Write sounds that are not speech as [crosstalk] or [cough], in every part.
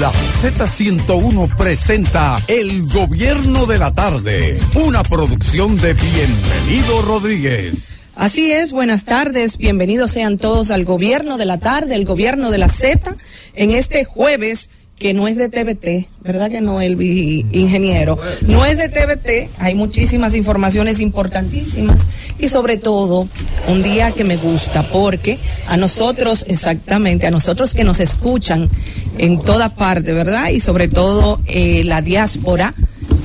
La Z101 presenta El Gobierno de la Tarde, una producción de Bienvenido Rodríguez. Así es, buenas tardes, bienvenidos sean todos al Gobierno de la Tarde, el Gobierno de la Z, en este jueves que no es de TVT, ¿verdad que no, el ingeniero? No es de TVT, hay muchísimas informaciones importantísimas y sobre todo un día que me gusta porque a nosotros, exactamente, a nosotros que nos escuchan en toda parte, ¿verdad? Y sobre todo eh, la diáspora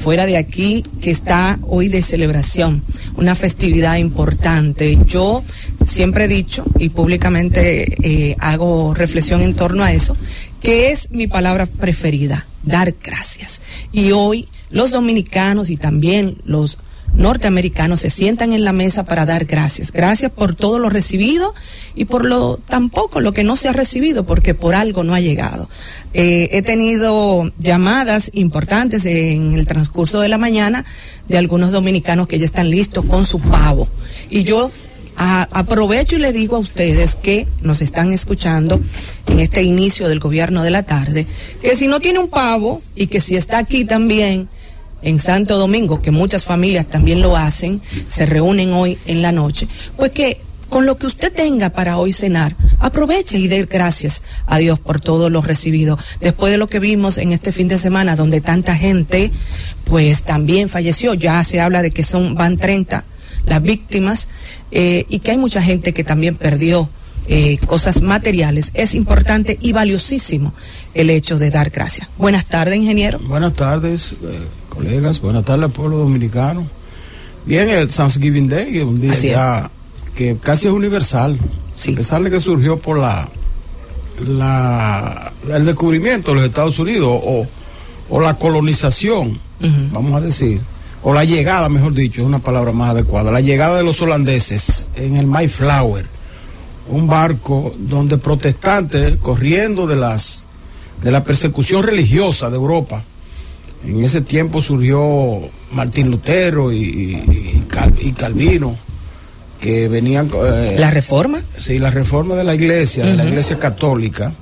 fuera de aquí que está hoy de celebración, una festividad importante. Yo siempre he dicho y públicamente eh, hago reflexión en torno a eso, que es mi palabra preferida, dar gracias. Y hoy los dominicanos y también los norteamericanos se sientan en la mesa para dar gracias. Gracias por todo lo recibido y por lo tampoco lo que no se ha recibido, porque por algo no ha llegado. Eh, he tenido llamadas importantes en el transcurso de la mañana de algunos dominicanos que ya están listos con su pavo. Y yo aprovecho y le digo a ustedes que nos están escuchando en este inicio del gobierno de la tarde, que si no tiene un pavo y que si está aquí también, en Santo Domingo, que muchas familias también lo hacen, se reúnen hoy en la noche, pues que con lo que usted tenga para hoy cenar, aproveche y dé gracias a Dios por todo lo recibido. Después de lo que vimos en este fin de semana, donde tanta gente, pues también falleció, ya se habla de que son, van 30 las víctimas, eh, y que hay mucha gente que también perdió eh, cosas materiales, es importante y valiosísimo el hecho de dar gracias. Buenas tardes, ingeniero. Buenas tardes. Eh, colegas, buenas tardes pueblo dominicano. Bien, el Thanksgiving Day, un día que casi es universal, a pesar de que surgió por la, la el descubrimiento de los Estados Unidos o, la colonización, vamos a decir, o la llegada, mejor dicho, es una palabra más adecuada, la llegada de los holandeses en el Mayflower, un barco donde protestantes corriendo de las de la persecución religiosa de Europa en ese tiempo surgió Martín Lutero y, Calvino, que venían... Eh, ¿La reforma? Sí, la reforma de la iglesia, de la iglesia católica.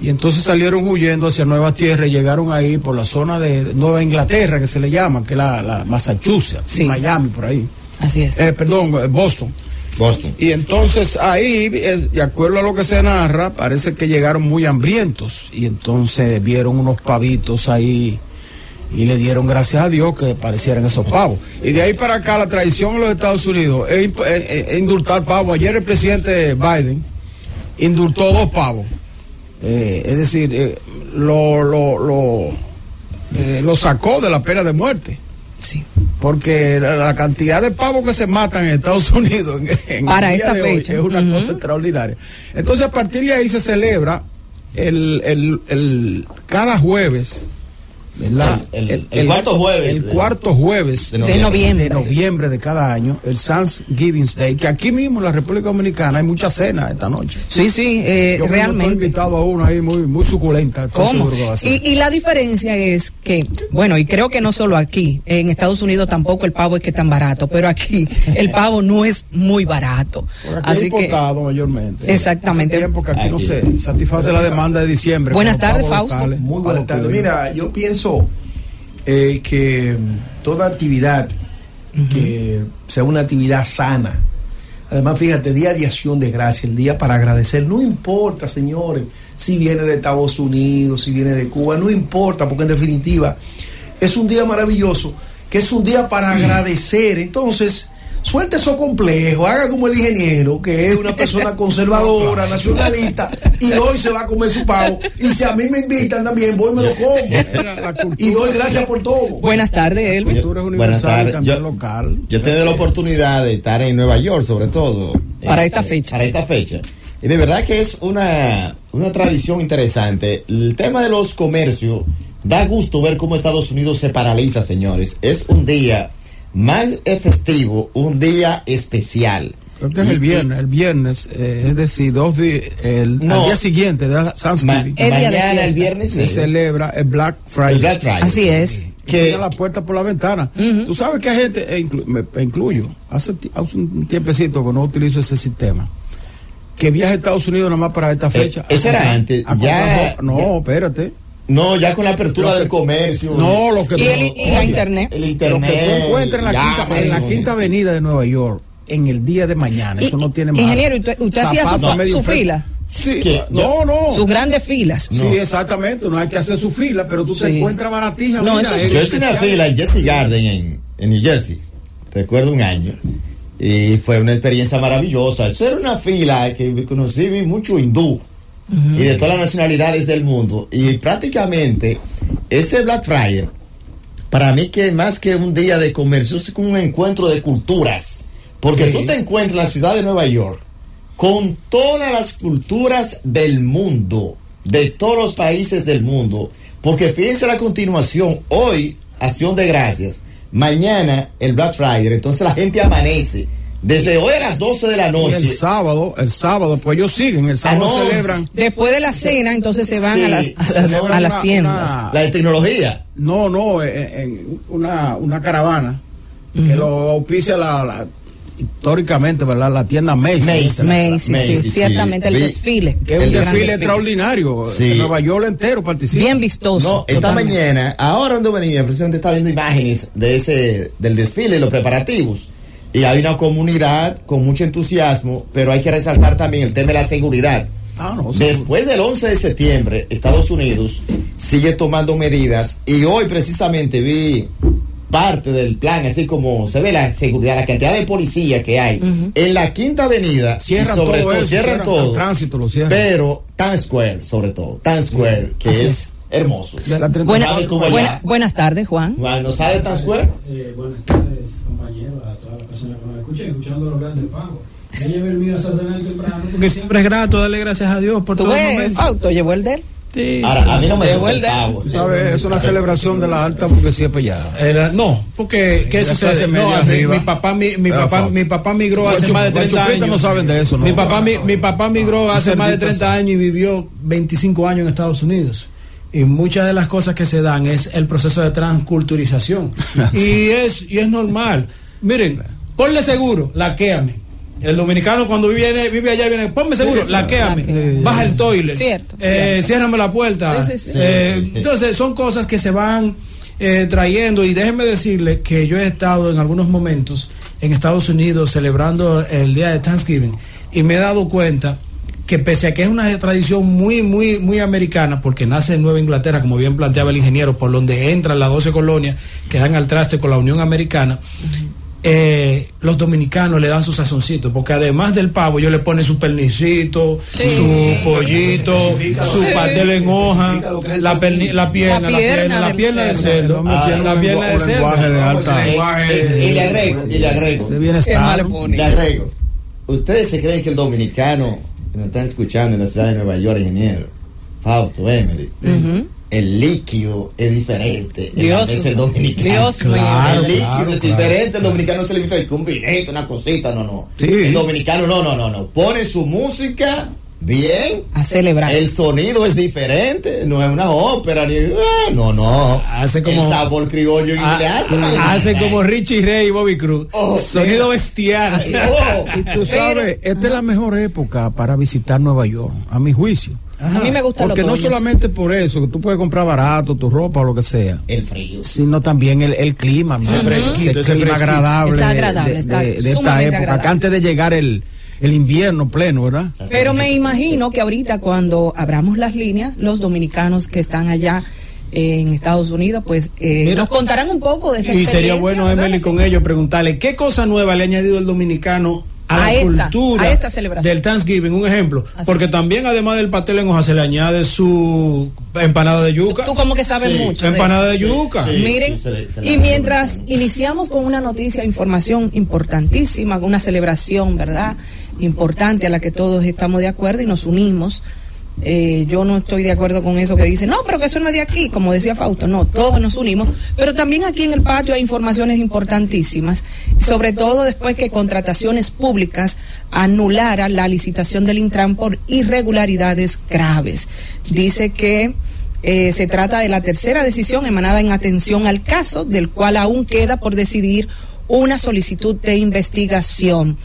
Y entonces salieron huyendo hacia Nueva Tierra y llegaron ahí por la zona de Nueva Inglaterra, que se le llama, que es la, Massachusetts, Miami, por ahí. Así es. Eh, perdón, eh, Boston. Boston. Y entonces ahí, de acuerdo a lo que se narra, parece que llegaron muy hambrientos y entonces vieron unos pavitos ahí y le dieron gracias a Dios que parecieran esos pavos. Y de ahí para acá la tradición en los Estados Unidos es, indultar pavos. Ayer el presidente Biden indultó dos pavos. Eh, es decir, eh, lo, lo, lo, eh, lo, sacó de la pena de muerte. Sí. Porque la, cantidad de pavos que se matan en Estados Unidos en, para esta fecha es una cosa extraordinaria. Entonces a partir de ahí se celebra el, el, el cada jueves el, cuarto jueves. El cuarto jueves de noviembre. de noviembre. de cada año, el Thanksgiving Day, que aquí mismo en la República Dominicana hay mucha cena esta noche. Sí, sí, eh, realmente. He invitado a uno ahí muy, muy suculenta. ¿Cómo? Y, y, la diferencia es que, bueno, y creo que no solo aquí, en Estados Unidos tampoco el pavo es que es tan barato, pero aquí [laughs] el pavo no es muy barato. Así importado mayormente. Exactamente. Porque aquí, no se satisface la demanda de diciembre. Buenas tardes, Fausto. Muy buenas tardes. Mira, yo pienso eh, que toda actividad que sea una actividad sana, además fíjate, día de acción de gracia, el día para agradecer, no importa, señores, si viene de Estados Unidos, si viene de Cuba, no importa, porque en definitiva es un día maravilloso, que es un día para agradecer. Entonces, suelte eso complejo, haga como el ingeniero, que es una persona [laughs] conservadora, nacionalista, y hoy se va a comer su pavo. Y si a mí me invitan también, voy y me lo como. Y doy gracias por todo. Buenas tardes, Elvis. Buenas tardes. Yo, local. Yo he tenido la oportunidad de estar en Nueva York, sobre todo. Para esta fecha. Para esta fecha. Y de verdad que es una, una tradición interesante. El tema de los comercios, da gusto ver cómo Estados Unidos se paraliza, señores. Es un día más festivo, un día especial. Creo que es el viernes, el viernes, eh, es decir, dos días, el día siguiente de Thanksgiving. mañana, el viernes, se celebra el Black Friday. Así es. Que la puerta por la ventana. Tú sabes que hay gente, e me, incluyo, hace, un tiempecito que no utilizo ese sistema, que viaja a Estados Unidos nada más para esta eh, fecha. esa era antes. ya, no, espérate No, ya con la apertura Lo que- del comercio. No, lo que Y, el- y la Oye, internet. El Lo internet. que tú encuentras en la, ya, quinta, en la quinta avenida de Nueva York en el día de mañana, eso no tiene más. ingeniero, ¿y usted- usted hacía su- medio su fila? Sí, ¿Qué? no, no. Sus grandes filas. Sí, exactamente, no hay que hacer su fila, pero tú te encuentras baratija. No, mira, eso es Yo hice una fila en Jesse Garden en, en New Jersey. Recuerdo un año. Y fue una experiencia maravillosa. Eso era una fila que conocí vi mucho hindú y de todas las nacionalidades del mundo. Y prácticamente ese Black Friday, para mí que más que un día de comercio, es como un encuentro de culturas. Porque tú te encuentras en la ciudad de Nueva York con todas las culturas del mundo, de todos los países del mundo. Porque fíjense la continuación, hoy, acción de gracias, mañana el Black Friday, entonces la gente amanece. Desde hoy a las 12 de la noche. el sábado, el sábado, pues ellos siguen, el sábado Ah, no. celebran. Después de la cena, entonces se van Sí, a las, a las, celebran a las una- tiendas. una- La de tecnología. No, no, en, en una, una caravana que lo auspicia la, la- históricamente, ¿verdad? La tienda Macy's. Macy's. Macy's, sí, Macy's, sí. ciertamente el Vi- desfile. Que es El un desfile desfile. extraordinario. Sí. En Nueva York entero participa. Bien vistoso. No, esta Totalmente. mañana, ahora donde venía, precisamente estaba viendo imágenes de ese, del desfile, los preparativos. Y hay una comunidad con mucho entusiasmo, pero hay que resaltar también el tema de la seguridad. Ah, no. Después del 11 de septiembre, Estados Unidos sigue tomando medidas y hoy precisamente vi parte del plan, así como se ve la seguridad, la cantidad de policía que hay en la Quinta Avenida, Cierran y sobre todo todo, eso, cierran cierran todo, el tránsito, lo cierran. pero Times Square, sobre todo, Times Square, que es, es. hermoso. De la 30 Buena- Vamos, estuvo allá. buena- buenas tardes, Juan. Juan, ¿no sabe Times Square? Eh, buenas tardes, compañeros, a todas las personas que nos escuchan, escuchando los grandes pagos. Yo llevé el mío a Satanás temprano, porque siempre es grato darle gracias a Dios por ¿Tú todo el. Fausto, llevó el de él? Sí. Ahora, a mí no me gusta el. Tú sabes, es una celebración de la alta burguesía pellada. Era- no, porque ¿qué sucede? No, mi, mi papá, mi, mi papá, mi papá migró hace chup- más de los 30 chupitos años. no saben de eso, ¿no? Mi papá, mi, mi papá migró hace más de Cerditos. 30 años y vivió 25 años en Estados Unidos. Y muchas de las cosas que se dan es el proceso de transculturización. [laughs] y es y es normal. Miren, ponle seguro, laquéame. El dominicano cuando viene, vive allá viene, ponme seguro, laquéame, Laquéame. baja el toilet, Cierto, eh, cierto. ciérrame la puerta. Sí, sí, sí. Eh, Sí. entonces son cosas que se van eh, trayendo y déjenme decirle que yo he estado en algunos momentos en Estados Unidos celebrando el día de Thanksgiving y me he dado cuenta que pese a que es una tradición muy, muy, muy americana, porque nace en Nueva Inglaterra, como bien planteaba el ingeniero, por donde entran las 12 colonias que dan al traste con la Unión Americana, eh, los dominicanos le dan su sazoncito, porque además del pavo, ellos le ponen su pernicito, Sí. su pollito, su pastel en hoja, la, perni- la pierna, la pierna, la del pierna del cerdo. Ah, la pierna de de cerdo. alta y le agrego, y le agrego. de bienestar. le agrego. ¿Ustedes se creen que el dominicano que nos están escuchando en la ciudad de Nueva York, ingeniero? Fausto, Emily. Ujú. El líquido es diferente en Dios mesa del dominicano. Dios [laughs] mío. Claro, el líquido claro, es claro. diferente. El dominicano se le invita a un vinito, una cosita, no, no. Sí. El dominicano, no, no, no, no. Pone su música bien. A celebrar. El sonido es diferente, no es una ópera ni ah, no, no. Hace como- el sabor criollo y Ah, le hace. hace como Richie Ray y Bobby Cruz. Oh, Sonido bestial. Oh. Y tú sabes, esta es la mejor época para visitar Nueva York, a mi juicio. A mí me gusta Porque no solamente por eso, que tú puedes comprar barato, tu ropa o lo que sea, El frío. sino también el, el clima, hermano. fresquito, ese clima agradable, Está agradable, de, está de- de esta época, agradable. que antes de llegar el, el invierno pleno, ¿verdad? Pero me imagino que ahorita cuando abramos las líneas, los dominicanos que están allá en Estados Unidos, pues eh, Mira, nos contarán un poco de esa Y sería bueno, ¿verdad? Emily, Sí. con ellos preguntarle qué cosa nueva le ha añadido el dominicano a, A la esta- cultura a esta celebración. del Thanksgiving. Un ejemplo, Así. porque también además del pastel en hoja se le añade su empanada de yuca. Tú como que sabes Sí, mucho. empanada de yuca. Sí, Miren, sí, se le- se le y mientras iniciamos con una noticia, información importantísima, con una celebración, ¿verdad? Importante a la que todos estamos de acuerdo y nos unimos. Eh, yo no estoy de acuerdo con eso que dice, no, pero que eso no es de aquí, como decía Fausto, no, todos nos unimos, pero también aquí en el patio hay informaciones importantísimas, sobre todo después que contrataciones públicas anularan la licitación del Intran por irregularidades graves. Dice que eh, se trata de la tercera decisión emanada en atención al caso, del cual aún queda por decidir una solicitud de investigación.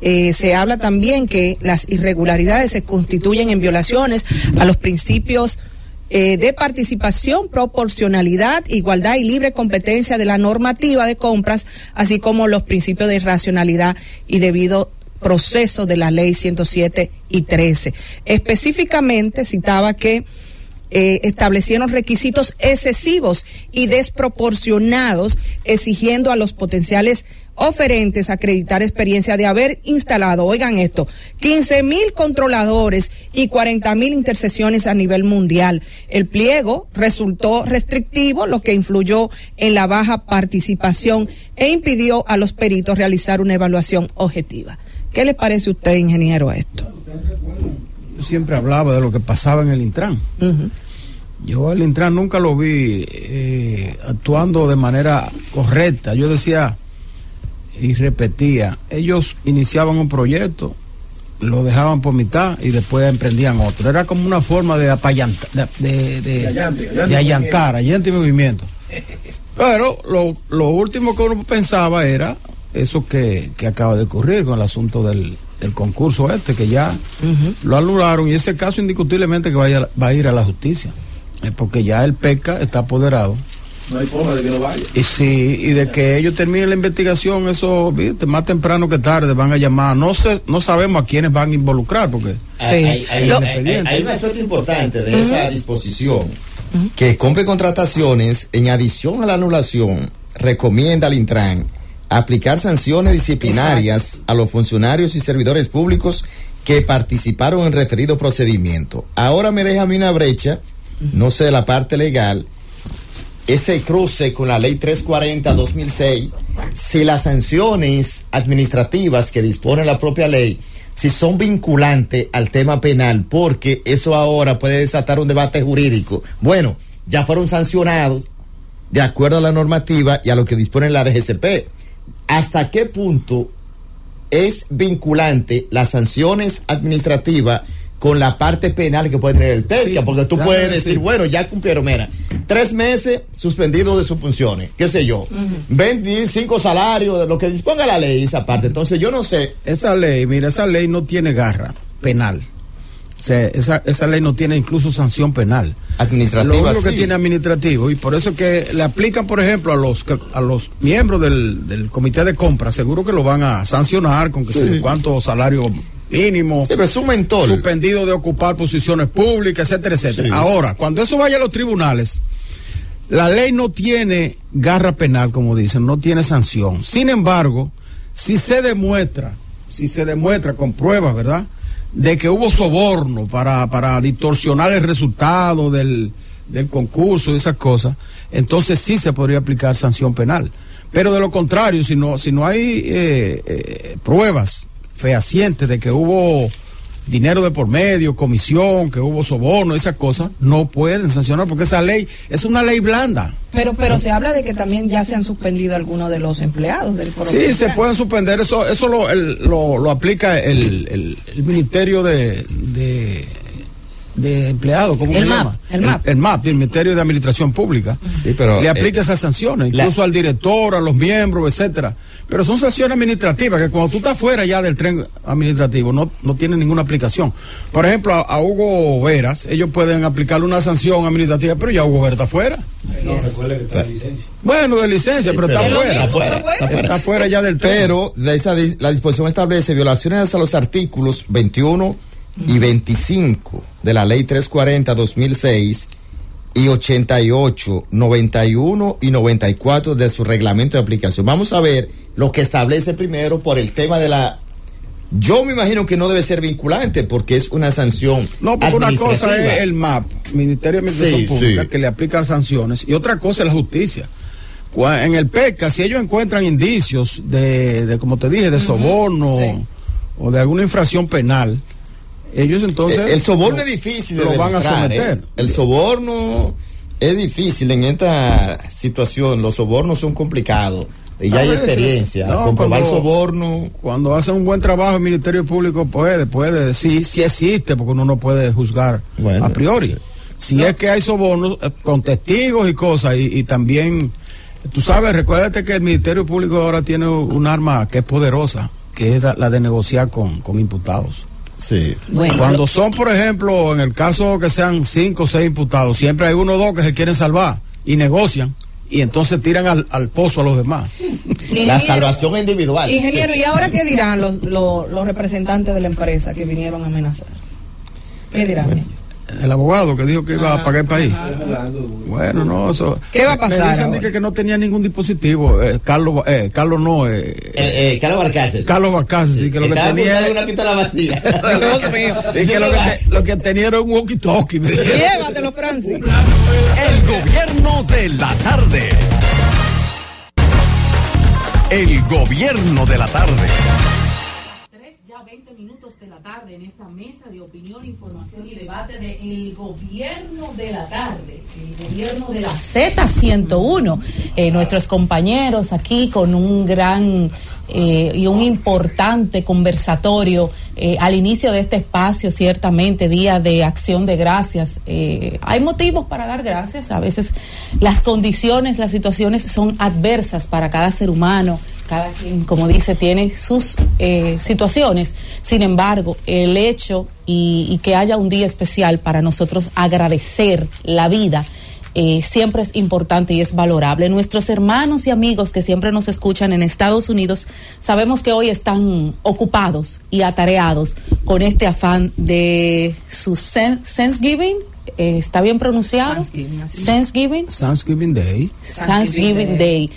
Eh, se habla también que las irregularidades se constituyen en violaciones a los principios eh, de participación, proporcionalidad, igualdad y libre competencia de la normativa de compras, así como los principios de racionalidad y debido proceso de la ley 107 y 13. Específicamente citaba que eh, establecieron requisitos excesivos y desproporcionados, exigiendo a los potenciales oferentes acreditar experiencia de haber instalado, oigan esto, 15 mil controladores y 40 mil intercesiones a nivel mundial. El pliego resultó restrictivo, lo que influyó en la baja participación e impidió a los peritos realizar una evaluación objetiva. ¿Qué le parece a usted, ingeniero, a esto? Yo siempre hablaba de lo que pasaba en el Intran. Yo el Intran nunca lo vi eh, actuando de manera correcta. Yo decía y repetía, ellos iniciaban un proyecto, lo dejaban por mitad y después emprendían otro. Era como una forma de apayanta, de, de, de, De allante, allante de allantar, movimiento. allante movimiento. Pero lo, lo último que uno pensaba era eso que, que acaba de ocurrir con el asunto del, del concurso este, que ya lo anularon y ese caso indiscutiblemente que vaya, va a ir a la justicia, porque ya el PECA está apoderado. No hay forma de que no vaya. Y sí, y de que ellos terminen la investigación, eso, viste, más temprano que tarde van a llamar. No sé, no sabemos a quiénes van a involucrar, porque Hay, hay- hay- hay- hay- hay un aspecto importante de esa disposición que compre contrataciones en adición a la anulación recomienda al Intran aplicar sanciones disciplinarias a los funcionarios y servidores públicos que participaron en referido procedimiento. Ahora me deja a mí una brecha, no sé de la parte legal, ese cruce con la ley 340-2006, si las sanciones administrativas que dispone la propia ley, si son vinculantes al tema penal, porque eso ahora puede desatar un debate jurídico. Bueno, ya fueron sancionados de acuerdo a la normativa y a lo que dispone la DGCP. ¿Hasta qué punto es vinculante las sanciones administrativas con la parte penal que puede tener el PECA? Sí, porque tú puedes decir. decir, bueno, ya cumplieron, mira, tres meses suspendido de sus funciones, qué sé yo, 25 salarios, de lo que disponga la ley, esa parte. Entonces yo no sé, esa ley, mira, esa ley no tiene garra penal. O sea, esa, esa ley no tiene incluso sanción penal. administrativa Lo único que tiene administrativo y por eso que le aplican, por ejemplo, a los a los miembros del, del comité de compra, seguro que lo van a sancionar con que Sí. sé yo cuánto salario mínimo, un mentor. suspendido de ocupar posiciones públicas, etcétera, etcétera. Sí. Ahora, cuando eso vaya a los tribunales, la ley no tiene garra penal, como dicen, no tiene sanción. Sin embargo, si se demuestra, si se demuestra con pruebas, ¿verdad? De que hubo soborno para, para distorsionar el resultado del, del concurso y esas cosas, entonces sí se podría aplicar sanción penal. Pero de lo contrario, si no, si no hay eh, eh, pruebas fehacientes de que hubo dinero de por medio, comisión, que hubo soborno, esas cosas, no pueden sancionar porque esa ley es una ley blanda. Pero, pero se habla de que también ya se han suspendido algunos de los empleados del Sí, se pueden suspender, eso eso lo, el- lo, lo aplica el, el- el Ministerio de, de, de Empleados, ¿cómo El se MAP, llama? el MAP. El, MAP, el Ministerio de Administración Pública. Sí, pero, Le aplica eh, esas sanciones, la- incluso al director, a los miembros, etcétera. Pero son sanciones administrativas que cuando tú estás fuera ya del tren administrativo no, no tienen ninguna aplicación. Por ejemplo, a, a Hugo Veras, ellos pueden aplicarle una sanción administrativa, pero ya Hugo Veras está fuera. No, recuerde que está de licencia. Bueno, de licencia, Sí, pero, pero está está fuera. está fuera. Está fuera ya del tren. Pero de esa, la disposición establece violaciones a los artículos 21 y 25 de la ley 340-2006 y 88, 91 y 94 de su reglamento de aplicación. Vamos a ver lo que establece primero por el tema de la... Yo me imagino que no debe ser vinculante porque es una sanción. No, porque una cosa es el MAP, Ministerio de Administración Sí, Pública, sí. que le aplican sanciones, y otra cosa es la justicia. En el PECA, si ellos encuentran indicios de, de como te dije, de soborno sí. o de alguna infracción penal, ellos entonces... El soborno lo- es difícil de lo van a demostrar, ¿eh? someter. El soborno es difícil en esta situación. Los sobornos son complicados. Y ya hay veces, experiencia. no, Comprobar cuando- soborno. Cuando hacen un buen trabajo el Ministerio Público puede, puede, sí, sí existe, porque uno no puede juzgar Bueno, a priori. sí. Si es que hay sobornos eh, con testigos y cosas, y, y también, tú sabes, recuérdate que el Ministerio Público ahora tiene un arma que es poderosa, que es la, la de negociar con, con imputados. Sí. Bueno, Cuando son, por ejemplo, en el caso que sean cinco o seis imputados, siempre hay uno o dos que se quieren salvar y negocian y entonces tiran al, al pozo a los demás. La salvación individual. Ingeniero, ¿y ahora qué dirán los, los, los representantes de la empresa que vinieron a amenazar? ¿Qué dirán ellos? El abogado que dijo que iba a pagar el país. Bueno, no, eso. ¿Qué va a pasar Me dicen ahora? que, no tenía ningún dispositivo. eh, Carlos, eh, Carlos no, eh, Eh, eh, Carlos Barcácer. Carlos Barcácer, sí, que lo que tenía. una pistola vacía. [laughs] Dios mío. es que lo, que te- lo que tenía era un walkie-talkie. Llévatelo, Francis. El gobierno de la tarde. El gobierno de la tarde. Tarde en esta mesa de opinión, información y debate de Gobierno de la Tarde, el Gobierno de la Z101. Eh, nuestros compañeros aquí con un gran eh, y un importante conversatorio eh, al inicio de este espacio, ciertamente, Día de Acción de Gracias. Eh, hay motivos para dar gracias, a veces las condiciones, las situaciones son adversas para cada ser humano cada quien, como dice, tiene sus eh, situaciones. Sin embargo, el hecho y, que haya un día especial para nosotros agradecer la vida. eh, siempre es importante y es valorable. Nuestros hermanos y amigos que siempre nos escuchan en Estados Unidos, sabemos que hoy están ocupados y atareados con este afán de su Thanks- Thanksgiving. Eh, ¿Está bien pronunciado? Thanksgiving. Thanksgiving Day. Day. Thanksgiving Thanksgiving Day.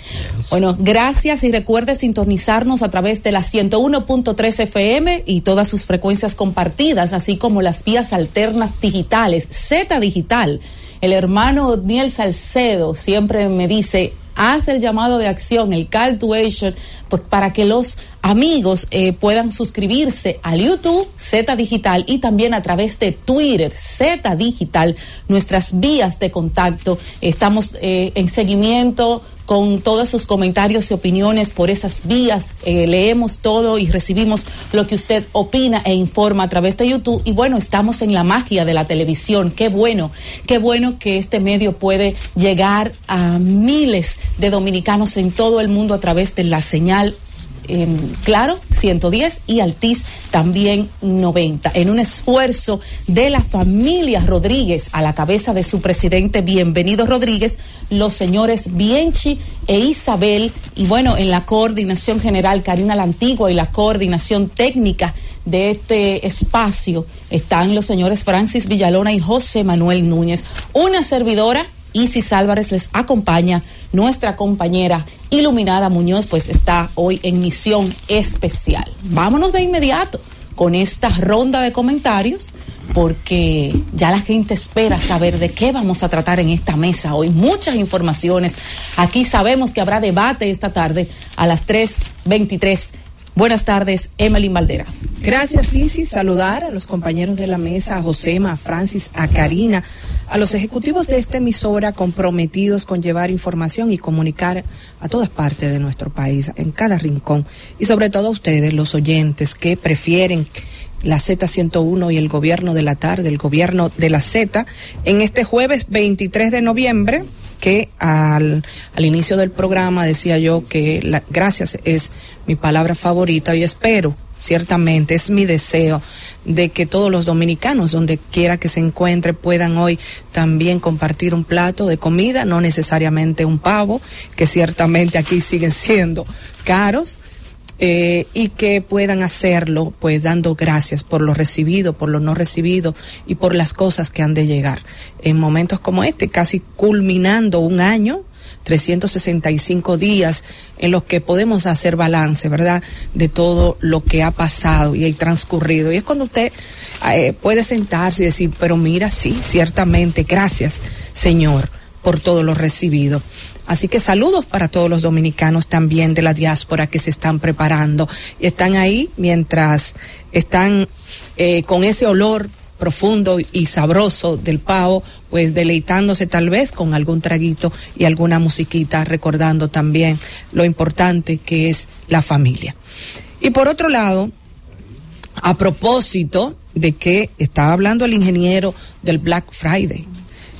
Bueno, gracias y recuerde sintonizarnos a través de la 101.3 FM y todas sus frecuencias compartidas, así como las vías alternas digitales, Z Digital. El hermano Niel Salcedo siempre me dice, haz el llamado de acción, el call to action, pues para que los amigos eh, puedan suscribirse al YouTube Z Digital y también a través de Twitter Z Digital, nuestras vías de contacto. Estamos eh, en seguimiento con todos sus comentarios y opiniones por esas vías. Eh, leemos todo y recibimos lo que usted opina e informa a través de YouTube. Y bueno, estamos en la magia de la televisión. Qué bueno, qué bueno que este medio puede llegar a miles de dominicanos en todo el mundo a través de la señal eh, claro, 110 y Altiz también 90. En un esfuerzo de la familia Rodríguez a la cabeza de su presidente Bienvenido Rodríguez, los señores Bienchi e Isabel, y bueno, en la coordinación general Karina la Antigua y la coordinación técnica de este espacio están los señores Francis Villalona y José Manuel Núñez. Una servidora Isis Álvarez les acompaña. Nuestra compañera Iluminada Muñoz pues está hoy en misión especial. Vámonos de inmediato con esta ronda de comentarios porque ya la gente espera saber de qué vamos a tratar en esta mesa hoy. Muchas informaciones. Aquí sabemos que habrá debate esta tarde a las 3.23. Buenas tardes, Emily Valdera. Gracias, Sisi. Saludar a los compañeros de la mesa, a Josema, a Francis, a Karina, a los ejecutivos de esta emisora comprometidos con llevar información y comunicar a todas partes de nuestro país, en cada rincón. Y sobre todo a ustedes, los oyentes que prefieren la Z101 y el gobierno de la tarde, el gobierno de la Z, en este jueves 23 de noviembre que al, al inicio del programa decía yo que la, gracias es mi palabra favorita y espero ciertamente es mi deseo de que todos los dominicanos, donde quiera que se encuentre, puedan hoy también compartir un plato de comida, no necesariamente un pavo, que ciertamente aquí siguen siendo caros, eh, y que puedan hacerlo pues dando gracias por lo recibido, por lo no recibido y por las cosas que han de llegar. En momentos como este, casi culminando un año, 365 días en los que podemos hacer balance, ¿verdad? De todo lo que ha pasado y ha transcurrido. Y es cuando usted eh, puede sentarse y decir, pero mira, sí, ciertamente, gracias, Señor, por todo lo recibido. Así que saludos para todos los dominicanos también de la diáspora que se están preparando y están ahí mientras están eh, con ese olor profundo y sabroso del pavo, pues deleitándose tal vez con algún traguito y alguna musiquita, recordando también lo importante que es la familia. Y por otro lado, a propósito de que estaba hablando el ingeniero del Black Friday,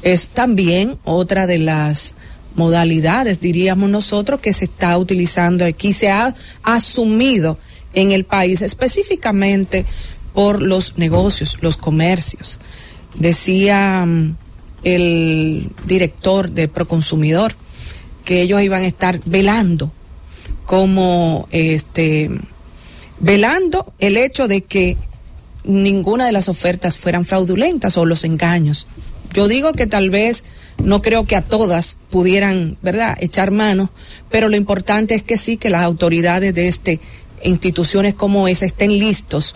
es también otra de las modalidades, diríamos nosotros, que se está utilizando aquí, se ha asumido en el país, específicamente por los negocios, los comercios. Decía mm, el director de Proconsumidor que ellos iban a estar velando como este velando el hecho de que ninguna de las ofertas fueran fraudulentas o los engaños. Yo digo que tal vez no creo que a todas pudieran, ¿verdad?, echar mano, pero lo importante es que sí que las autoridades de este instituciones como esa estén listos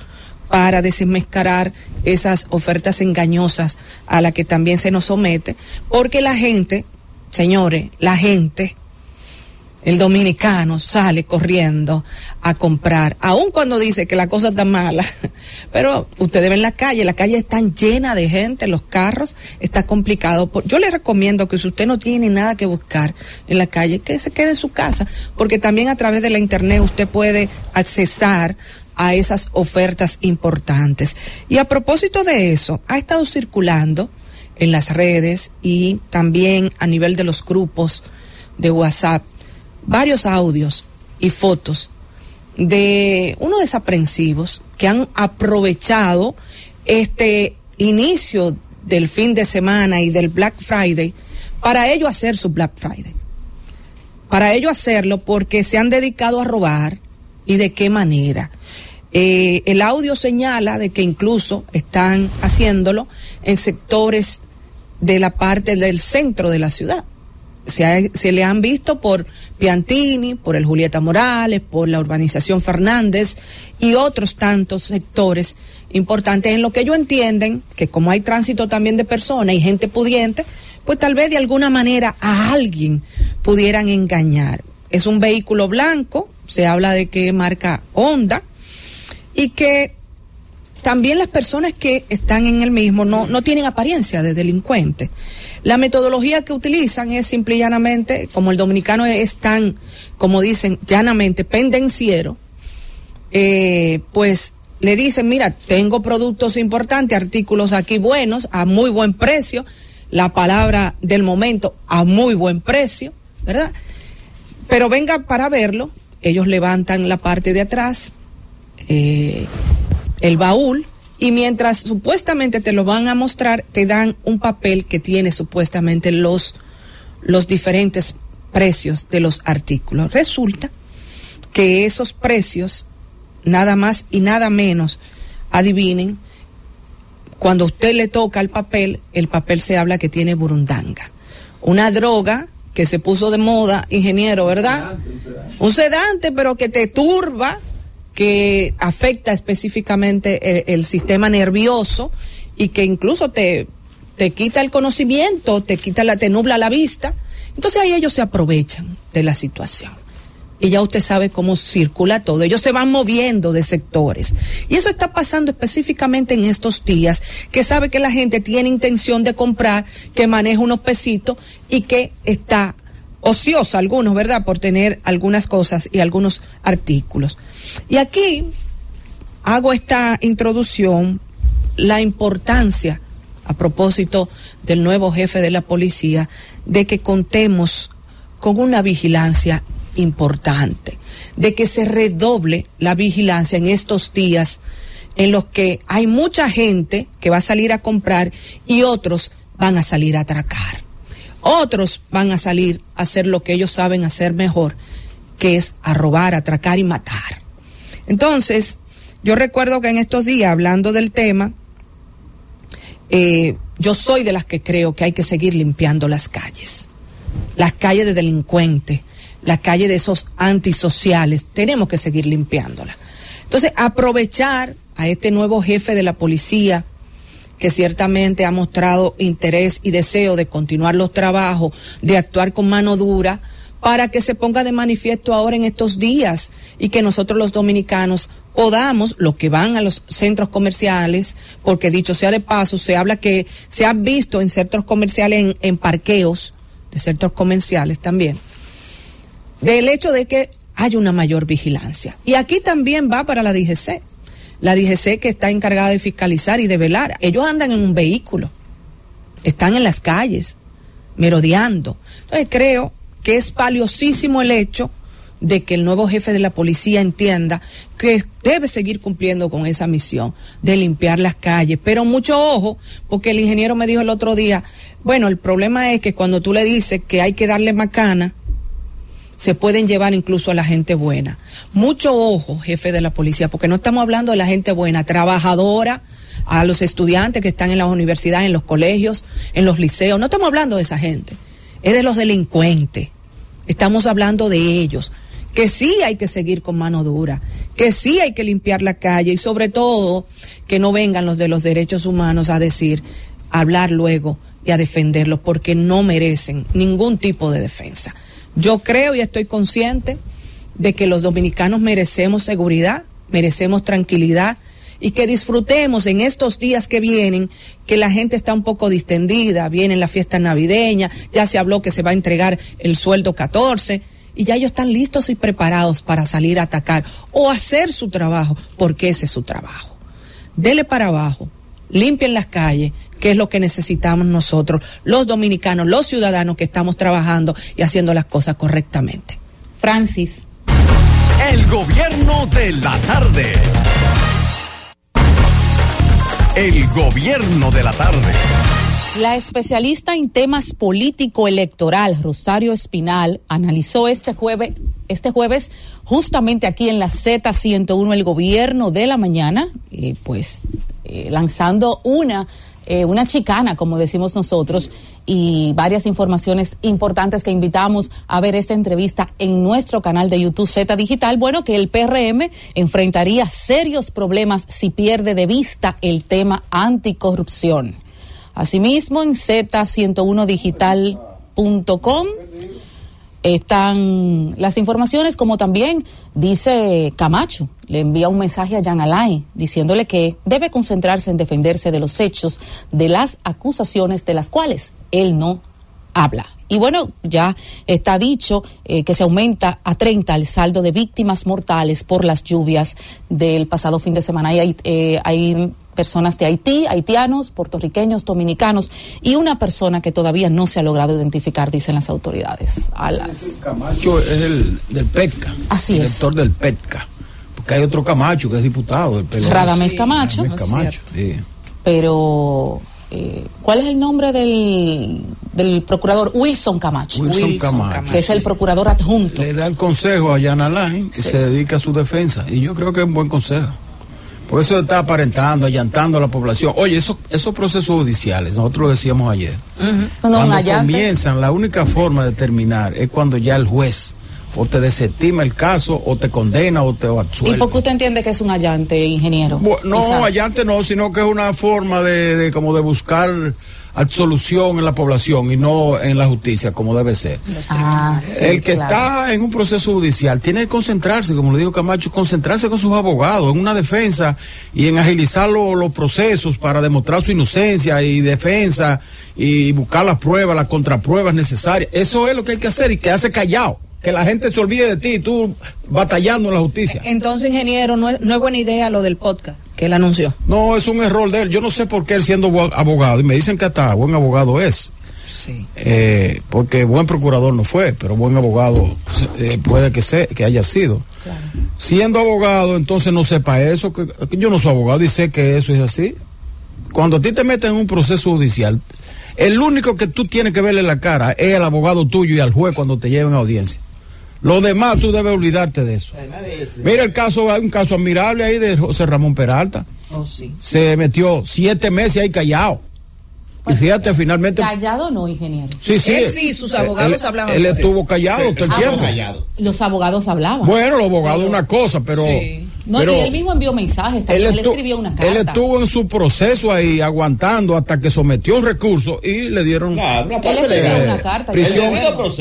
para desenmascarar esas ofertas engañosas a las que también se nos somete, porque la gente, señores, la gente el dominicano sale corriendo a comprar, aun cuando dice que la cosa está mala. [laughs] Pero ustedes ven la calle, la calle está llena de gente, los carros, está complicado. Yo le recomiendo que si usted no tiene nada que buscar en la calle, que se quede en su casa, porque también a través de la internet usted puede accesar a esas ofertas importantes. Y a propósito de eso, ha estado circulando en las redes y también a nivel de los grupos de WhatsApp varios audios y fotos de unos desaprensivos que han aprovechado este inicio del fin de semana y del Black Friday para ello hacer su Black Friday. Para ello hacerlo porque se han dedicado a robar y de qué manera. Eh, el audio señala de que incluso están haciéndolo en sectores de la parte del centro de la ciudad se, le han visto por Piantini, por el Julieta Morales, por la urbanización Fernández y otros tantos sectores importantes en lo que ellos entienden que como hay tránsito también de personas y gente pudiente, pues tal vez de alguna manera a alguien pudieran engañar. Es un vehículo blanco, se habla de que marca Honda y que también las personas que están en el mismo no, no tienen apariencia de delincuente. La metodología que utilizan es simple y llanamente, como el dominicano es tan, como dicen, llanamente pendenciero, eh, pues le dicen, mira, tengo productos importantes, artículos aquí buenos, a muy buen precio, la palabra del momento, a muy buen precio, ¿verdad? Pero venga para verlo, ellos levantan la parte de atrás, eh, el baúl, y mientras supuestamente te lo van a mostrar, te dan un papel que tiene supuestamente los, los diferentes precios de los artículos. Resulta que esos precios, nada más y nada menos, adivinen, cuando usted le toca el papel, el papel se habla que tiene burundanga. Una droga que se puso de moda, ingeniero, ¿verdad? Un sedante, pero que te turba que afecta específicamente el, sistema nervioso y que incluso te, te quita el conocimiento, te quita la, te nubla la vista. Entonces ahí ellos se aprovechan de la situación. Y ya usted sabe cómo circula todo. Ellos se van moviendo de sectores. Y eso está pasando específicamente en estos días, que sabe que la gente tiene intención de comprar, que maneja unos pesitos y que está ociosa algunos, ¿verdad? Por tener algunas cosas y algunos artículos. Y aquí hago esta introducción, la importancia, a propósito del nuevo jefe de la policía, de que contemos con una vigilancia importante, de que se redoble la vigilancia en estos días en los que hay mucha gente que va a salir a comprar y otros van a salir a atracar. Otros van a salir a hacer lo que ellos saben hacer mejor, que es a robar, atracar y matar. Entonces, yo recuerdo que en estos días, hablando del tema, eh, yo soy de las que creo que hay que seguir limpiando las calles, las calles de delincuentes, las calles de esos antisociales, tenemos que seguir limpiándolas. Entonces, aprovechar a este nuevo jefe de la policía, que ciertamente ha mostrado interés y deseo de continuar los trabajos, de actuar con mano dura, para que se ponga de manifiesto ahora en estos días y que nosotros los dominicanos podamos, los que van a los centros comerciales, porque dicho sea de paso, se habla que se ha visto en centros comerciales, en, parqueos de centros comerciales también, del hecho de que hay una mayor vigilancia. Y aquí también va para la DGC, la DGC que está encargada de fiscalizar y de velar. Ellos andan en un vehículo, están en las calles, merodeando. Entonces creo que es valiosísimo el hecho de que el nuevo jefe de la policía entienda que debe seguir cumpliendo con esa misión de limpiar las calles. Pero mucho ojo, porque el ingeniero me dijo el otro día, bueno, el problema es que cuando tú le dices que hay que darle macana, se pueden llevar incluso a la gente buena. Mucho ojo, jefe de la policía, porque no estamos hablando de la gente buena, trabajadora, a los estudiantes que están en las universidades, en los colegios, en los liceos. No estamos hablando de esa gente, es de los delincuentes. Estamos hablando de ellos que sí hay que seguir con mano dura, que sí hay que limpiar la calle y sobre todo que no vengan los de los derechos humanos a decir, a hablar luego y a defenderlos porque no merecen ningún tipo de defensa. Yo creo y estoy consciente de que los dominicanos merecemos seguridad, merecemos tranquilidad y que disfrutemos en estos días que vienen, que la gente está un poco distendida, viene la fiesta navideña, ya se habló que se va a entregar el sueldo 14 y ya ellos están listos y preparados para salir a atacar o hacer su trabajo, porque ese es su trabajo. Dele para abajo, limpien las calles, que es lo que necesitamos nosotros, los dominicanos, los ciudadanos que estamos trabajando y haciendo las cosas correctamente. Francis. El gobierno de la tarde. El gobierno de la tarde. La especialista en temas político-electoral, Rosario Espinal, analizó este jueves, este jueves justamente aquí en la Z101 el gobierno de la mañana, eh, pues eh, lanzando una, eh, una chicana, como decimos nosotros, y varias informaciones importantes que invitamos a ver esta entrevista en nuestro canal de YouTube Z Digital. Bueno, que el PRM enfrentaría serios problemas si pierde de vista el tema anticorrupción. Asimismo, en z101digital.com están las informaciones, como también dice Camacho, le envía un mensaje a Jan Alain diciéndole que debe concentrarse en defenderse de los hechos, de las acusaciones de las cuales él no habla. Y bueno, ya está dicho eh, que se aumenta a 30 el saldo de víctimas mortales por las lluvias del pasado fin de semana. Y hay, eh, hay personas de Haití, haitianos, puertorriqueños, dominicanos y una persona que todavía no se ha logrado identificar, dicen las autoridades. A las... Camacho es el del PETCA. Así director del PETCA. Porque hay otro Camacho que es diputado. El. Radamés Camacho. Radamés Camacho, sí. Pero, eh, ¿cuál es el nombre del, del procurador? Wilson Camacho. Wilson, Camacho. Que es el procurador adjunto. Le da el consejo a Jan Alain y se dedica a su defensa. Y yo creo que es un buen consejo. Por eso está aparentando, allantando a la población. Oye, esos, esos procesos judiciales, nosotros lo decíamos ayer, No, no, un cuando comienzan, la única forma de terminar es cuando ya el juez o te desestima el caso, o te condena, o te ¿Y absuelve. por qué usted entiende que es un allante, ingeniero? No, Quizás. allante no, sino que es una forma de, de como de buscar absolución en la población y no en la justicia, como debe ser. Ah, sí, el que claro. está en un proceso judicial tiene que concentrarse, como le dijo Camacho, concentrarse con sus abogados en una defensa y en agilizar lo- los procesos para demostrar su inocencia y defensa y buscar las pruebas, las contrapruebas necesarias. Eso es lo que hay que hacer y quedarse callado. Que la gente se olvide de ti tú batallando en la justicia. Entonces, ingeniero, no es, no es buena idea lo del podcast que él anunció. No, es un error de él. Yo no sé por qué él siendo abogado, y me dicen que hasta buen abogado es. Sí. Eh, porque buen procurador no fue, pero buen abogado eh, puede que, se, que haya sido. Siendo abogado, entonces no sepa eso, que, que yo no soy abogado y sé que eso es así. Cuando a ti te meten en un proceso judicial, el único que tú tienes que verle la cara es al abogado tuyo y al juez cuando te lleven a audiencia. Lo demás tú debes olvidarte de eso. Mira el caso, hay un caso admirable ahí de José Ramón Peralta. Oh, sí. Se metió siete meses ahí callado. Y fíjate, finalmente. Callado no, ingeniero. Sí, sí. Él sí, sus abogados él- hablaban Él estuvo callado Sí, todo el tiempo. callado. Los abogados hablaban. Bueno, los abogados una cosa, pero. Sí. No, pero y él mismo envió mensajes, también él, estu- escribió una carta. él estuvo en su proceso ahí aguantando hasta que sometió un recurso y le dieron Claro, una Él escribió una carta. prisión,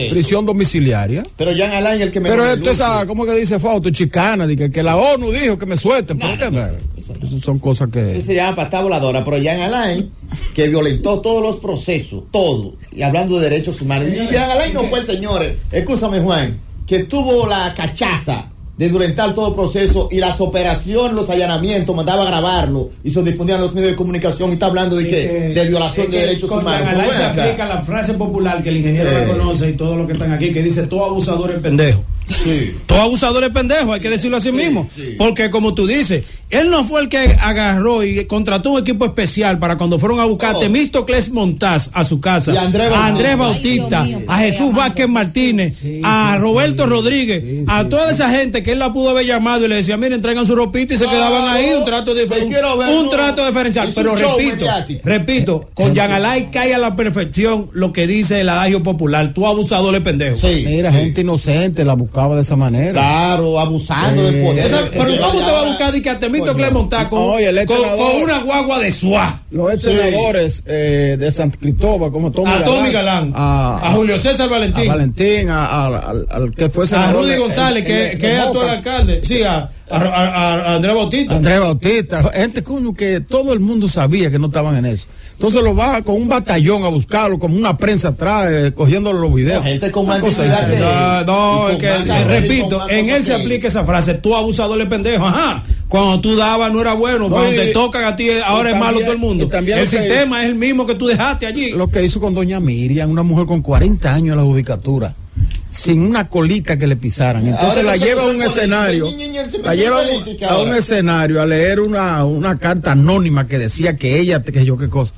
prisión domiciliaria. Pero Jan Alain, el que me Pero esto es, esa, ¿cómo que dice Fausto? Chicana, de que, que la ONU dijo que me suelten. ¿Por qué? no, eso son cosas Eso que. se llama pasta voladora, pero Jan Alain, que violentó todos los procesos, todo, y hablando de derechos humanos. Y Jan Alain no fue, señores, escúchame Juan, que tuvo la cachaza de violentar todo el proceso y las operaciones, los allanamientos, mandaba a grabarlo y se difundían en los medios de comunicación y está hablando de que de violación de que derechos humanos. Se aplica la frase popular que el ingeniero Eh. la conoce y todos los que están aquí, que dice todo abusador es pendejo. Sí. Todo abusador es pendejo, hay que decirlo así Sí, mismo. sí. Porque como tú dices, él no fue el que agarró y contrató un equipo especial para cuando fueron a buscar a Oh. Temístocles Montaz a su casa, a Andrés a Andrés Bautista. Ay, mío, a Jesús Vázquez. Martínez, a Roberto. Rodríguez, a toda esa gente que él la pudo haber llamado y le decía, miren, traigan su ropita y se quedaban ahí, un trato, ver, un trato diferencial. Pero repito, mediático. repito, con Jan Alay cae a la perfección lo que dice el adagio popular, tú abusador es pendejo. Sí. Mira, gente inocente la buscaba de esa manera. Claro, abusando del poder. Pero ¿cómo te va a buscar y que a Temito Coño. Clemontá con, Oye, con, una guagua de suá? Los ex Sí. senadores eh, de San Cristóbal, como Tommy A Tommy Galán, a, a Julio César a Valentín, a, Valentín, a- a- al, al que fue senador. Rudy de- González, en- que, en- que de es actual alcalde, sí, a, a, a- a Andrés Bautista. Andrés Bautista, gente como que todo el mundo sabía que no estaban en eso. Entonces lo va con un batallón a buscarlo, como una prensa atrás, eh, cogiéndole los videos. No, gente con más es que, con eh, repito, con en él se aplica esa frase, tú abusador de pendejo, ajá. Cuando tú dabas no era bueno, No, cuando y- te tocan a ti ahora y es malo todo el mundo. El sistema es el mismo que tú dejaste allí. Lo que hizo con doña Miriam, una mujer con 40 años en la judicatura, sin una colita que le pisaran. Entonces Ahora la no lleva a un escenario, la lleva a un escenario a leer una, una carta anónima que decía que ella, que yo qué cosa.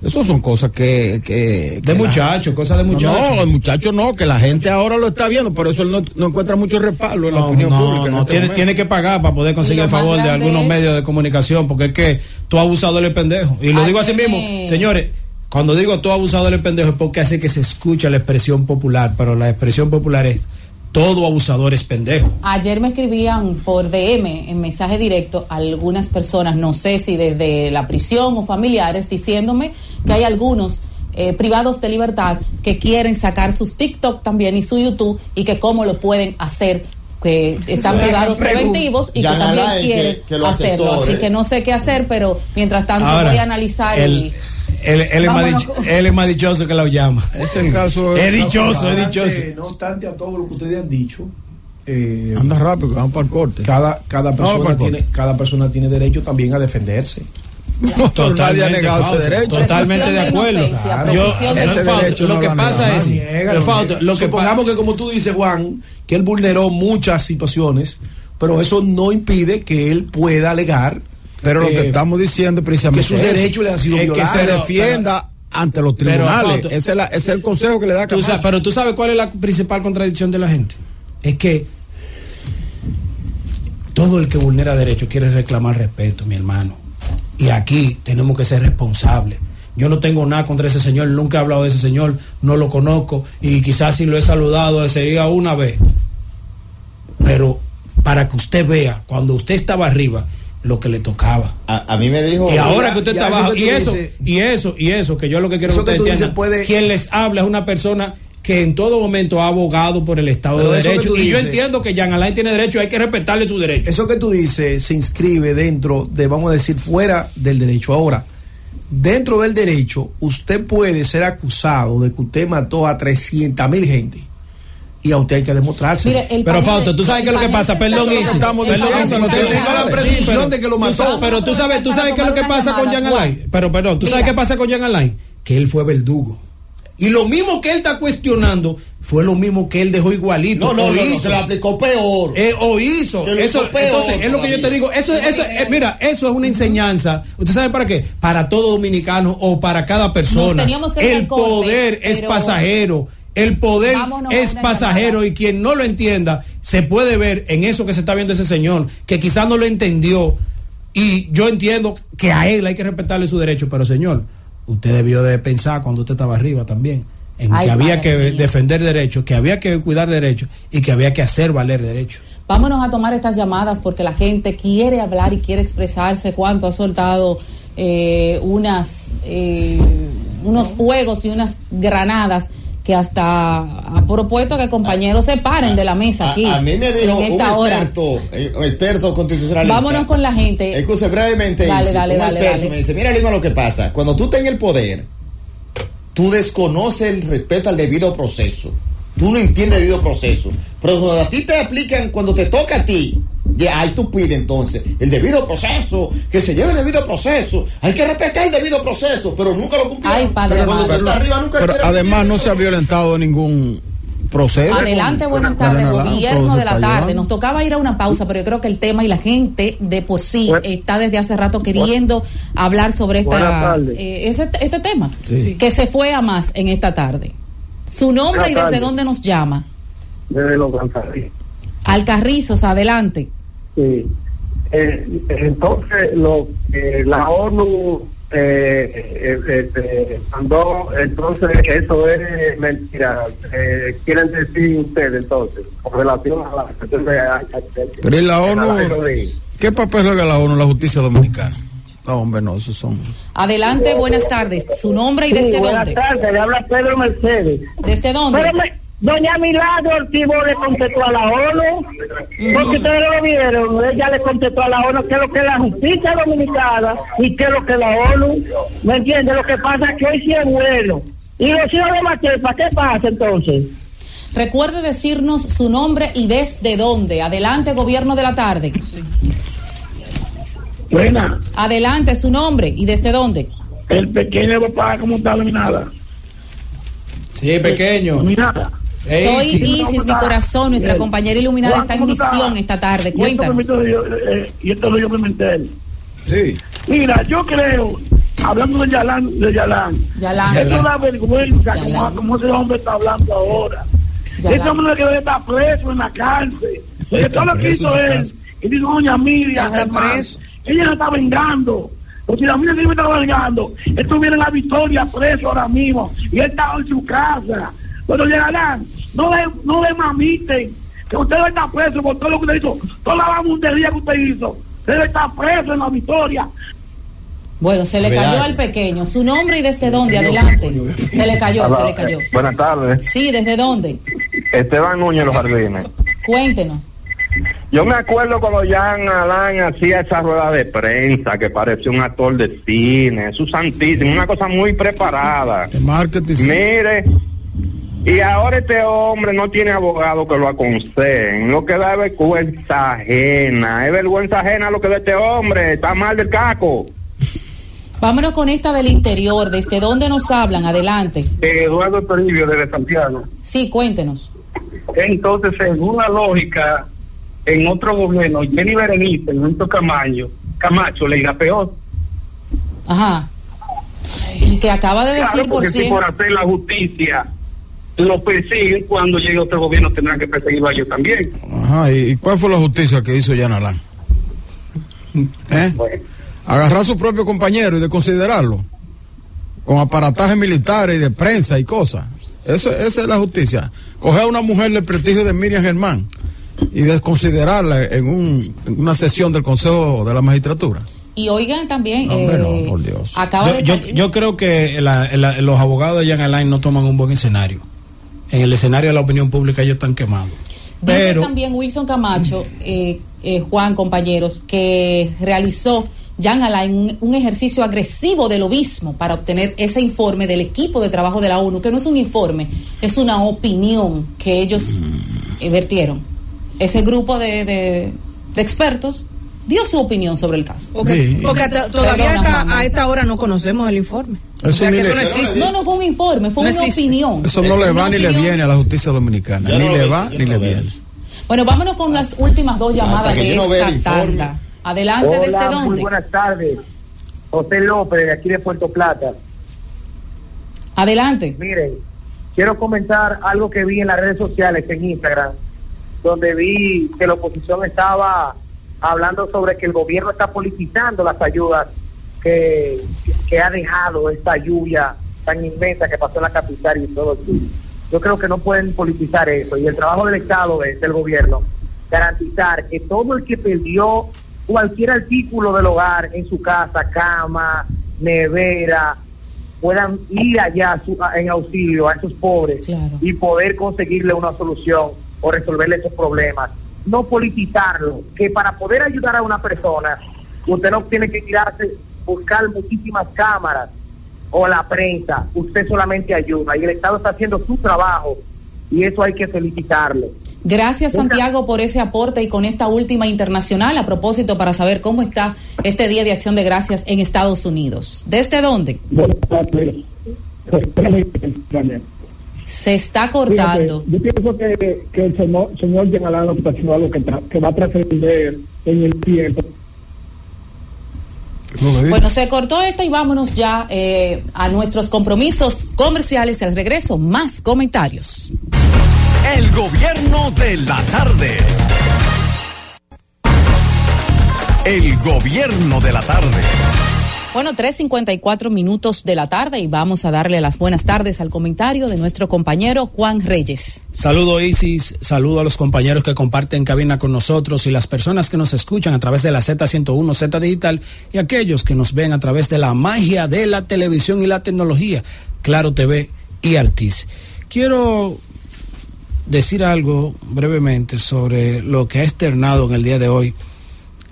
Eso son cosas que... que, que De muchachos, cosas de muchachos. No, el muchacho no, que la gente ahora lo está viendo, por eso él no, no encuentra mucho respaldo en la No, opinión no, pública. no, este tiene, que pagar para poder conseguir el favor de algunos es- medios de comunicación, porque es que tú abusador es pendejo. Y lo digo así mismo, señores, cuando digo tú abusador es pendejo es porque hace que se escucha la expresión popular, pero la expresión popular es todo abusador es pendejo. Ayer me escribían por DM, en mensaje directo, algunas personas, no sé si desde la prisión o familiares, diciéndome que hay algunos eh, privados de libertad que quieren sacar sus TikTok también y su YouTube y que cómo lo pueden hacer que están es privados preventivos y que también que- quieren que lo hacerlo. asesore. Así que no sé qué hacer, pero mientras tanto Ahora, voy a analizar él, y él, él es más él es más dichoso que lo llama. [laughs] Es el caso Es dichoso, No es dichoso. No obstante a todo lo que ustedes han dicho, eh, Anda rápido, que vamos para el corte. cada, cada, persona para el tiene, cada persona tiene derecho también a defenderse. Nadie ha negado ese derecho. Totalmente de acuerdo. Yo, ese Fausto, derecho lo no que lo pasa es, Fausto, lo que Supongamos pa- que como tú dices, Juan, que él vulneró muchas situaciones, pero eso no impide que él pueda alegar Pero lo eh, que estamos diciendo es precisamente que sus derechos le han sido es que violados. se Pero- defienda ante los pero, tribunales. Fausto, ese, es la- ese es el consejo que le da Tú sabes- pero tú sabes cuál es la principal contradicción de la gente. Es que todo el que vulnera derechos quiere reclamar respeto, mi hermano. Y aquí tenemos que ser responsables. Yo no tengo nada contra ese señor, nunca he hablado de ese señor, no lo conozco y quizás si lo he saludado sería una vez. Pero para que usted vea, cuando usted estaba arriba, lo que le tocaba. A, a mí me dijo. Y ahora que usted está abajo, que y eso, y eso, y eso, que yo lo que quiero Eso que que dices entiendan, puede- quien les habla es una persona que en todo momento ha abogado por el Estado Pero de Derecho. Y yo entiendo que Jean Alain tiene derecho, hay que respetarle su derecho. Eso que tú dices se inscribe dentro de, vamos a decir, fuera del derecho. Ahora, dentro del derecho, usted puede ser acusado de que usted mató a 300 mil gente. Y a usted hay que demostrarse. Mire, Pero Fausto, tú sabes qué es lo que pasa, perdón, Isi. Estamos no tratando. la presunción pero- de que lo tú mató. sabes- pero tú sabes, tú sabes qué es lo que pasa con Jean Alain. Pero perdón, tú sabes qué pasa con Jean Alain, que él fue verdugo. Y lo mismo que él está cuestionando fue lo mismo que él dejó igualito. No, no, o no, no, hizo. se lo aplicó peor. Eh, o hizo. Eso, hizo peor entonces, es lo que yo te digo. Eso, eso, eh, mira, eso es una enseñanza. ¿Usted sabe para qué? Para todo dominicano o para cada persona. teníamos que El poder es pero- pasajero. El poder Vámonos es pasajero y quien no lo entienda se puede ver en eso que se está viendo ese señor, que quizás no lo entendió. Y yo entiendo que a él hay que respetarle su derecho, pero señor, usted debió de pensar cuando usted estaba arriba también, en Ay, que había que defender derechos, que había que cuidar derechos y que había que hacer valer derechos. Vámonos a tomar estas llamadas porque la gente quiere hablar y quiere expresarse cuánto ha soltado eh, unas eh, unos fuegos y unas granadas que hasta ha propuesto que compañeros se paren de la mesa A, aquí. a mí me dijo un experto, eh, un experto constitucionalista. Vámonos con la gente. Escúchame brevemente. Dale, dale, un dale, experto dale. me dice, mira Lima lo que pasa. Cuando tú tengas el poder, tú desconoces el respeto al debido proceso. Tú no entiendes el debido proceso. Pero cuando a ti te aplican, cuando te toca a ti, de ahí tú pides entonces el debido proceso, que se lleve el debido proceso. Hay que respetar el debido proceso, pero nunca lo cumplieron. Ay, padre pero cuando tú amado. estás arriba nunca Pero además no se ha violentado ningún proceso. Adelante, con- buenas tardes, gobierno de la tarde. llevando. Nos tocaba ir a una pausa, pero yo creo que el tema y la gente de por sí está desde hace rato queriendo hablar sobre esta, eh, ese, este tema, Sí. que se fue a más en esta tarde. Su nombre Buenas y desde dónde nos llama. Desde los González. Alcarrizos, adelante. Sí. Eh, entonces, lo que la ONU eh, eh, eh, eh, mandó, entonces eso es mentira. Eh, quieren decir ustedes, entonces, con relación a la. Pero ¿y la ONU? de- ¿Qué papel juega la ONU en la justicia dominicana? No, hombre, no, esos son. Adelante, buenas tardes. Su nombre y Sí, desde buenas dónde. tardes, le habla Pedro Mercedes. ¿Desde dónde? Pero me- Doña Milagro Ortivo le contestó a la ONU, porque ustedes lo vieron, ella le contestó a la ONU qué es lo que es la justicia dominicana y qué es lo que es la ONU, ¿me entiendes? Lo que pasa es que hoy sí es bueno. Y los hijos de Matepa, ¿qué pasa entonces? Recuerde decirnos su nombre y desde dónde. Adelante, gobierno de la tarde. Buena, Adelante, su nombre y desde dónde. el pequeño papá, ¿cómo está dominada? Sí, pequeño. Dominada. Soy sí. Isis, mi corazón, nuestra compañera iluminada Juan, está en ¿cómo tú misión esta tarde. Y esto Cuéntanos. eh, y esto lo yo me enteré. Sí. Mira, yo creo, hablando de Yalán, de Yalán, Yalán. es una vergüenza Yalán. como, como ese hombre está hablando ahora. Yalán. Ese hombre que debe estar preso en la cárcel. Porque [laughs] Está todo lo que hizo él, y dijo doña Miriam, Está ella no está vengando. O si la Miriam sí me está vengando, estuviera en la victoria preso ahora mismo, y él estaba en su casa. Pero Yalán, no le, no le mamiten, que usted debe estar preso por todo lo que usted hizo, toda la bamundería que usted hizo. Usted debe estar preso en la victoria. Bueno, se le cayó al pequeño. Su nombre y desde dónde. Adelante. Se le cayó, se le cayó. Buenas tardes. Sí, ¿desde dónde? Esteban Núñez, Los Jardines. Cuéntenos. Yo me acuerdo cuando Jan Alain hacía esa rueda de prensa que parecía un actor de cine, su santísimo, una cosa muy preparada. De marketing. Mire, y ahora este hombre no tiene abogado que lo aconsejen, lo que da es vergüenza ajena, es vergüenza ajena lo que da este hombre, está mal del caco. Vámonos con esta del interior. ¿Desde dónde nos hablan? Adelante. Eduardo Toribio desde Santiago. Sí, cuéntenos. Entonces, según la lógica, en otro gobierno, Jenny Berenice, Luis Camacho, Camacho le irá peor. Ajá. Y que acaba de decir, por si por hacer la justicia lo persiguen, cuando llegue otro gobierno tendrán que perseguirlo a ellos también. Ajá, ¿y cuál fue la justicia que hizo Yanalán? ¿Eh? Bueno, Agarrar a su propio compañero y desconsiderarlo. Con aparatajes militares y de prensa y cosas. Eso, esa es la justicia. Coger a una mujer del prestigio de Miriam Germán y desconsiderarla en, un- en una sesión del Consejo de la Magistratura. Y oigan también. No, hombre, eh, no, por Dios. Acaba Yo, de yo, salir- yo creo que la- la- los abogados de Jan Alain no toman un buen escenario. En el escenario de la opinión pública ellos están quemados. Dice Pero también Wilson Camacho, eh, eh, Juan, compañeros, que realizó Jan Alain un, un ejercicio agresivo de lobismo para obtener ese informe del equipo de trabajo de la ONU, que no es un informe, es una opinión que ellos eh, vertieron. Ese grupo de, de- de expertos dio su opinión sobre el caso. Porque, Sí. porque hasta- todavía a esta hora no conocemos el informe. O Eso sea ni que eso no existe. No, no fue un informe, fue No una existe. opinión. Eso no le va ni le viene a la justicia dominicana. Ni no le va ni le viene. Bueno, vámonos con las últimas dos llamadas que de esta tanda. Adelante, ¿desde dónde? muy buenas tardes. José López, de aquí de Puerto Plata. Adelante. Miren, quiero comentar algo que vi en las redes sociales, en Instagram, donde vi que la oposición estaba hablando sobre que el gobierno está politizando las ayudas que, que ha dejado esta lluvia tan inmensa que pasó en la capital y todo el. Yo creo que no pueden politizar eso y el trabajo del Estado, es del gobierno, garantizar que todo el que perdió cualquier artículo del hogar en su casa, cama, nevera, puedan ir allá a su- a- en auxilio a esos pobres Claro. y poder conseguirle una solución o resolverle esos problemas. No politizarlo, que para poder ayudar a una persona, usted no tiene que tirarse, buscar muchísimas cámaras o la prensa, usted solamente ayuda y el Estado está haciendo su trabajo y eso hay que felicitarle. Gracias Santiago por ese aporte y con esta última internacional a propósito para saber cómo está este Día de Acción de Gracias en Estados Unidos. ¿Desde dónde? Se está cortando. Fíjate, yo pienso que, que el señor, señor Alain está haciendo algo que, que va a trascender en el tiempo. Bueno, se cortó esta y vámonos ya eh, a nuestros compromisos comerciales. Al regreso, más comentarios. El gobierno de la tarde. El gobierno de la tarde. Bueno, 3.54 minutos de la tarde y vamos a darle las buenas tardes al comentario de nuestro compañero Juan Reyes. Saludo Isis, saludo a los compañeros que comparten cabina con nosotros y las personas que nos escuchan a través de la Z101, Z Digital y aquellos que nos ven a través de la magia de la televisión y la tecnología, Claro TV y Altiz. Quiero decir algo brevemente sobre lo que ha externado en el día de hoy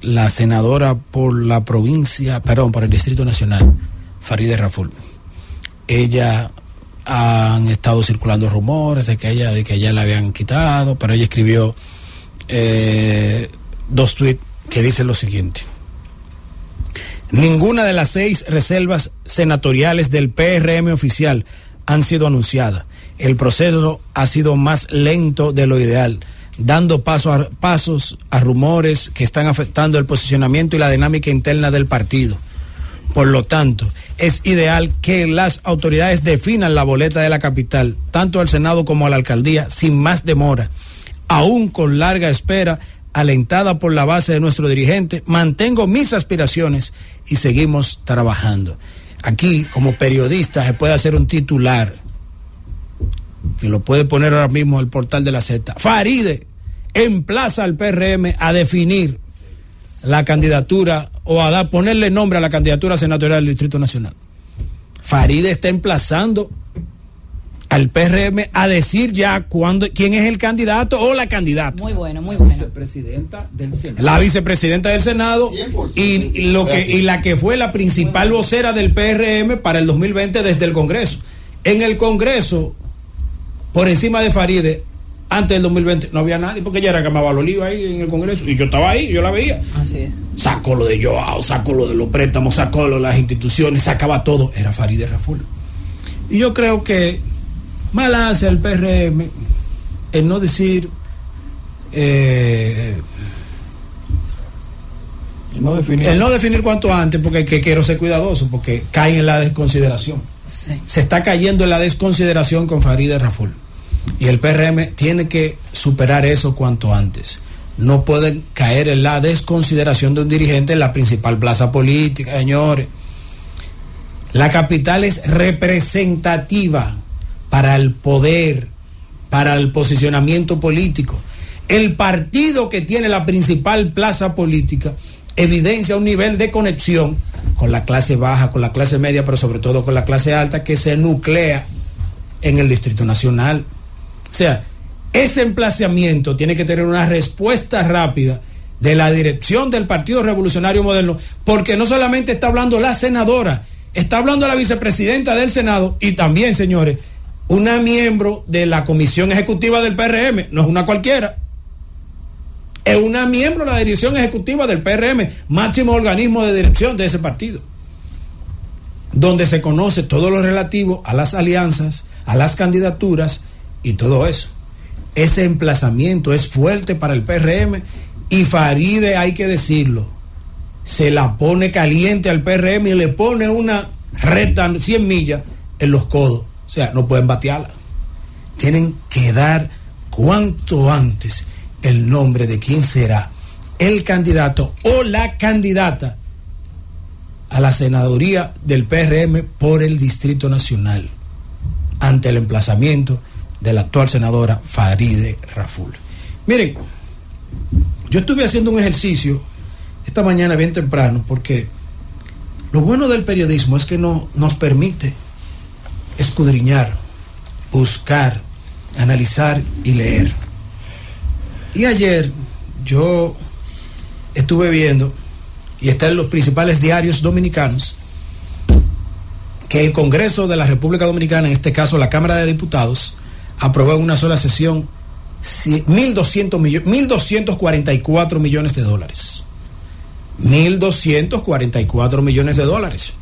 la senadora por la provincia, perdón, por el Distrito Nacional, Farideh Raful. Ella han estado circulando rumores de que ella, de que ella la habían quitado, pero ella escribió eh, dos tweets que dicen lo siguiente. Ninguna de las seis reservas senatoriales del PRM oficial han sido anunciadas. El proceso ha sido más lento de lo ideal, dando paso a, pasos a rumores que están afectando el posicionamiento y la dinámica interna del partido. Por lo tanto, es ideal que las autoridades definan la boleta de la capital, tanto al Senado como a la alcaldía, sin más demora. Aún con larga espera, alentada por la base de nuestro dirigente, mantengo mis aspiraciones y seguimos trabajando. Aquí, como periodista, se puede hacer un titular que lo puede poner ahora mismo el portal de la Z. Faride emplaza al PRM a definir la candidatura o a dar, ponerle nombre a la candidatura senatorial del Distrito Nacional. Faride está emplazando al PRM a decir ya cuándo, quién es el candidato o la candidata. Muy bueno, muy bueno. Vicepresidenta del Senado. La vicepresidenta del Senado y lo que, y la que fue la principal vocera del PRM para el 2020 desde el Congreso. En el Congreso, por encima de Faride, antes del 2020 no había nadie, porque ella era que amaba los líos ahí en el Congreso, y yo estaba ahí, yo la veía. Así es. Sacó lo de Joao, sacó lo de los préstamos, sacó lo de las instituciones, sacaba todo. Era Faride Raful. Y yo creo que mal hace el PRM el no decir. eh, No definir. el no definir cuanto antes, porque que quiero ser cuidadoso, porque cae en la desconsideración. Sí. Se está cayendo en la desconsideración con Farideh Raful. Y el PRM tiene que superar eso cuanto antes. No pueden caer en la desconsideración de un dirigente en la principal plaza política, señores. La capital es representativa para el poder, para el posicionamiento político. El partido que tiene la principal plaza política evidencia un nivel de conexión con la clase baja, con la clase media, pero sobre todo con la clase alta que se nuclea en el Distrito Nacional. O sea, ese emplazamiento tiene que tener una respuesta rápida de la dirección del Partido Revolucionario Moderno, porque no solamente está hablando la senadora, está hablando la vicepresidenta del Senado y también, señores, una miembro de la comisión ejecutiva del PRM, no es una cualquiera, es una miembro de la dirección ejecutiva del PRM, máximo organismo de dirección de ese partido, donde se conoce todo lo relativo a las alianzas, a las candidaturas y todo eso. Ese emplazamiento es fuerte para el PRM y Faride, hay que decirlo, se la pone caliente al PRM y le pone una recta 100 millas en los codos. O sea, no pueden batearla. Tienen que dar cuanto antes el nombre de quién será el candidato o la candidata a la senaduría del PRM por el Distrito Nacional ante el emplazamiento de la actual senadora Faride Raful. Miren, yo estuve haciendo un ejercicio esta mañana bien temprano porque lo bueno del periodismo es que no, nos permite escudriñar, buscar, analizar y leer. Y ayer yo estuve viendo, y está en los principales diarios dominicanos, que el Congreso de la República Dominicana, en este caso la Cámara de Diputados, aprobó en una sola sesión 1.200 millones, 1.244 millones de dólares. 1.244 millones de dólares.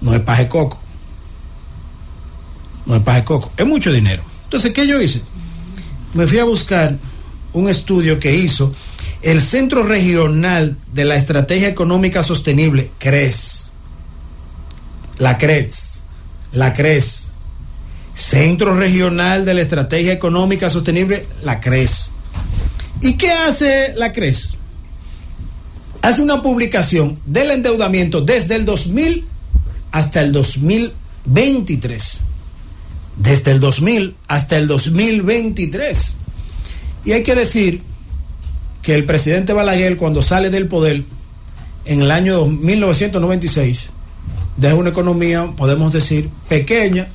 No es paje coco. No es paje coco. Es mucho dinero. Entonces, ¿qué yo hice? Me fui a buscar un estudio que hizo el Centro Regional de la Estrategia Económica Sostenible, CRES. La CRES. La CRES. Centro Regional de la Estrategia Económica Sostenible, la CRES. ¿Y qué hace la CRES? Hace una publicación del endeudamiento desde el 2000 hasta el 2023. Desde el 2000 hasta el 2023. Y hay que decir que el presidente Balaguer cuando sale del poder en el año 1996 deja una economía, podemos decir, pequeña,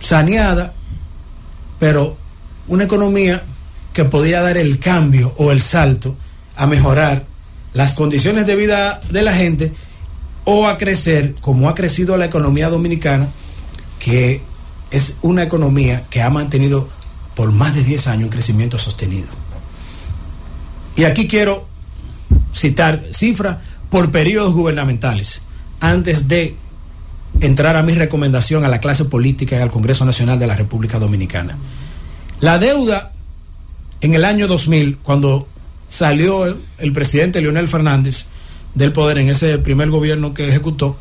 saneada, pero una economía que podía dar el cambio o el salto a mejorar las condiciones de vida de la gente o a crecer como ha crecido la economía dominicana, que es una economía que ha mantenido por más de 10 años un crecimiento sostenido. Y aquí quiero citar cifras por periodos gubernamentales, antes de entrar a mi recomendación a la clase política y al Congreso Nacional de la República Dominicana. La deuda en el año 2000, cuando salió el, presidente Leonel Fernández del poder en ese primer gobierno que ejecutó,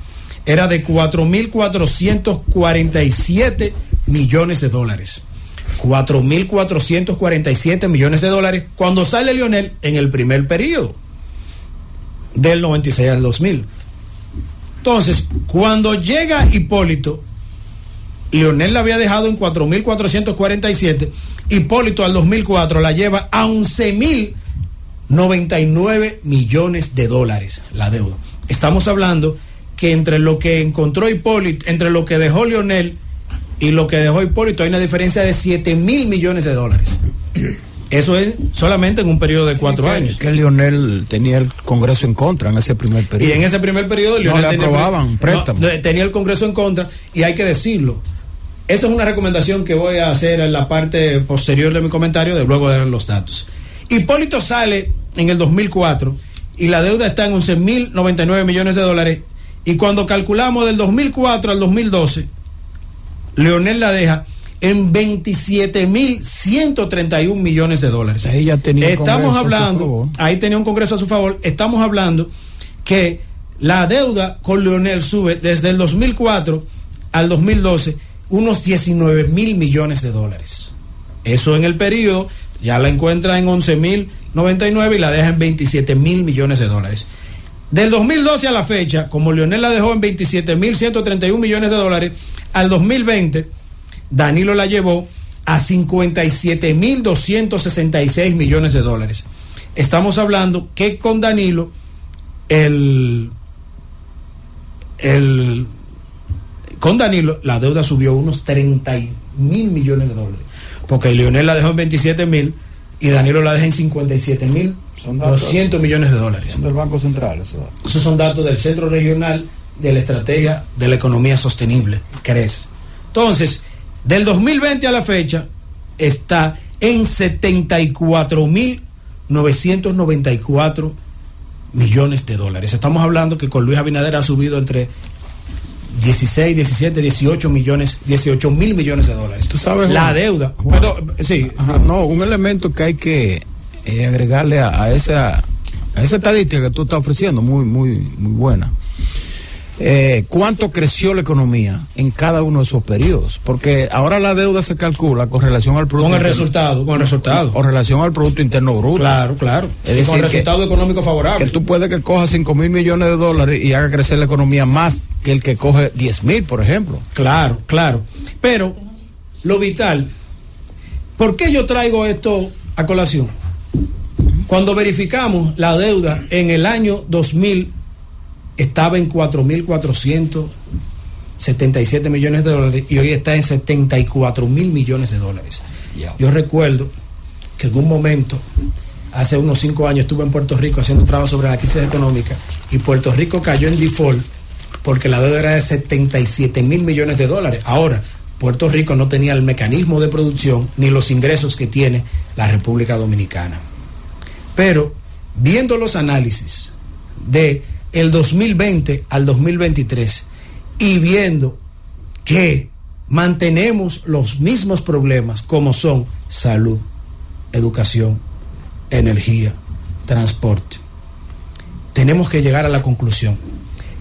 era de 4.447 millones de dólares. 4.447 millones de dólares cuando sale Leonel en el primer periodo, del 96 al 2000. Entonces, cuando llega Hipólito, Leonel la había dejado en 4.447, Hipólito al 2004 la lleva a 11.099 millones de dólares la deuda. Estamos hablando que entre lo que encontró Hipólito, entre lo que dejó Leonel y lo que dejó Hipólito hay una diferencia de 7 mil millones de dólares. Eso es solamente en un periodo de cuatro que, años. Que Lionel tenía el Congreso en contra en ese primer periodo. Y en ese primer periodo no le tenía, aprobaban préstamos. no, tenía el Congreso en contra y hay que decirlo. Esa es una recomendación que voy a hacer en la parte posterior de mi comentario, de luego de dar los datos. Hipólito sale en el 2004 y la deuda está en 11.099 millones de dólares. Y cuando calculamos del 2004 al 2012, Leonel la deja en 27.131 millones de dólares. Ahí ya tenía Estamos hablando, ahí tenía un Congreso a su favor, estamos hablando que la deuda con Leonel sube desde el 2004 al 2012 unos 19 mil millones de dólares. Eso en el periodo ya la encuentra en 11 mil 99 y la deja en 27 mil millones de dólares. Del 2012 a la fecha, como Leonel la dejó en 27 mil 131 millones de dólares, al 2020 Danilo la llevó a 57 mil 266 millones de dólares. Estamos hablando que con Danilo el, el con Danilo la deuda subió unos 30 mil millones de dólares. Porque Leonel la dejó en 27 mil y Danilo la deja en 57 mil Son datos- 200 millones de dólares. Son del Banco Central, eso. Esos son datos del Centro Regional de la Estrategia de la Economía Sostenible, CRES. Entonces, del 2020 a la fecha, está en 74.994 millones de dólares. Estamos hablando que con Luis Abinader ha subido entre 16, 17, 18 millones, 18 mil millones de dólares. Tú sabes, la Juan, deuda. Juan. Pero, sí, Ajá, no, un elemento que hay que eh, agregarle a, a esa a esa estadística que tú estás ofreciendo, muy, muy, muy buena. Eh, ¿Cuánto creció la economía en cada uno de esos periodos? Porque ahora la deuda se calcula con relación al producto con el Interno- resultado, con el resultado. con relación al producto interno bruto. Claro, claro. Es Y con decir, resultado económico favorable. Que tú puedes que coja 5 mil millones de dólares y haga crecer la economía más que el que coge 10 mil, por ejemplo. Claro, claro. Pero lo vital, ¿por qué yo traigo esto a colación? Cuando verificamos la deuda en el año 2000 estaba en 4.477 millones de dólares y hoy está en 74 mil millones de dólares. Yo recuerdo que en un momento, hace unos cinco años, estuve en Puerto Rico haciendo un trabajo sobre la crisis económica y Puerto Rico cayó en default porque la deuda era de 77 mil millones de dólares. Ahora, Puerto Rico no tenía el mecanismo de producción ni los ingresos que tiene la República Dominicana. Pero viendo los análisis de el 2020 al 2023 y viendo que mantenemos los mismos problemas como son salud, educación, energía, transporte. Tenemos que llegar a la conclusión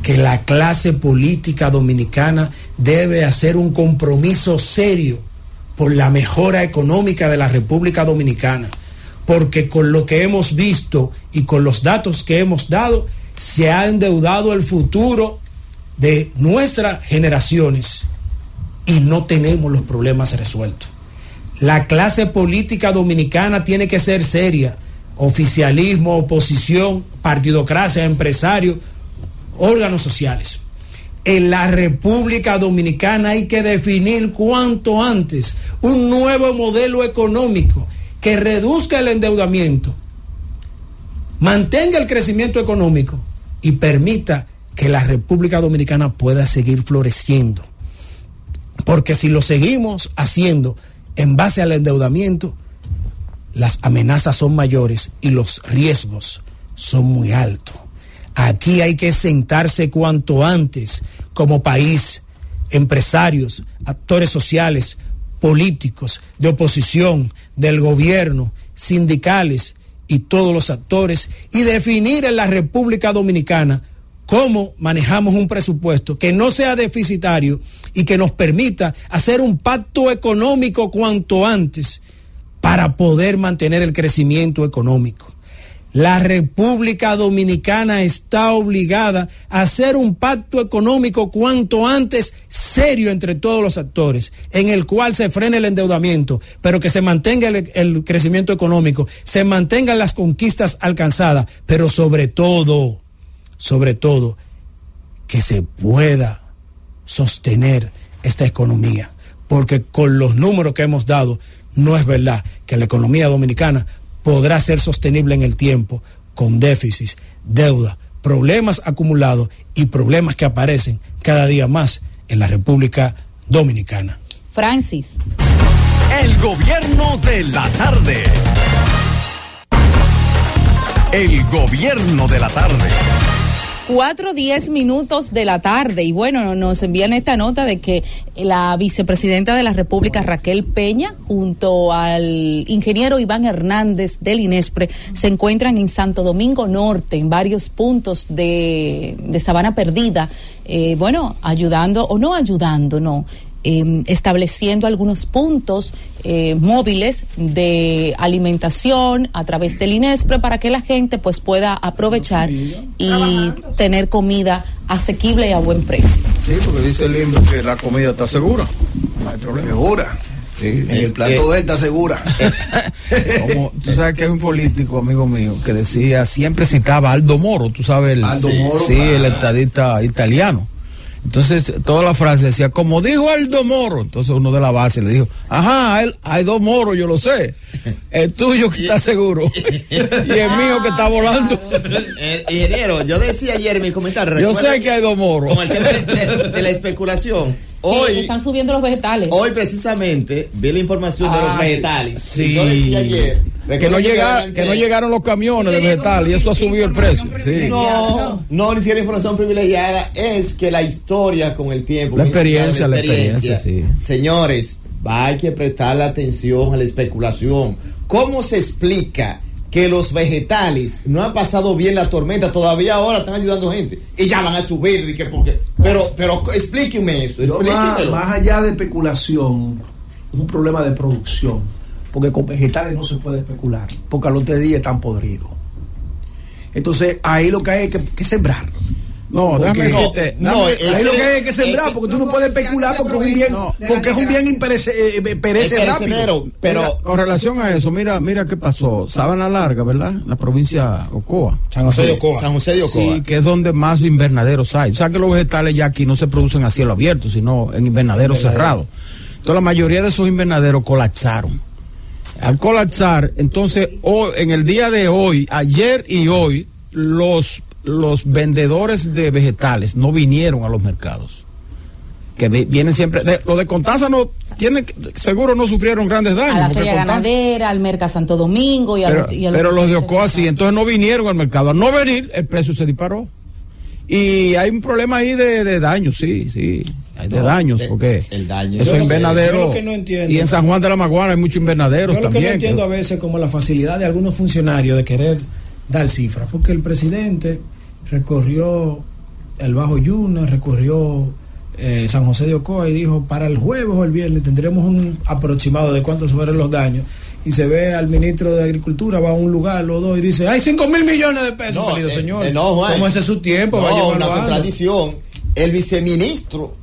que la clase política dominicana debe hacer un compromiso serio por la mejora económica de la República Dominicana, porque con lo que hemos visto y con los datos que hemos dado, se ha endeudado el futuro de nuestras generaciones y no tenemos los problemas resueltos. La clase política dominicana tiene que ser seria. Oficialismo, oposición, partidocracia, empresario, órganos sociales. En la República Dominicana hay que definir cuanto antes un nuevo modelo económico que reduzca el endeudamiento, mantenga el crecimiento económico y permita que la República Dominicana pueda seguir floreciendo. Porque si lo seguimos haciendo en base al endeudamiento, las amenazas son mayores y los riesgos son muy altos. Aquí hay que sentarse cuanto antes como país, empresarios, actores sociales, políticos, de oposición, del gobierno, sindicales y todos los actores y definir en la República Dominicana cómo manejamos un presupuesto que no sea deficitario y que nos permita hacer un pacto económico cuanto antes para poder mantener el crecimiento económico. La República Dominicana está obligada a hacer un pacto económico cuanto antes serio entre todos los actores, en el cual se frene el endeudamiento, pero que se mantenga el, el crecimiento económico, se mantengan las conquistas alcanzadas, pero sobre todo, sobre todo, que se pueda sostener esta economía, porque con los números que hemos dado, no es verdad que la economía dominicana podrá ser sostenible en el tiempo con déficits, deuda, problemas acumulados y problemas que aparecen cada día más en la República Dominicana. Francis. El gobierno de la tarde. El gobierno de la tarde. Cuatro diez minutos de la tarde. Y bueno, nos envían esta nota de que la vicepresidenta de la República Raquel Peña junto al ingeniero Iván Hernández del INESPRE se encuentran en Santo Domingo Norte, en varios puntos de, de Sabana Perdida, eh, bueno, ayudando o no ayudando, no, eh, estableciendo algunos puntos eh, móviles de alimentación a través del INESPRE para que la gente pues pueda aprovechar y tener comida asequible y a buen precio. Sí, porque dice el libro que la comida está segura. No hay problema. Segura. Sí, En el plato de él está segura. [laughs] Como, tú sabes que hay un político, amigo mío, que decía, siempre citaba a Aldo Moro, tú sabes, el, Aldo sí, Moro, sí, claro. el estadista italiano. Entonces, toda la frase decía, como dijo Aldo Moro. Entonces, uno de la base le dijo, ajá, él, hay dos moros, yo lo sé. El tuyo que está seguro. y el mío que está volando. El ingeniero, yo decía ayer en mi comentario. Yo sé que hay dos moros. Con el tema de, de- de la especulación. Que Hoy, están subiendo los vegetales. hoy precisamente vi la información de los vegetales. sí. Yo decía ayer. Que no, llega, que no llegaron los camiones de vegetal y eso ha subido el precio. Sí. No, no, ni siquiera información privilegiada, es que la historia con el tiempo. La experiencia, enseñaron la experiencia, sí. Señores, hay que prestarle atención a la especulación. ¿Cómo se explica que los vegetales no han pasado bien la tormenta? Todavía ahora están ayudando gente y ya van a subir. que porque, pero, pero explíqueme eso. Más, más allá de especulación, es un problema de producción. Porque con vegetales no se puede especular. Porque a los tres días están podridos. Entonces, ahí lo que hay que, que sembrar. No, Porque- déjame decirte. no, dame- es- Ahí lo que hay que sembrar, porque tú no puedes especular porque es un bien, porque es un bien imperece, eh, Es perece rápido. pero Mira, con relación a eso, mira, mira qué pasó. Sabana Larga, ¿verdad? La provincia Ocoa. San José de Ocoa. San José de Ocoa. Sí, que es donde más invernaderos hay. O sea que los vegetales ya aquí no se producen a cielo abierto, sino en invernaderos cerrados. Entonces la mayoría de esos invernaderos colapsaron. Al colapsar, entonces hoy, en el día de hoy, ayer y hoy, los, los vendedores de vegetales no vinieron a los mercados. Que vi- vienen siempre. de- los de Constanza no tienen, que- seguro no sufrieron grandes daños. a la feria Constanza- ganadera, al Merca Santo Domingo y a pero, los, y a pero los de Ocoa sí, entonces no vinieron al mercado. Al no venir, el precio se disparó. Y hay un problema ahí de, de daño, sí, sí. Hay de No, daños, de- porque el daño. eso es lo que- invernadero. lo que no entiendo- y en San Juan de la Maguana hay muchos invernaderos Yo lo que también. no entiendo a veces como la facilidad de algunos funcionarios de querer dar cifras, porque el presidente recorrió el Bajo Yuna, recorrió eh, San José de Ocoa y dijo, para el jueves o el viernes tendremos un aproximado de cuántos fueron los daños. Y se ve al ministro de Agricultura, va a un lugar, los dos, y dice, hay 5 mil millones de pesos, No, querido eh, señor. eh, no, Juan. ¿Cómo ese es su tiempo? No, Vaya una evaluando. contradicción. El viceministro,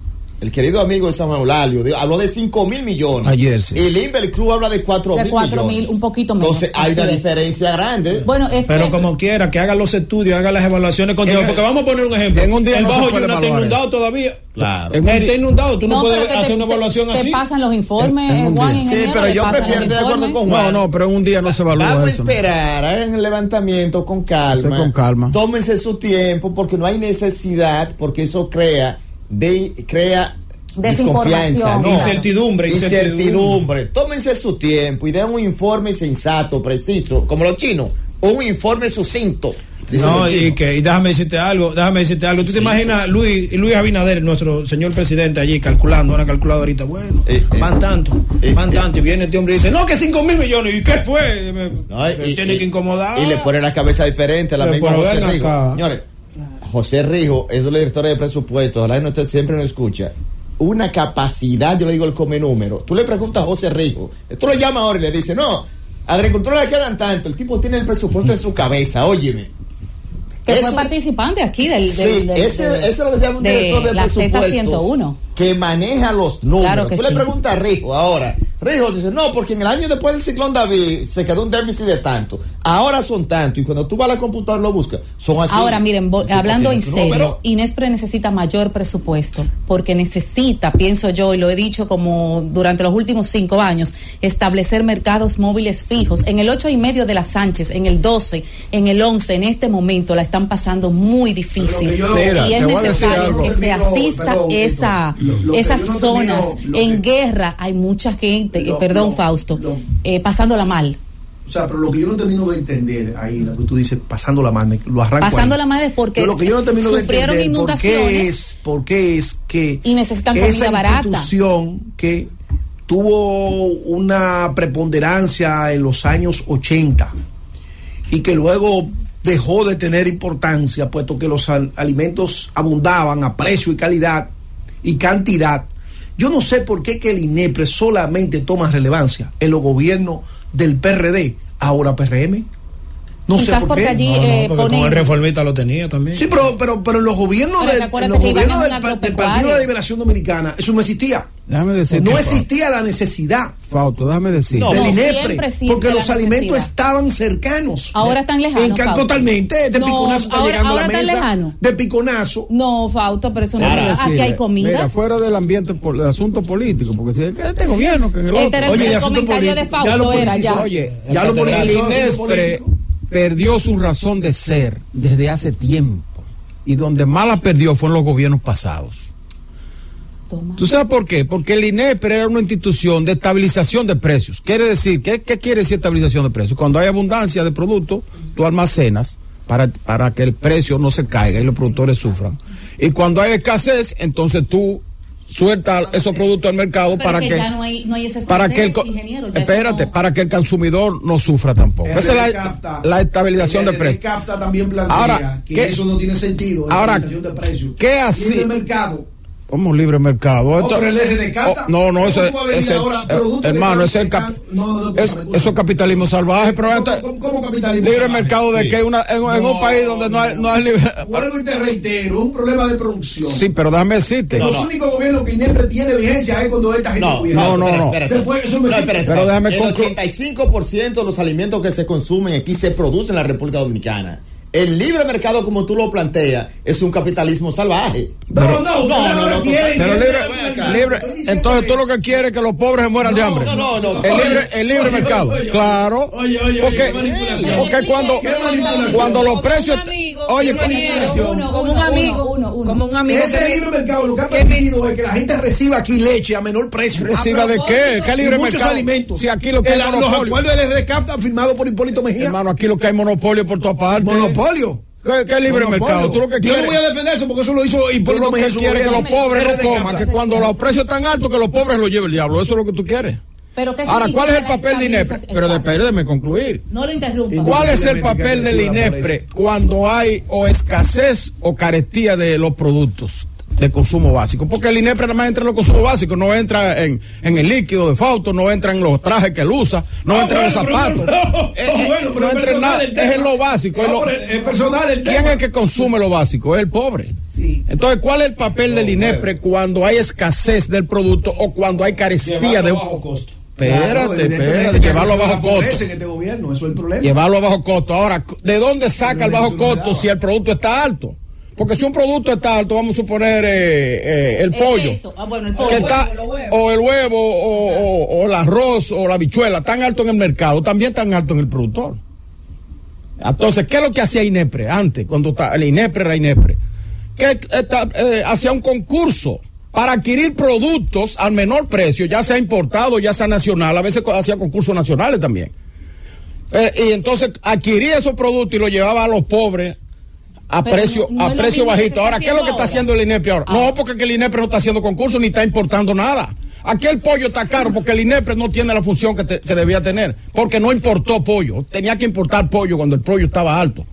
el querido amigo de San Eulalio, habló de 5 mil millones. Ayer, sí. El Inver Club habla de 4 De mil 4 millones. mil, un poquito menos. Entonces hay una es. diferencia grande. Bueno, es Pero que- como quiera, que haga los estudios, haga las evaluaciones con tiempo. En- Porque vamos a poner un ejemplo. en un día el no Bajo Yuna está inundado todavía. Claro. En un Está inundado, tú no, No, puedes hacer te- una te- evaluación te así. pasan los informes, En- en un Juan, día. Sí, pero yo prefiero estar de acuerdo con No, Juan. no, pero en un día no se evalúa Vamos a eso. ¿no? esperar, hagan el levantamiento con calma. Con calma. Tómense su tiempo porque no hay necesidad, porque eso crea, de, crea desconfianza. No. Incertidumbre, Incertidumbre. incertidumbre. Tómense su tiempo y den un informe sensato, preciso, como los chinos. Un informe sucinto. No, y que y déjame decirte algo, déjame decirte algo. ¿Tú te imaginas Luis, Luis Abinader, nuestro señor presidente allí calculando, una calculadorita, bueno, Eh, eh. van tanto, Eh, van eh. tanto, y viene este hombre y dice, no, que 5 mil millones, ¿y qué fue? Me- No, me y- tiene y- que incomodar. Y le pone la cabeza diferente ven Rijo. acá. Señores, José Rijo es el director de presupuesto. Ojalá que no esté siempre nos escucha. Una capacidad, yo le digo el come número. Tú le preguntas a José Rijo. Tú lo llamas ahora y le dices, no, agricultura le quedan tanto. El tipo tiene el presupuesto en su cabeza, óyeme. que fue participante aquí del, Sí, del, del- ese, es lo que se llama un de director de la presupuesto. Z101. Que maneja los números. Claro que Tú sí. le preguntas a Rijo ahora. Rijo dice, no, porque en el año después del ciclón David se quedó un déficit de tanto. Ahora son tanto. Y cuando tú vas a la computadora lo buscas, son así. Ahora, miren, hablando en serio, número. Inespre necesita mayor presupuesto, porque necesita, pienso yo, y lo he dicho como durante los últimos cinco años, establecer mercados móviles fijos. En el ocho y medio de la Sánchez, en el 12, en el 11, en este momento la están pasando muy difícil. yo- y es necesario que se asista perdón, esa, lo- esas zonas. en que- guerra hay mucha gente, Lo- eh, perdón, lo- Fausto, eh, pasándola mal. O sea, pero lo que yo no termino de entender ahí, lo que tú dices, pasando la mano, lo arranco Pasando ahí. la mano es porque lo que yo no termino de sufrieron entender, ¿por qué inundaciones es, por qué es que y necesitan esa comida barata. institución que tuvo una preponderancia en los años 80 y que luego dejó de tener importancia, puesto que los al- alimentos abundaban a precio y calidad y cantidad. Yo no sé por qué que el INEPRE solamente toma relevancia en los gobiernos del PRD, ahora PRM. No Quizás sé por porque qué. allí No, no, eh, porque ponen- con el reformista lo tenía también. Sí, pero, pero, pero en los gobiernos, Pero del, que en los gobiernos del, del. Partido de la Liberación Dominicana, eso no existía. Déjame decir. No existía la necesidad Fausto, déjame decir. No, del INEPRE, porque la los alimentos estaban cercanos. Ahora están lejanos, En totalmente, de No, piconazo está ahora- llegando a ahora la están mesa. lejanos. De piconazo. No, Fausto, pero eso no es Aquí hay comida. Mira, fuera del ambiente, por, del asunto político, porque si es que este gobierno, que en el Este otro. Oye, el de asunto comentario de político, ya lo Fausto era ya. Oye, Ya lo politizó. Perdió su razón de ser desde hace tiempo. Y donde más la perdió fue en los gobiernos pasados. Toma. ¿Tú sabes por qué? Porque el INEPRE era una institución de estabilización de precios. Quiere decir, ¿qué, qué quiere decir estabilización de precios? Cuando hay abundancia de productos, tú almacenas para, para que el precio no se caiga y los productores sufran. Y cuando hay escasez, entonces tú sueltas esos productos al mercado para que que, ya no hay, no hay para que el espérate, no- para que el consumidor no sufra tampoco. Esa es la, la estabilización de precios. CAFTA también plantea Ahora, que ¿qué- eso no tiene sentido. la ahora, estabilización de precios. ¿qué así? Mercado. Como libre mercado. No, Esto- pero el RD Cata- Oh, no, no, ¿Cómo ese, tú vas a venir ese- ahora, eh, producto de hermano, es el de cap- campo? No, no, no, es- eso es capitalismo salvaje, pero ¿Cómo- entonces- cómo- cómo capitalismo libre salvaje? mercado de Sí. que una, en, en un país donde no hay, no hay libre. Vuelvo y te reitero, es un problema de producción. Sí, pero déjame decirte. Los únicos gobiernos que INEPRE tiene vigencia es cuando esta gente No, no, no. Después, eso me Pero déjame El conclu- 85% de los alimentos que se consumen aquí se producen en la República Dominicana. El libre mercado, como tú lo planteas, es un capitalismo salvaje. No, no, no, no, no, Pero libre, acá. entonces tú lo que quieres es que los pobres se mueran de hambre. no, no, no. El libre, el libre Oye, mercado, oye, oye. claro. Oye, oye, oye, porque, porque cuando, cuando los precios, un amigo, oye. Uno, como uno, un amigo, uno, como un amigo Ese que- libre mercado lo que ha que me- permitido es que la gente reciba aquí leche a menor precio. reciba de qué, qué Y libre muchos mercado. alimentos. Si aquí lo que hay El- los monopolio. acuerdos del RDCAF están firmados por Hipólito Mejía. Hermano, aquí lo que hay monopolio por todas partes. Monopolio. ¿Qué, qué libre Monopolio. mercado? Tú lo que Yo quieres. no voy a defender eso porque eso lo hizo Tú Hipólito lo que Mejía en su quieres es que los pobres lo coman, que cuando los precios están altos, que los pobres lo lleve el diablo. Eso es lo que tú quieres. Pero ¿qué Ahora, ¿cuál es el papel de INEPRE? Pero déjeme concluir. No lo interrumpa. ¿Cuál es el papel del INEPRE cuando hay o escasez o carestía de los productos de consumo básico? Porque el INEPRE nada más entra en los consumos básicos, no entra en, en el líquido de Fausto, no entra en los trajes que él usa, no Ah, entra en los pero- zapatos. no, Eh, eh, bueno, pero no es entra en personal nada, es en lo básico. es No, lo- es personal el ¿Quién tema. es el que consume lo básico? Es el pobre. Entonces, ¿cuál es el papel del INEPRE cuando hay escasez del producto o cuando hay carestía de... bajo costo. Espérate, espérate, llevarlo a bajo costo. en este gobierno, eso es el problema. Llevarlo a bajo costo. Ahora, ¿de dónde saca el bajo costo si el producto está alto? Porque si un producto está alto, vamos a suponer eh, eh, el El pollo. Ah, bueno, el pollo. que está, o el huevo, o, o- o el arroz, o la bichuela, tan alto en el mercado, también tan alto en el productor. Entonces, ¿qué es lo que hacía INEPRE antes, cuando está, el INEPRE era INEPRE? Que eh, hacía un concurso para adquirir productos al menor precio, ya sea importado, ya sea nacional, a veces hacía concursos nacionales también. Pero- y entonces adquiría esos productos y los llevaba a los pobres a Pero precio, no- no a precio bajito. Ahora, ¿qué es lo que está haciendo el INEPRE ahora? Ah. No, porque que el INEPRE no está haciendo concursos ni está importando nada. Aquí el pollo está caro porque el INEPRE no tiene la función que, te- que debía tener, porque no importó pollo. Tenía que importar pollo cuando el pollo estaba alto.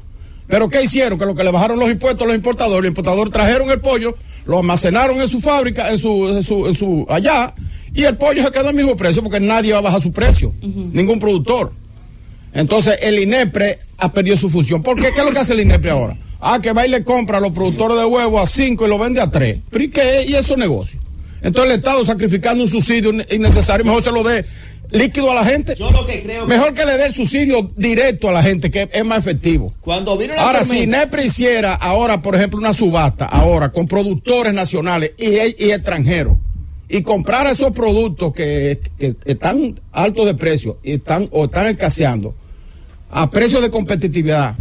Pero ¿qué hicieron? Que lo que le bajaron los impuestos a los importadores, los importadores trajeron el pollo, lo almacenaron en su fábrica, en su, en su, en su allá, y el pollo se quedó al mismo precio porque nadie va a bajar su precio, ningún productor. Entonces el INEPRE ha perdido su función. ¿Por qué? ¿Qué es lo que hace el INEPRE ahora? Ah, que va y le compra a los productores de huevos a 5 y lo vende a 3. ¿Pero y qué? ¿Y eso negocio? Entonces el Estado sacrificando un subsidio innecesario, mejor se lo dé líquido a la gente. Yo lo que creo que- Mejor que le dé el subsidio directo a la gente, que es más efectivo. Cuando vino la Ahora, si tormenta- INEPRE hiciera ahora, por ejemplo, una subasta, ahora, con productores nacionales y, y extranjeros, y comprara esos productos que, que están altos de precio y están, o están escaseando, a precios de competitividad,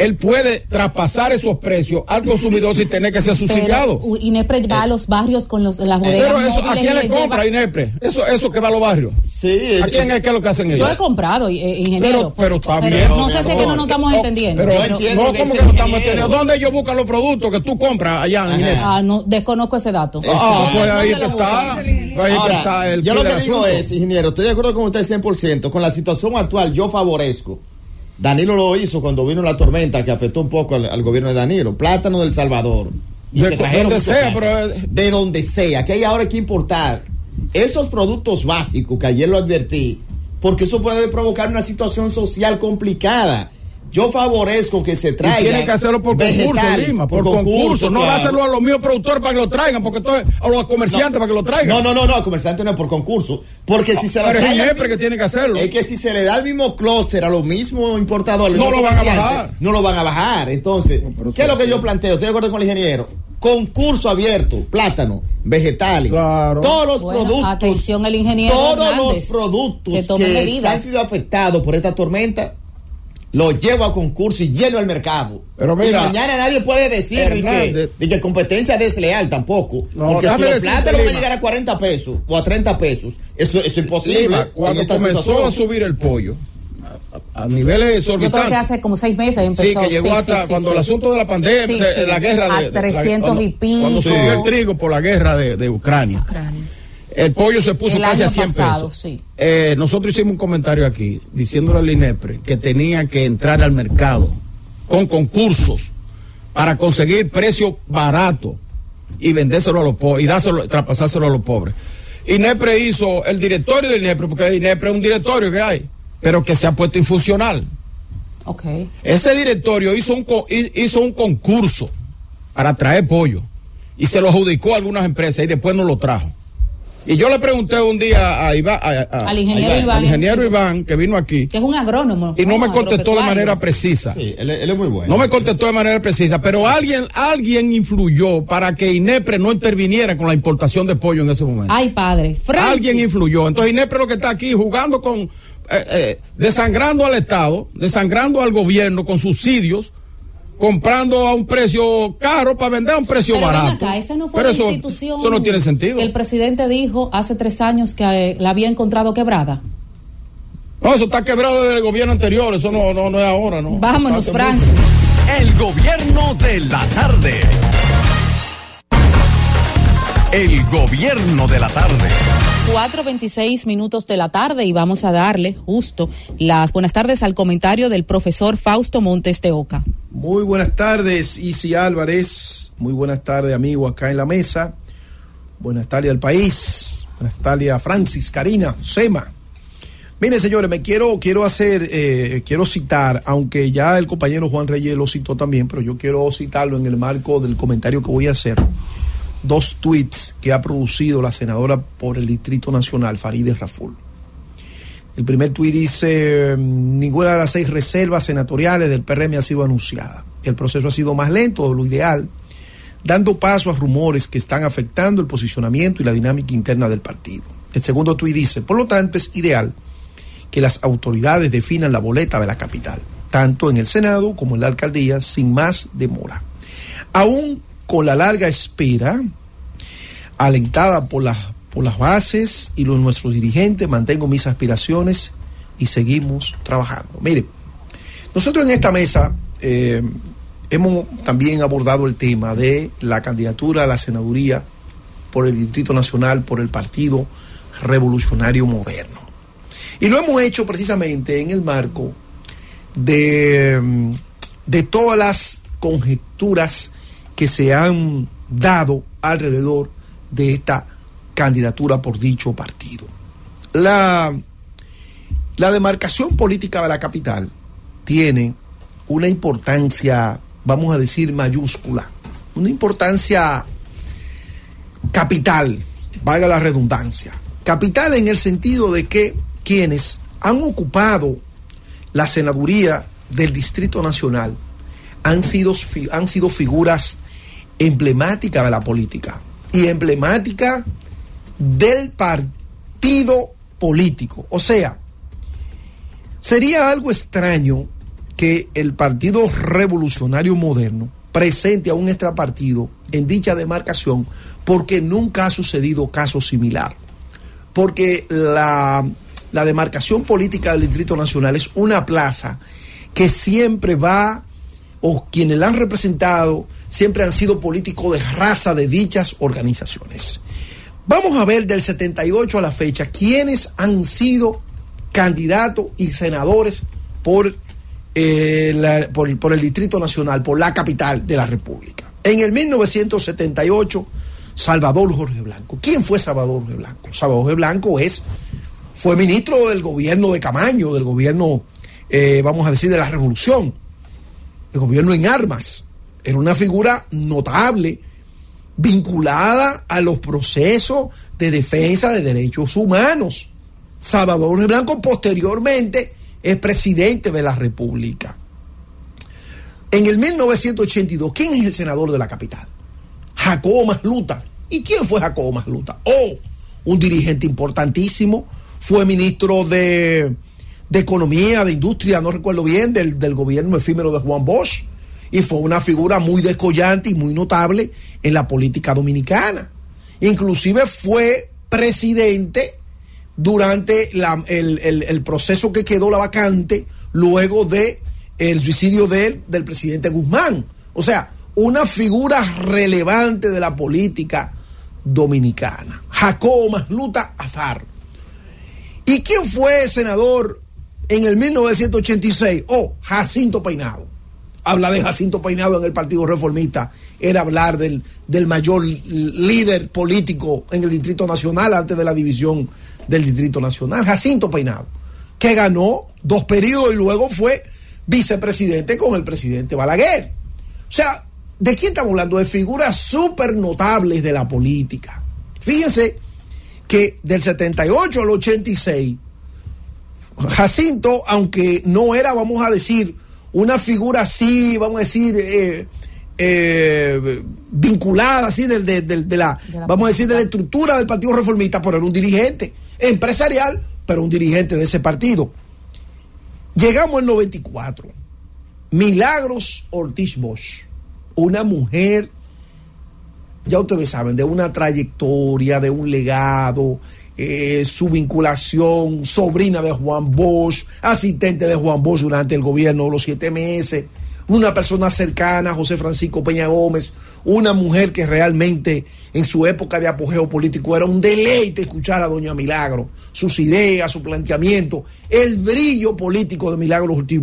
él puede traspasar esos precios al consumidor sin tener que ser subsidiado. INEPRE va a los barrios con los, las bodegas Pero eso, ¿a quién le compra lleva- INEPRE? Eso, eso que va a los barrios. Sí, ¿A quién es que es lo que hacen ellos? Yo he comprado, eh, ingeniero. Pero- pero está bien. No sé si es que no nos estamos Oh, entendiendo. Pero, pero- entiendo no, que ¿cómo ese que no estamos entendiendo? ¿Dónde ellos buscan los productos que tú compras allá en. INEPRE? Ah, no, desconozco ese dato. Ah, pues ahí ¿Dónde que está. Pues ahí que está el yo lo que digo es, ingeniero, estoy de acuerdo con usted 100%. Con la situación actual, yo favorezco. Danilo lo hizo cuando vino la tormenta que afectó un poco al, al gobierno de Danilo. Plátano del Salvador. Y De se donde sea, pero- De donde sea. Que hay ahora que importar esos productos básicos que ayer lo advertí. Porque eso puede provocar una situación social complicada. Yo favorezco que se Y traigan. tienen que hacerlo por concurso, Lima, por, concurso. No claro. dárselo a los míos productores para que lo traigan, porque entonces, a los comerciantes para que lo traigan. No, no, no, no, al comerciante no es por concurso. Porque si se lo Pero es al INEPRE mismo- que tiene que hacerlo. Es que si se le da el mismo clúster a los mismos importadores, No lo van a comerciantes, bajar. No lo van a bajar. Entonces, ¿qué es lo que yo planteo? Estoy de acuerdo con el ingeniero. Concurso abierto, plátano, vegetales, Claro. todos los Bueno, productos. atención el ingeniero Todos los productos que que, han sido afectados por esta tormenta, los llevo a concurso y lleno el mercado. Pero mira, y mañana nadie puede decir ni que, Hernández. ni que competencia desleal tampoco. No, porque si decirte, plátanos van a llegar a 40 pesos o a 30 pesos, eso, eso es imposible. Lima, cuando comenzó situación. a subir el pollo, a, a niveles Yo creo que exorbitantes. hace como seis meses empezó. Sí, que llegó sí, hasta sí, cuando sí. el asunto de la pandemia, Sí, de, la guerra de, A de- de la- 300 cuando- y pico. Cuando subió el trigo por la guerra de, de Ucrania. El pollo se puso El casi a año 100 pasado, pesos. sí. Eh, nosotros hicimos un comentario aquí diciéndole al INEPRE que tenía que entrar al mercado con concursos para conseguir precios baratos y vendérselo a los pobres y dárselo, traspasárselo a los pobres. INEPRE hizo el directorio del INEPRE, porque el INEPRE es un directorio que hay, pero que se ha puesto infuncional. Ok. Ese directorio hizo un, hizo un concurso para traer pollo y se lo adjudicó a algunas empresas y después no lo trajo. Y yo le pregunté un día a Iván, a- a- Al ingeniero a- Iván. al ingeniero Iván, que vino aquí, Que es un agrónomo. y no me contestó de manera precisa. Sí, él, él es muy bueno. No me contestó de manera precisa, pero alguien, alguien influyó para que INEPRE no interviniera con la importación de pollo en ese momento. Ay, padre. Francis. Alguien influyó. Entonces INEPRE lo que está aquí jugando con, eh, eh, desangrando al Estado, desangrando al gobierno con subsidios, comprando a un precio caro para vender a un precio Pero barato. acá, esa no fue Pero la eso, institución eso no tiene sentido. que el presidente dijo hace tres años que eh, la había encontrado quebrada. No, eso está quebrado desde el gobierno anterior, eso no, no, no es ahora, ¿no? Vámonos, Francis. mucho. El gobierno de la tarde. El gobierno de la tarde. 4.26 minutos de la tarde y vamos a darle justo las buenas tardes al comentario del profesor Fausto Montes de Oca. Muy buenas tardes, Isi Álvarez. Muy buenas tardes, amigo, acá en la mesa. Buenas tardes al país. Buenas tardes a Francis, Karina, Sema. Miren, señores, me quiero, quiero hacer, eh, quiero citar, aunque ya el compañero Juan Reyes lo citó también, pero yo quiero citarlo en el marco del comentario que voy a hacer dos tweets que ha producido la senadora por el Distrito Nacional, Farideh Raful. El primer tuit dice, ninguna de las seis reservas senatoriales del PRM ha sido anunciada. El proceso ha sido más lento de lo ideal, dando paso a rumores que están afectando el posicionamiento y la dinámica interna del partido. El segundo tuit dice, por lo tanto es ideal que las autoridades definan la boleta de la capital, tanto en el Senado como en la alcaldía, sin más demora. Aún con la larga espera, alentada por las, por las bases y los, nuestros dirigentes, mantengo mis aspiraciones y seguimos trabajando. Mire, nosotros en esta mesa eh, hemos también abordado el tema de la candidatura a la senaduría por el Distrito Nacional, por el Partido Revolucionario Moderno. Y lo hemos hecho precisamente en el marco de, de todas las conjeturas que se han dado alrededor de esta candidatura por dicho partido. La, la demarcación política de la capital tiene una importancia, vamos a decir, mayúscula, una importancia capital, valga la redundancia. Capital en el sentido de que quienes han ocupado la senaduría del Distrito Nacional han sido, han sido figuras emblemática de la política y emblemática del partido político. O sea, sería algo extraño que el Partido Revolucionario Moderno presente a un extrapartido en dicha demarcación porque nunca ha sucedido caso similar. Porque la, la demarcación política del Distrito Nacional es una plaza que siempre va, o quienes la han representado, siempre han sido políticos de raza de dichas organizaciones. Vamos a ver del 78 a la fecha quiénes han sido candidatos y senadores por, eh, por, por, el Distrito Nacional, por la capital de la República. En el 1978, Salvador Jorge Blanco. ¿Quién fue Salvador Jorge Blanco? Salvador Jorge Blanco es, fue ministro del gobierno de Camaño, del gobierno, eh, vamos a decir, de la Revolución, el gobierno en armas era una figura notable, vinculada a los procesos de defensa de derechos humanos. Salvador Blanco posteriormente es presidente de la República. En el 1982, ¿quién es el senador de la capital? Jacobo Masluta. ¿Y quién fue Jacobo Masluta? Oh, un dirigente importantísimo, fue ministro de, de Economía, de Industria, no recuerdo bien, del, del gobierno efímero de Juan Bosch y fue una figura muy descollante y muy notable en la política dominicana. Inclusive fue presidente durante la, el, el, proceso que quedó la vacante luego de el suicidio del presidente Guzmán. O sea, una figura relevante de la política dominicana. Jacobo Masluta Azar. ¿Y quién fue senador en el 1986? Oh, Jacinto Peinado habla de Jacinto Peinado en el Partido Reformista, era hablar del, del mayor líder político en el Distrito Nacional antes de la división del Distrito Nacional, Jacinto Peinado, que ganó dos periodos y luego fue vicepresidente con el presidente Balaguer. O sea, ¿de quién estamos hablando? De figuras súper notables de la política. Fíjense que del 78 al 86, Jacinto, aunque no era, vamos a decir, una figura así, vamos a decir, eh, eh, vinculada así de, la, vamos a decir, de la estructura del Partido Reformista, pero era un dirigente empresarial, pero un dirigente de ese partido. Llegamos al 94. Milagros Ortiz Bosch, una mujer, ya ustedes saben, de una trayectoria, de un legado, eh, su vinculación, sobrina de Juan Bosch, asistente de Juan Bosch durante el gobierno de los siete meses, una persona cercana José Francisco Peña Gómez, una mujer que realmente en su época de apogeo político era un deleite escuchar a Doña Milagro, sus ideas, su planteamiento, el brillo político de Milagro Ortiz.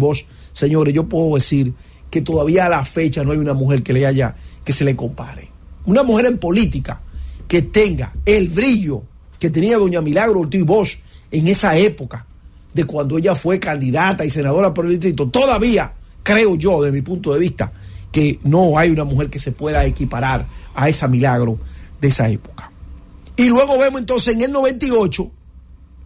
Señores, yo puedo decir que todavía a la fecha no hay una mujer que le haya, que se le compare. Una mujer en política que tenga el brillo que tenía Doña Milagro Ortiz Bosch en esa época, de cuando ella fue candidata y senadora por el distrito, todavía creo yo, de mi punto de vista, que no hay una mujer que se pueda equiparar a esa milagro de esa época. Y luego vemos entonces en el 98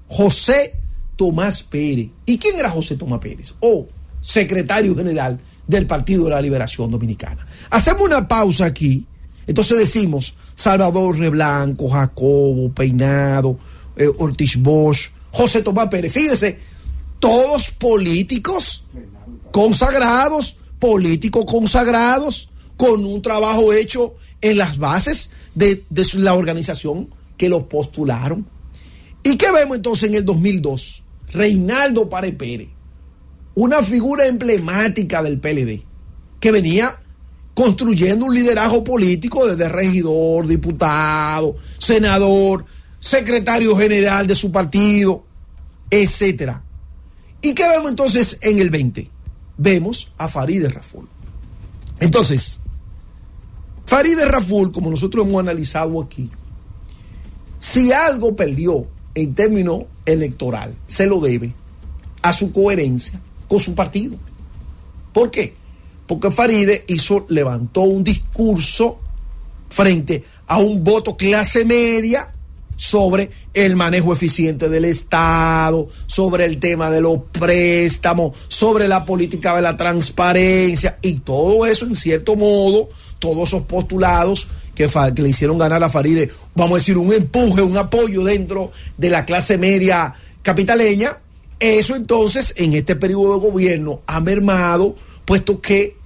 José Tomás Pérez. ¿Y quién era José Tomás Pérez? O secretario general del Partido de la Liberación Dominicana. Hacemos una pausa aquí. Entonces decimos Salvador Reblanco, Jacobo, Peinado, eh, Ortiz Bosch, José Tomás Pérez. Fíjense, todos políticos consagrados, políticos consagrados, con un trabajo hecho en las bases de, la organización que lo postularon. ¿Y qué vemos entonces en el 2002? Reinaldo Pare Pérez, una figura emblemática del PLD, que venía construyendo un liderazgo político desde regidor, diputado, senador, secretario general de su partido, etcétera. ¿Y qué vemos entonces en el 20? Vemos a Farideh Raful. Entonces, Farideh Raful, como nosotros hemos analizado aquí, si algo perdió en términos electoral, se lo debe a su coherencia con su partido. ¿Por qué? Porque Faride hizo, levantó un discurso frente a un voto clase media sobre el manejo eficiente del Estado, sobre el tema de los préstamos, sobre la política de la transparencia y todo eso en cierto modo, todos esos postulados que, que le hicieron ganar a Faride, vamos a decir, un empuje, un apoyo dentro de la clase media capitaleña, eso entonces en este periodo de gobierno ha mermado, puesto que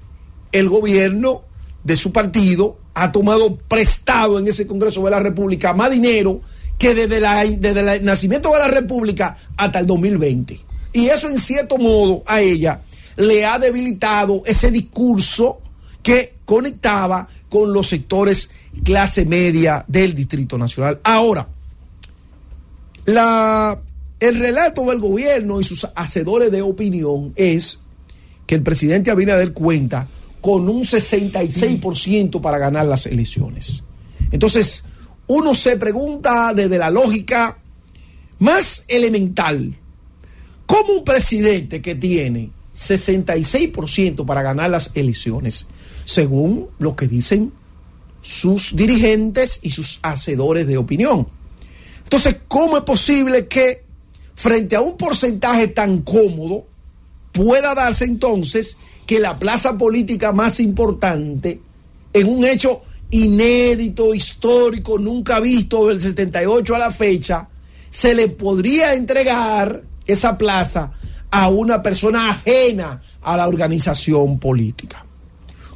el gobierno de su partido ha tomado prestado en ese Congreso de la República más dinero que desde, la, desde el nacimiento de la República hasta el 2020. Y eso en cierto modo a ella le ha debilitado ese discurso que conectaba con los sectores clase media del Distrito Nacional. Ahora, el relato del gobierno y sus hacedores de opinión es que el presidente Abinader cuenta con un 66% para ganar las elecciones. Entonces, uno se pregunta desde la lógica más elemental, ¿cómo un presidente que tiene 66% para ganar las elecciones, según lo que dicen sus dirigentes y sus hacedores de opinión? Entonces, ¿cómo es posible que frente a un porcentaje tan cómodo, pueda darse entonces que la plaza política más importante, en un hecho inédito, histórico, nunca visto del 78 a la fecha, se le podría entregar esa plaza a una persona ajena a la organización política.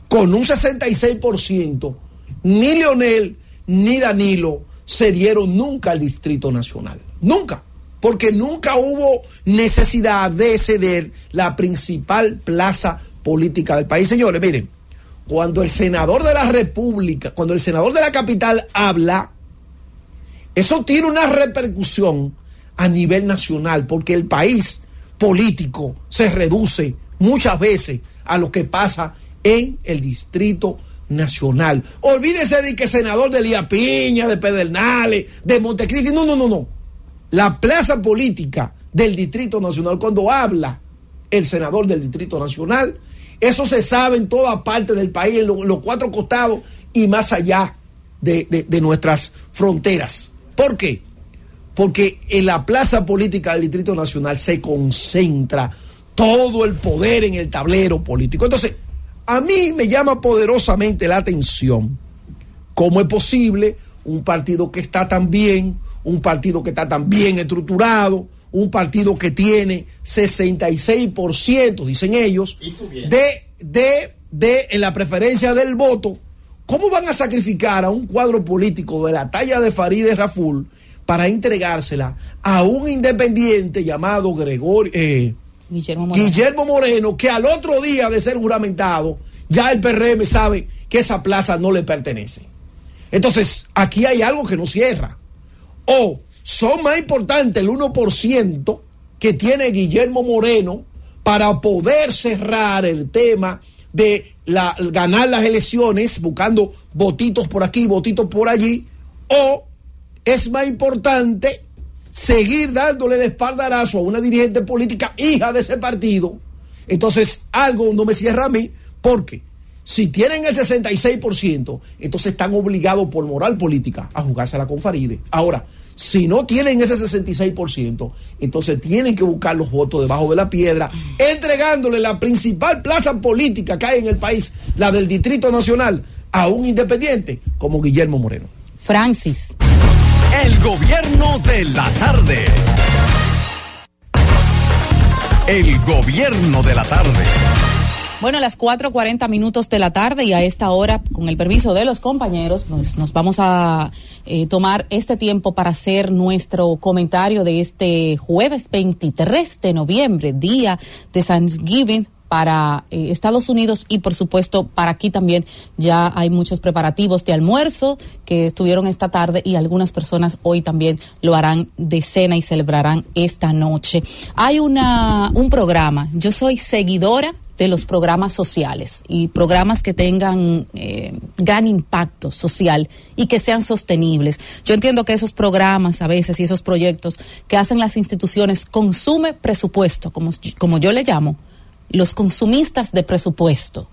Con un 66%, ni Leonel ni Danilo se dieron nunca al Distrito Nacional. Nunca porque nunca hubo necesidad de ceder la principal plaza política del país. Señores, miren, cuando el senador de la República, cuando el senador de la capital habla, eso tiene una repercusión a nivel nacional, porque el país político se reduce muchas veces a lo que pasa en el distrito nacional. Olvídese de que senador de Lía Piña, de Pedernales, de Montecristi, no, no, no, no la plaza política del Distrito Nacional, cuando habla el senador del Distrito Nacional, eso se sabe en toda parte del país, en, los cuatro costados y más allá de, de nuestras fronteras. ¿Por qué? Porque en la plaza política del Distrito Nacional se concentra todo el poder en el tablero político. Entonces, a mí me llama poderosamente la atención cómo es posible un partido que está tan bien, un partido que está tan bien estructurado, un partido que tiene 66%, dicen ellos, de, de, de en la preferencia del voto. ¿Cómo van a sacrificar a un cuadro político de la talla de Farideh Raful para entregársela a un independiente llamado Gregorio, eh, Guillermo Moreno. Guillermo Moreno, que al otro día de ser juramentado, ya el PRM sabe que esa plaza no le pertenece. Entonces, aquí hay algo que no cierra. O son más importantes el 1% que tiene Guillermo Moreno para poder cerrar el tema de la, ganar las elecciones buscando votitos por aquí, votitos por allí, o es más importante seguir dándole el espaldarazo a una dirigente política hija de ese partido. Entonces, algo no me cierra a mí, porque si tienen el 66%, entonces están obligados por moral política a jugársela con Faride. Ahora, si no tienen ese 66%, entonces tienen que buscar los votos debajo de la piedra, entregándole la principal plaza política que hay en el país, la del Distrito Nacional, a un independiente como Guillermo Moreno. Francis. El gobierno de la tarde. El gobierno de la tarde. Bueno, a las 4.40 minutos de la tarde y a esta hora, con el permiso de los compañeros, pues nos vamos a eh, tomar este tiempo para hacer nuestro comentario de este jueves 23 de noviembre, día de Thanksgiving para eh, Estados Unidos y por supuesto para aquí también ya hay muchos preparativos de almuerzo que estuvieron esta tarde y algunas personas hoy también lo harán de cena y celebrarán esta noche. Hay una un programa, yo soy seguidora de los programas sociales y programas que tengan eh, gran impacto social y que sean sostenibles. Yo entiendo que esos programas a veces y esos proyectos que hacen las instituciones consume presupuesto, como, como yo le llamo, los consumistas de presupuesto,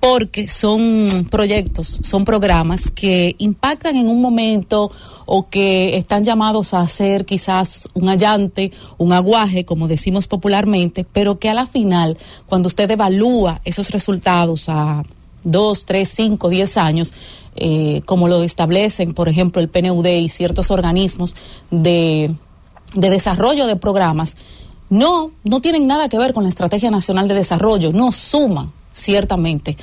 porque son proyectos, son programas que impactan en un momento o que están llamados a hacer quizás un allante, un aguaje, como decimos popularmente, pero que a la final, cuando usted evalúa esos resultados a dos, tres, cinco, diez años, eh, como lo establecen, por ejemplo, el PNUD y ciertos organismos de, de desarrollo de programas, no, no tienen nada que ver con la Estrategia Nacional de Desarrollo, no suman ciertamente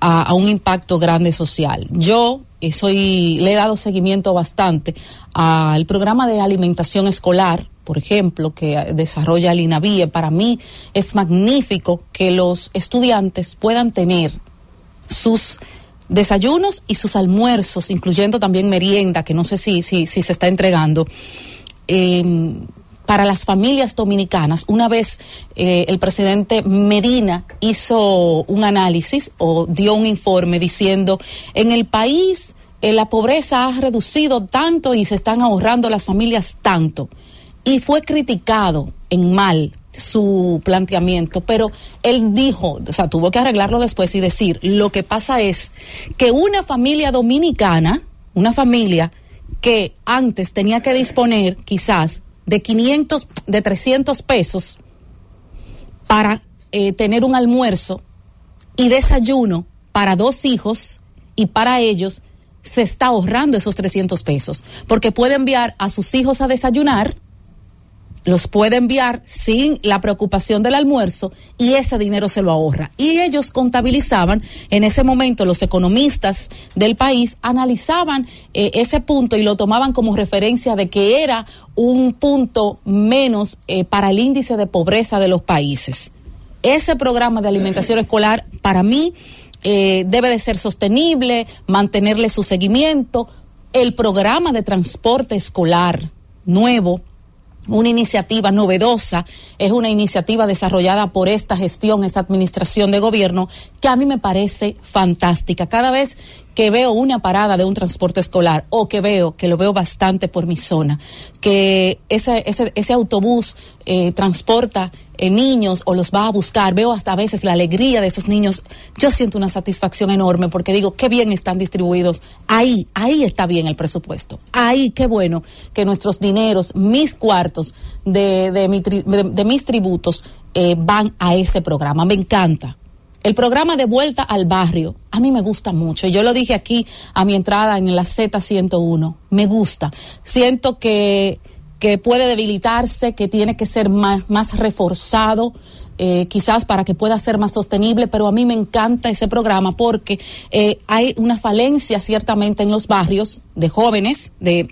a, un impacto grande social. Yo eh, soy, le he dado seguimiento bastante al programa de alimentación escolar, por ejemplo, que desarrolla el INAVIE. Para mí es magnífico que los estudiantes puedan tener sus desayunos y sus almuerzos, incluyendo también merienda, que no sé si, si, se está entregando. Eh, para las familias dominicanas, una vez eh, el presidente Medina hizo un análisis o dio un informe diciendo, en el país eh, la pobreza ha reducido tanto y se están ahorrando las familias tanto. Y fue criticado en mal su planteamiento, pero él dijo, o sea, tuvo que arreglarlo después y decir, lo que pasa es que una familia dominicana, una familia que antes tenía que disponer quizás de 500, de 300 pesos para eh, tener un almuerzo y desayuno para dos hijos y para ellos se está ahorrando esos 300 pesos. Porque puede enviar a sus hijos a desayunar los puede enviar sin la preocupación del almuerzo y ese dinero se lo ahorra. Y ellos contabilizaban, en ese momento los economistas del país analizaban eh, ese punto y lo tomaban como referencia de que era un punto menos eh, para el índice de pobreza de los países. Ese programa de alimentación escolar para mí eh, debe de ser sostenible, mantenerle su seguimiento. El programa de transporte escolar nuevo una iniciativa novedosa, es una iniciativa desarrollada por esta gestión, esta administración de gobierno, que a mí me parece fantástica. Cada vez que veo una parada de un transporte escolar o que veo, que lo veo bastante por mi zona, que ese, ese, ese autobús eh, transporta eh, niños o los va a buscar, veo hasta a veces la alegría de esos niños, yo siento una satisfacción enorme porque digo, qué bien están distribuidos. Ahí, ahí está bien el presupuesto. Ahí, qué bueno que nuestros dineros, mis cuartos de, de, mis tributos eh, van a ese programa. Me encanta. El programa de vuelta al barrio, a mí me gusta mucho. Yo lo dije aquí a mi entrada en la Z101. Me gusta. Siento que, que puede debilitarse, que tiene que ser más, más reforzado, eh, quizás para que pueda ser más sostenible, pero a mí me encanta ese programa porque eh, hay una falencia ciertamente en los barrios de jóvenes, de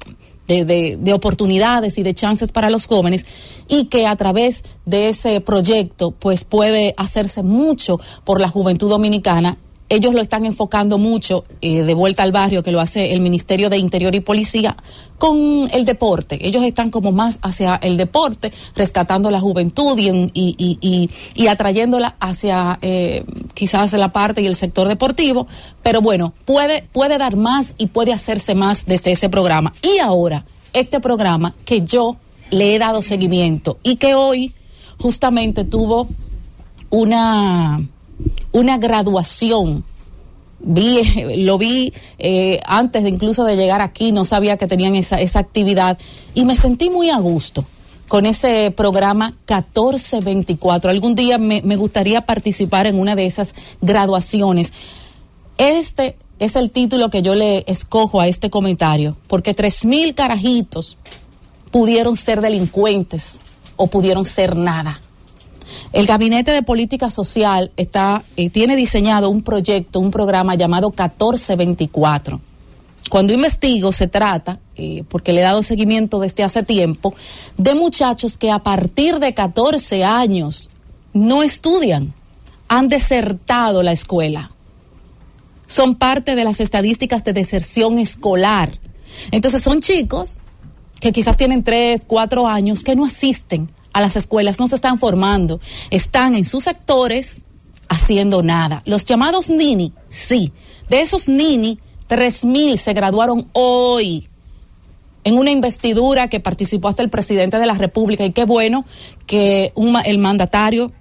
de, de, de, oportunidades y de chances para los jóvenes y que a través de ese proyecto pues puede hacerse mucho por la juventud dominicana ellos lo están enfocando mucho eh, de vuelta al barrio, que lo hace el Ministerio de Interior y Policía, con el deporte. Ellos están como más hacia el deporte, rescatando la juventud y, y, y, y atrayéndola hacia eh, quizás la parte y el sector deportivo. Pero bueno, puede, puede dar más y puede hacerse más desde ese programa. Y ahora, este programa que yo le he dado seguimiento y que hoy justamente tuvo una una graduación. Vi, [laughs] lo vi eh, antes de incluso de llegar aquí, no sabía que tenían esa, esa actividad y me sentí muy a gusto con ese programa 1424. Algún día me, me gustaría participar en una de esas graduaciones. Este es el título que yo le escojo a este comentario, porque tres mil carajitos pudieron ser delincuentes o pudieron ser nada. El Gabinete de Política Social está, eh, tiene diseñado un proyecto, un programa llamado 1424. Cuando investigo se trata, eh, porque le he dado seguimiento desde hace tiempo, de muchachos que a partir de 14 años no estudian, han desertado la escuela. Son parte de las estadísticas de deserción escolar. Entonces son chicos que quizás tienen 3, 4 años que no asisten a las escuelas, no se están formando, están en sus sectores haciendo nada. Los llamados Nini, sí, de esos Nini, tres mil se graduaron hoy en una investidura que participó hasta el presidente de la República y qué bueno que el mandatario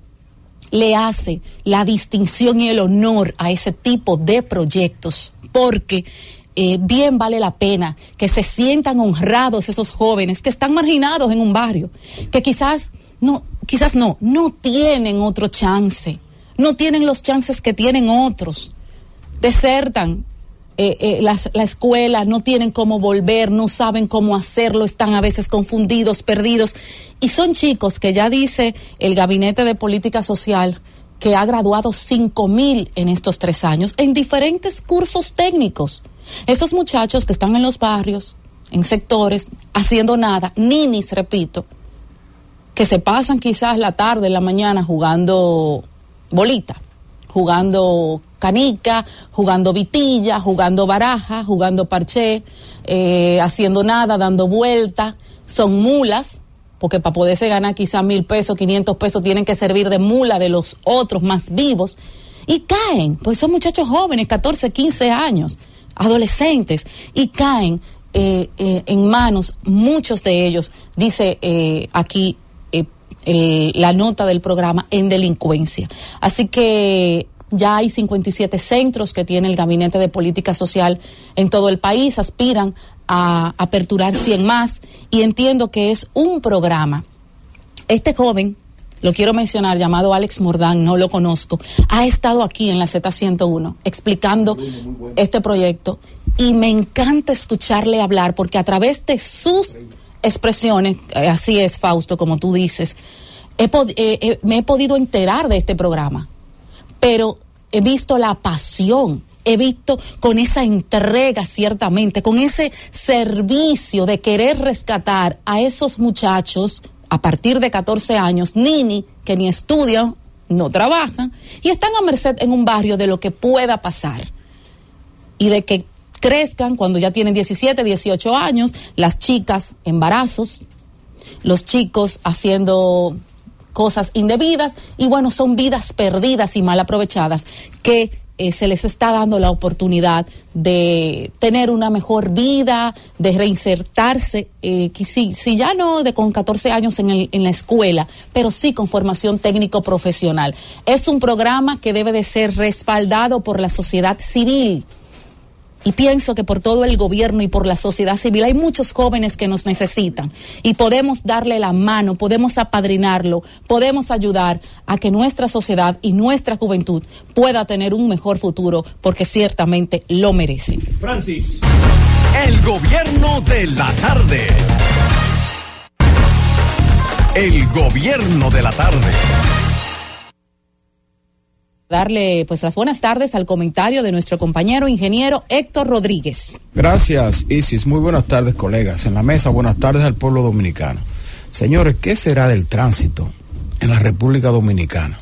le hace la distinción y el honor a ese tipo de proyectos, porque eh, bien vale la pena que se sientan honrados esos jóvenes que están marginados en un barrio, que quizás no, quizás no, no tienen otro chance, no tienen los chances que tienen otros, desertan eh, eh, las, la escuela, no tienen cómo volver, no saben cómo hacerlo, están a veces confundidos, perdidos. Y son chicos que ya dice el Gabinete de Política Social que ha graduado cinco mil en estos tres años en diferentes cursos técnicos. Esos muchachos que están en los barrios, en sectores, haciendo nada, ninis, repito, que se pasan quizás la tarde, la mañana jugando bolita, jugando canica, jugando vitilla, jugando baraja, jugando parché, eh, haciendo nada, dando vueltas, son mulas, porque para poderse ganar quizás mil pesos, quinientos pesos, tienen que servir de mula de los otros más vivos, y caen, pues son muchachos jóvenes, 14, 15 años, adolescentes y caen eh, eh, en manos, muchos de ellos, dice eh, aquí la nota del programa, en delincuencia. Así que ya hay 57 centros que tiene el Gabinete de Política Social en todo el país, aspiran a aperturar 100 más y entiendo que es un programa. Este joven lo quiero mencionar, llamado Alex Mordán, no lo conozco, ha estado aquí en la Z101 explicando este proyecto. Y me encanta escucharle hablar porque a través de sus expresiones, eh, así es Fausto, como tú dices, he eh, eh, me he podido enterar de este programa, pero he visto la pasión he visto con esa entrega ciertamente, con ese servicio de querer rescatar a esos muchachos a partir de 14 años, nini, que ni estudian, no trabajan, y están a merced en un barrio de lo que pueda pasar. Y de que crezcan cuando ya tienen 17, 18 años, las chicas embarazos, los chicos haciendo cosas indebidas y bueno, son vidas perdidas y mal aprovechadas que eh, se les está dando la oportunidad de tener una mejor vida, de reinsertarse, eh, si, si, ya no de con 14 años en, el, en la escuela, pero sí con formación técnico profesional. Es un programa que debe de ser respaldado por la sociedad civil y pienso que por todo el gobierno y por la sociedad civil hay muchos jóvenes que nos necesitan y podemos darle la mano, podemos apadrinarlo, podemos ayudar a que nuestra sociedad y nuestra juventud pueda tener un mejor futuro porque ciertamente lo merece. Francis. El gobierno de la tarde. El gobierno de la tarde. Darle pues las buenas tardes al comentario de nuestro compañero ingeniero Héctor Rodríguez. Gracias, Isis. Muy buenas tardes, colegas. En la mesa, buenas tardes al pueblo dominicano. Señores, ¿qué será del tránsito en la República Dominicana?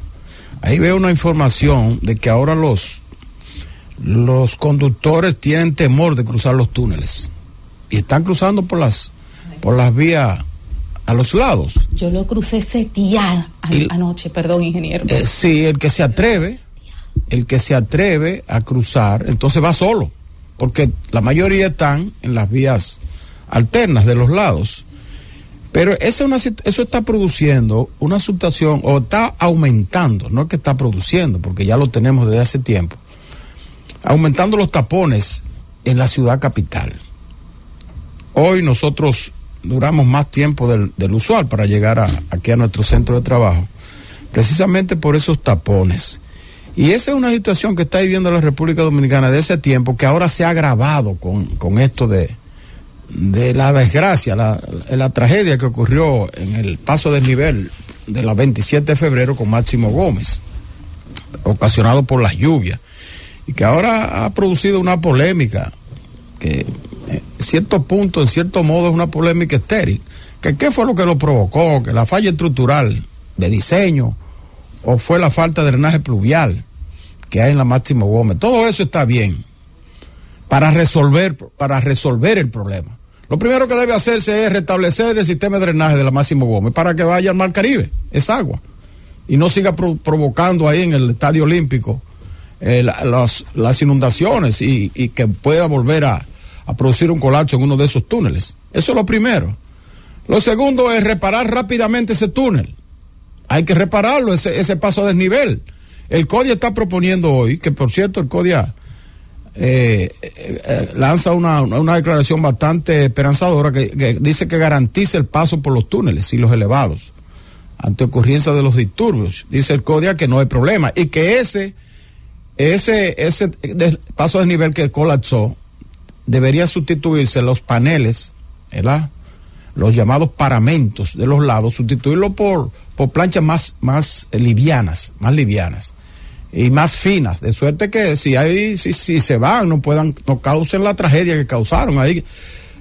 Ahí veo una información de que ahora los, los conductores tienen temor de cruzar los túneles y están cruzando por las, por las vías a los lados. Yo lo crucé ese día anoche, perdón, ingeniero. Eh, sí, el que se atreve, el que se atreve a cruzar, entonces va solo, porque la mayoría están en las vías alternas de los lados. Pero eso, eso está produciendo una situación, o está aumentando, no es que está produciendo, porque ya lo tenemos desde hace tiempo, aumentando los tapones en la ciudad capital. Hoy nosotros duramos más tiempo del, usual para llegar aquí a nuestro centro de trabajo, precisamente por esos tapones. Y esa es una situación que está viviendo la República Dominicana de ese tiempo, que ahora se ha agravado con, esto de, de la desgracia, la, la, tragedia que ocurrió en el paso del nivel de la 27 de febrero con Máximo Gómez, ocasionado por las lluvias, y que ahora ha producido una polémica que cierto punto, en cierto modo, es una polémica estéril. ¿Que ¿Qué fue lo que lo provocó? ¿Que la falla estructural de diseño o fue la falta de drenaje pluvial que hay en la Máximo Gómez? Todo eso está bien para resolver, para resolver el problema. Lo primero que debe hacerse es restablecer el sistema de drenaje de la Máximo Gómez para que vaya al Mar Caribe, es agua, y no siga provocando ahí en el Estadio Olímpico eh, las inundaciones y que pueda volver a, a producir un colapso en uno de esos túneles. Eso es lo primero. Lo segundo es reparar rápidamente ese túnel. Hay que repararlo, ese, paso a desnivel. El CODIA está proponiendo hoy, que por cierto el CODIA eh, eh, lanza una, declaración bastante esperanzadora que, dice que garantiza el paso por los túneles y los elevados ante ocurrencia de los disturbios. Dice el CODIA que no hay problema y que ese, ese, ese paso a desnivel que colapsó debería sustituirse los paneles, ¿verdad? los llamados paramentos de los lados, sustituirlo por, por planchas más, más livianas, más livianas y más finas, de suerte que si hay, si, si se van, no puedan, no causen la tragedia que causaron ahí,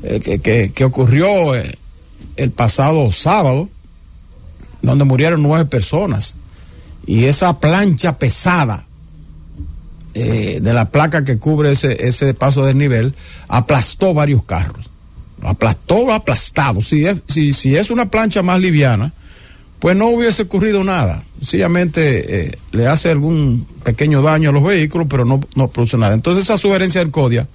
eh, que, que, ocurrió eh, el pasado sábado, donde murieron nueve personas. Y esa plancha pesada eh, de la placa que cubre ese, ese paso de nivel aplastó varios carros. aplastó, aplastado. Si es, si, si es una plancha más liviana, pues no hubiese ocurrido nada. Sencillamente eh, le hace algún pequeño daño a los vehículos, pero no, no produce nada. Entonces esa sugerencia del CODIA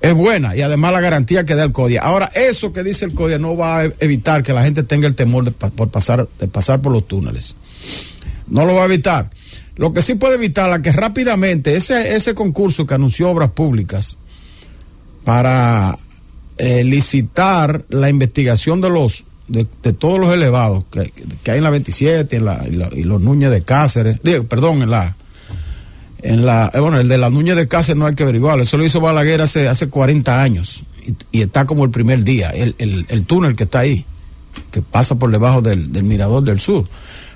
es buena y además la garantía que da el CODIA. Ahora, eso que dice el CODIA no va a evitar que la gente tenga el temor de, por pasar, de pasar por los túneles. No lo va a evitar. Lo que sí puede evitar la que rápidamente ese, ese concurso que anunció Obras Públicas para eh, licitar la investigación de los de, todos los elevados que, hay en la 27 y, los Núñez de Cáceres, perdón, en la en la eh, bueno, el de la Núñez de Cáceres no hay que averiguarlo, eso lo hizo Balaguer hace hace 40 años y, está como el primer día, el, el, túnel que está ahí, que pasa por debajo del, del mirador del sur.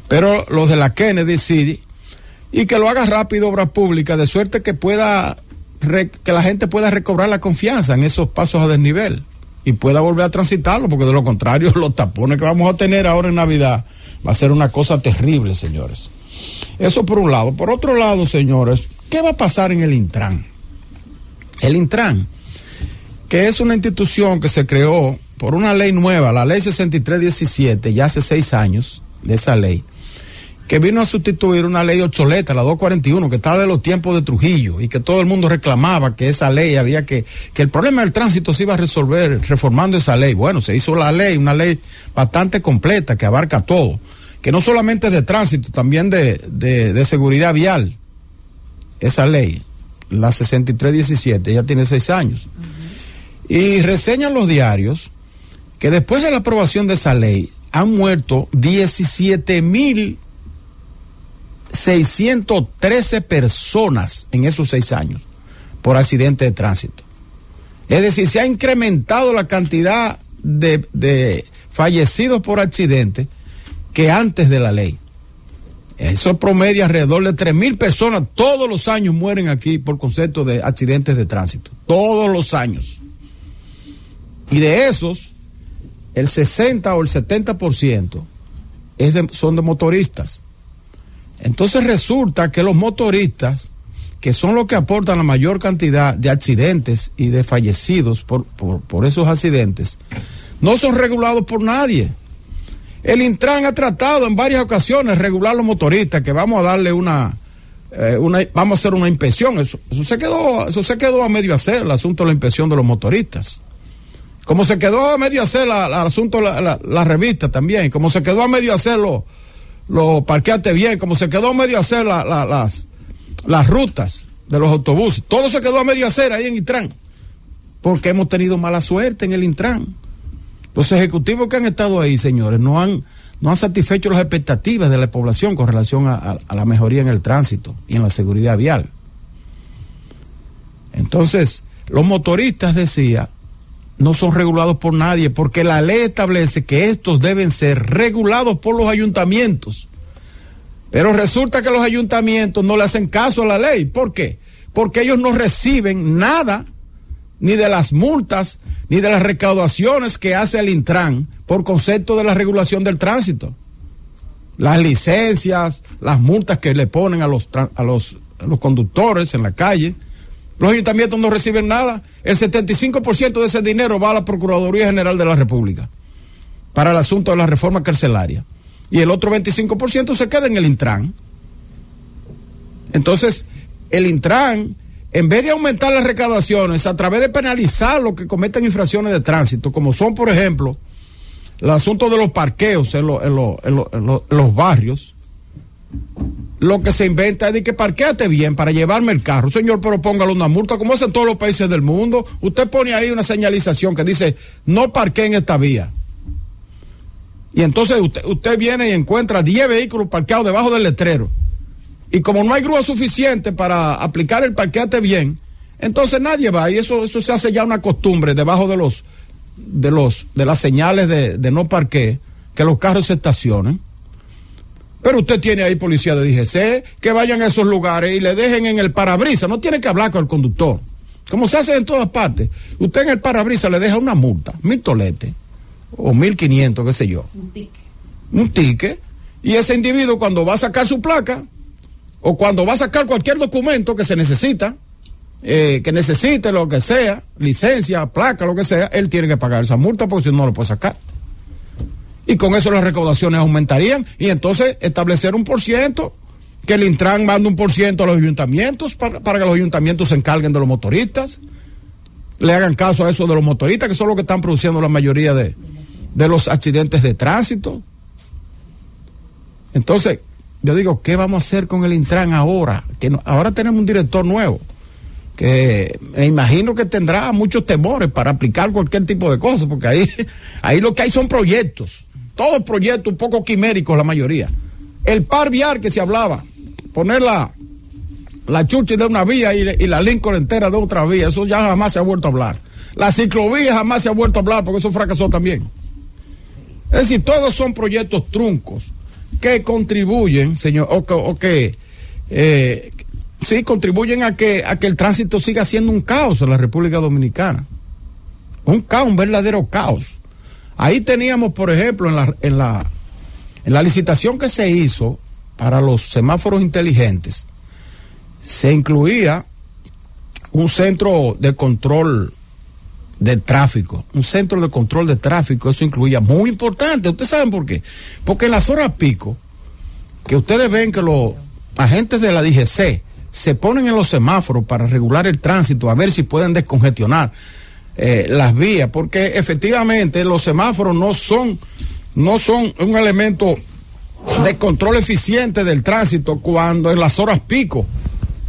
Pero los de la Kennedy City y que lo haga rápido obras públicas de suerte que pueda que la gente pueda recobrar la confianza en esos pasos a desnivel y pueda volver a transitarlo porque de lo contrario [laughs] los tapones que vamos a tener ahora en Navidad va a ser una cosa terrible señores. Eso por un lado. Por otro lado señores qué va a pasar en el Intran el Intran que es una institución que se creó por una ley nueva la ley 6317 ya hace seis años de esa ley que vino a sustituir una ley obsoleta, la 241, que estaba de los tiempos de Trujillo y que todo el mundo reclamaba que esa ley había que, que el problema del tránsito se iba a resolver reformando esa ley. Bueno, se hizo la ley, una ley bastante completa que abarca todo, que no solamente es de tránsito, también de, de, seguridad vial. Esa ley, la 6317, ya tiene seis años. Y reseñan los diarios que después de la aprobación de esa ley han muerto 17 mil 613 personas en esos seis años por accidente de tránsito. Es decir, se ha incrementado la cantidad de, fallecidos por accidente que antes de la ley. Eso promedia alrededor de 3 mil personas todos los años mueren aquí por concepto de accidentes de tránsito. Todos los años. Y de esos, el 60 o el 70% es de- son de motoristas. Entonces resulta que los motoristas, que son los que aportan la mayor cantidad de accidentes y de fallecidos por, por, esos accidentes, no son regulados por nadie. El Intran ha tratado en varias ocasiones regular los motoristas, que vamos a darle una, eh, una vamos a hacer una inspección. Eso, se quedó, eso se quedó a medio hacer el asunto de la inspección de los motoristas. Como se quedó a medio hacer el asunto de la, la- la revista también, como se quedó a medio hacer lo, parqueate bien, como se quedó medio hacer la- la- las, las rutas de los autobuses. Todo se quedó a medio hacer ahí en Intran. Porque hemos tenido mala suerte en el Intran. Los ejecutivos que han estado ahí, señores, no han, no han satisfecho las expectativas de la población con relación a, a- a la mejoría en el tránsito y en la seguridad vial. Entonces, los motoristas, decía, no son regulados por nadie, porque la ley establece que estos deben ser regulados por los ayuntamientos. Pero resulta que los ayuntamientos no le hacen caso a la ley. ¿Por qué? Porque ellos no reciben nada, ni de las multas, ni de las recaudaciones que hace el Intran por concepto de la regulación del tránsito. Las licencias, las multas que le ponen a los, a los, a los conductores en la calle. Los ayuntamientos no reciben nada. El 75% de ese dinero va a la Procuraduría General de la República para el asunto de la reforma carcelaria. Y el otro 25% se queda en el Intran. Entonces, el Intran, en vez de aumentar las recaudaciones a través de penalizar los que cometen infracciones de tránsito, como son, por ejemplo, el asunto de los parqueos en, en los barrios, lo que se inventa es de que parqueate bien para llevarme el carro. Señor, pero póngale una multa, como hacen todos los países del mundo. Usted pone ahí una señalización que dice, no parquee en esta vía. Y entonces usted, usted viene y encuentra 10 vehículos parqueados debajo del letrero. Y como no hay grúa suficiente para aplicar el parqueate bien, entonces nadie va. Y eso, eso se hace ya una costumbre debajo de los de los de las señales de, de no parqué, que los carros se estacionen. Pero usted tiene ahí policía de DGC, que vayan a esos lugares y le dejen en el parabrisas. No tiene que hablar con el conductor. Como se hace en todas partes. Usted en el parabrisas le deja una multa, mil toletes, o mil quinientos, qué sé yo. Un ticket. Y ese individuo cuando va a sacar su placa, o cuando va a sacar cualquier documento que se necesita, eh, que necesite lo que sea, licencia, placa, lo que sea, él tiene que pagar esa multa porque si no no lo puede sacar. Y con eso las recaudaciones aumentarían y entonces establecer un por ciento, que el Intran mande un por ciento a los ayuntamientos para, para que los ayuntamientos se encarguen de los motoristas, le hagan caso a eso de los motoristas, que son los que están produciendo la mayoría de, de los accidentes de tránsito. Entonces, yo digo, ¿qué vamos a hacer con el Intran ahora? Que ahora tenemos un director nuevo que me imagino que tendrá muchos temores para aplicar cualquier tipo de cosas, porque ahí, [laughs] ahí lo que hay son proyectos, todos proyectos un poco quiméricos la mayoría. El par vial que se hablaba, poner la, la de una vía y, la Lincoln entera de otra vía, eso ya jamás se ha vuelto a hablar. La ciclovía jamás se ha vuelto a hablar porque eso fracasó también. Es decir, todos son proyectos truncos que contribuyen, señor, o que, o que eh, sí contribuyen a que, a que el tránsito siga siendo un caos en la República Dominicana. Un caos, un verdadero caos. Ahí teníamos, por ejemplo, en la, en la, en la licitación que se hizo para los semáforos inteligentes, se incluía un centro de control del tráfico, un centro de control de tráfico, eso incluía, muy importante, ustedes saben por qué, porque en las horas pico, que ustedes ven que los agentes de la DGC se ponen en los semáforos para regular el tránsito, a ver si pueden descongestionar eh, las vías, porque efectivamente los semáforos no son, no son un elemento de control eficiente del tránsito cuando en las horas pico.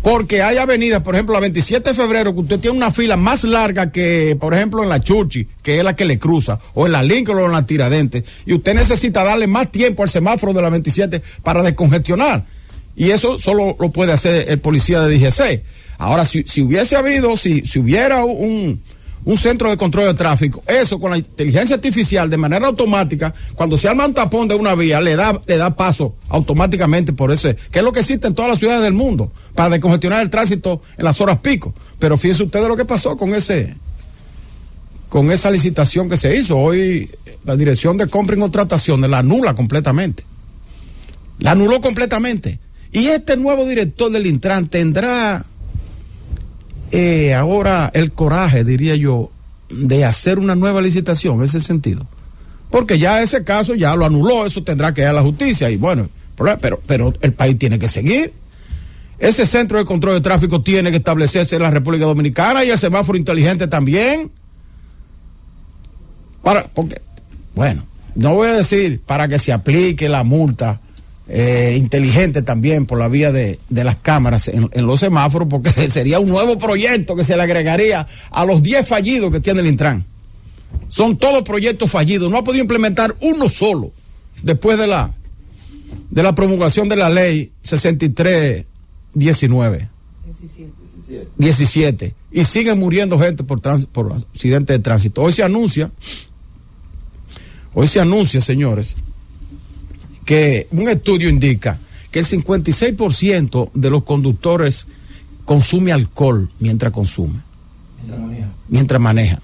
Porque hay avenidas, por ejemplo, la 27 de febrero, que usted tiene una fila más larga que, por ejemplo, en la Churchi, que es la que le cruza, o en la Lincoln o en la Tiradentes, y usted necesita darle más tiempo al semáforo de la 27 para descongestionar. Y eso solo lo puede hacer el policía de DGC. Ahora, si, si hubiese habido, si, si hubiera un, un centro de control de tráfico. Eso con la inteligencia artificial de manera automática, cuando se arma un tapón de una vía, le da, le da paso automáticamente por ese, que es lo que existe en todas las ciudades del mundo, para descongestionar el tránsito en las horas pico. Pero fíjense ustedes lo que pasó con ese, con esa licitación que se hizo. Hoy la dirección de compra y contrataciones la anula completamente. La anuló completamente. Y este nuevo director del Intran tendrá eh, ahora el coraje, diría yo, de hacer una nueva licitación en ese sentido. Porque ya ese caso ya lo anuló, eso tendrá que ir a la justicia. Y bueno, pero, pero el país tiene que seguir. Ese centro de control de tráfico tiene que establecerse en la República Dominicana y el semáforo inteligente también. Para, porque, bueno, no voy a decir para que se aplique la multa eh, inteligente también por la vía de, de las cámaras en, los semáforos, porque [laughs] sería un nuevo proyecto que se le agregaría a los 10 fallidos que tiene el Intran. Son todos proyectos fallidos, no ha podido implementar uno solo después de la, de la promulgación de la ley 6319. 17. 17. Y siguen muriendo gente por, trans, por accidentes de tránsito. Hoy se anuncia, hoy se anuncia, señores, que un estudio indica que el 56% de los conductores consume alcohol mientras consume. Mientras maneja. Mientras maneja.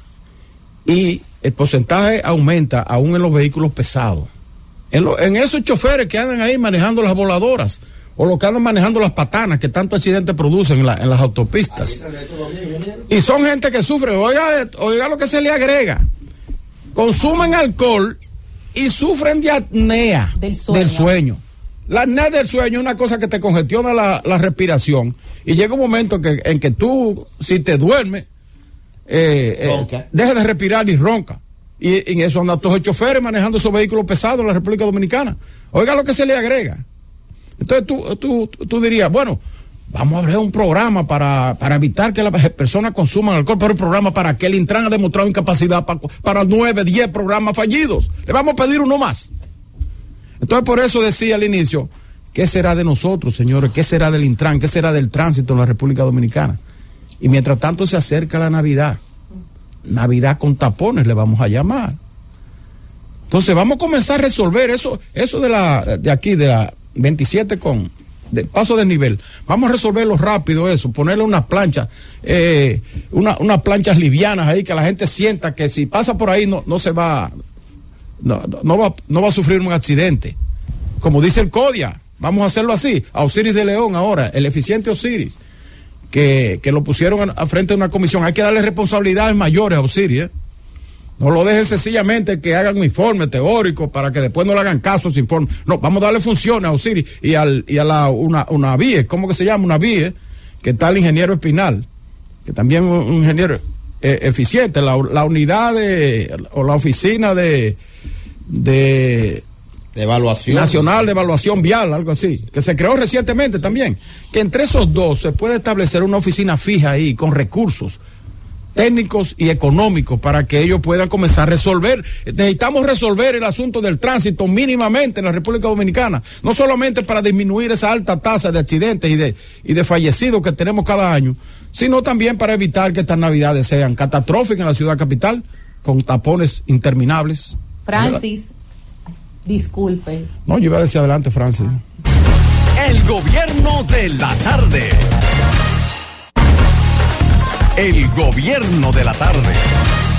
Y el porcentaje aumenta aún en los vehículos pesados. En, lo, en, esos choferes que andan ahí manejando las voladoras o los que andan manejando las patanas que tanto accidentes producen en, la, en las autopistas. Y son gente que sufre. Oiga, oiga lo que se le agrega. Consumen alcohol y sufren de apnea del sueño. Del sueño. La apnea del sueño es una cosa que te congestiona la, la respiración y llega un momento que, en que tú, si te duermes, eh, eh, deja de respirar y ronca. Y en eso andan todos los choferes manejando esos vehículos pesados en la República Dominicana. Oiga lo que se le agrega. Entonces tú, tú, tú dirías, bueno, Vamos a abrir un programa para, para, evitar que las personas consuman alcohol, pero el programa para que el Intran ha demostrado incapacidad para, para nueve, diez programas fallidos. Le vamos a pedir uno más. Entonces, por eso decía al inicio, ¿qué será de nosotros, señores? ¿Qué será del Intran? ¿Qué será del tránsito en la República Dominicana? Y mientras tanto se acerca la Navidad. Navidad con tapones le vamos a llamar. Entonces vamos a comenzar a resolver eso, eso de la de aquí, de la 27 con de paso de nivel. Vamos a resolverlo rápido eso, ponerle unas planchas, eh, una, unas planchas livianas ahí que la gente sienta que si pasa por ahí no, no se va no, no, va, no va a sufrir un accidente. Como dice el CODIA, vamos a hacerlo así. A Osiris de León ahora, el eficiente Osiris, que, que lo pusieron a, a, frente de una comisión. Hay que darle responsabilidades mayores a Osiris. ¿eh? No lo dejen sencillamente que hagan un informe teórico para que después no le hagan caso a ese informe. No, vamos a darle funciones a Osiris y, al, y a la, una, una VIE, ¿cómo que se llama? Una VIE, que está el ingeniero Espinal, que también es un ingeniero eh, eficiente, la, la, unidad de, o la oficina de, de, de evaluación. Nacional de Evaluación Vial, algo así, que se creó recientemente también, que entre esos dos se puede establecer una oficina fija ahí con recursos técnicos y económicos para que ellos puedan comenzar a resolver. Necesitamos resolver el asunto del tránsito mínimamente en la República Dominicana, no solamente para disminuir esa alta tasa de accidentes y de, y de fallecidos que tenemos cada año, sino también para evitar que estas navidades sean catastróficas en la ciudad capital, con tapones interminables. Francis, disculpe. No, yo iba a decir adelante, Francis. El gobierno de la tarde. El gobierno de la tarde.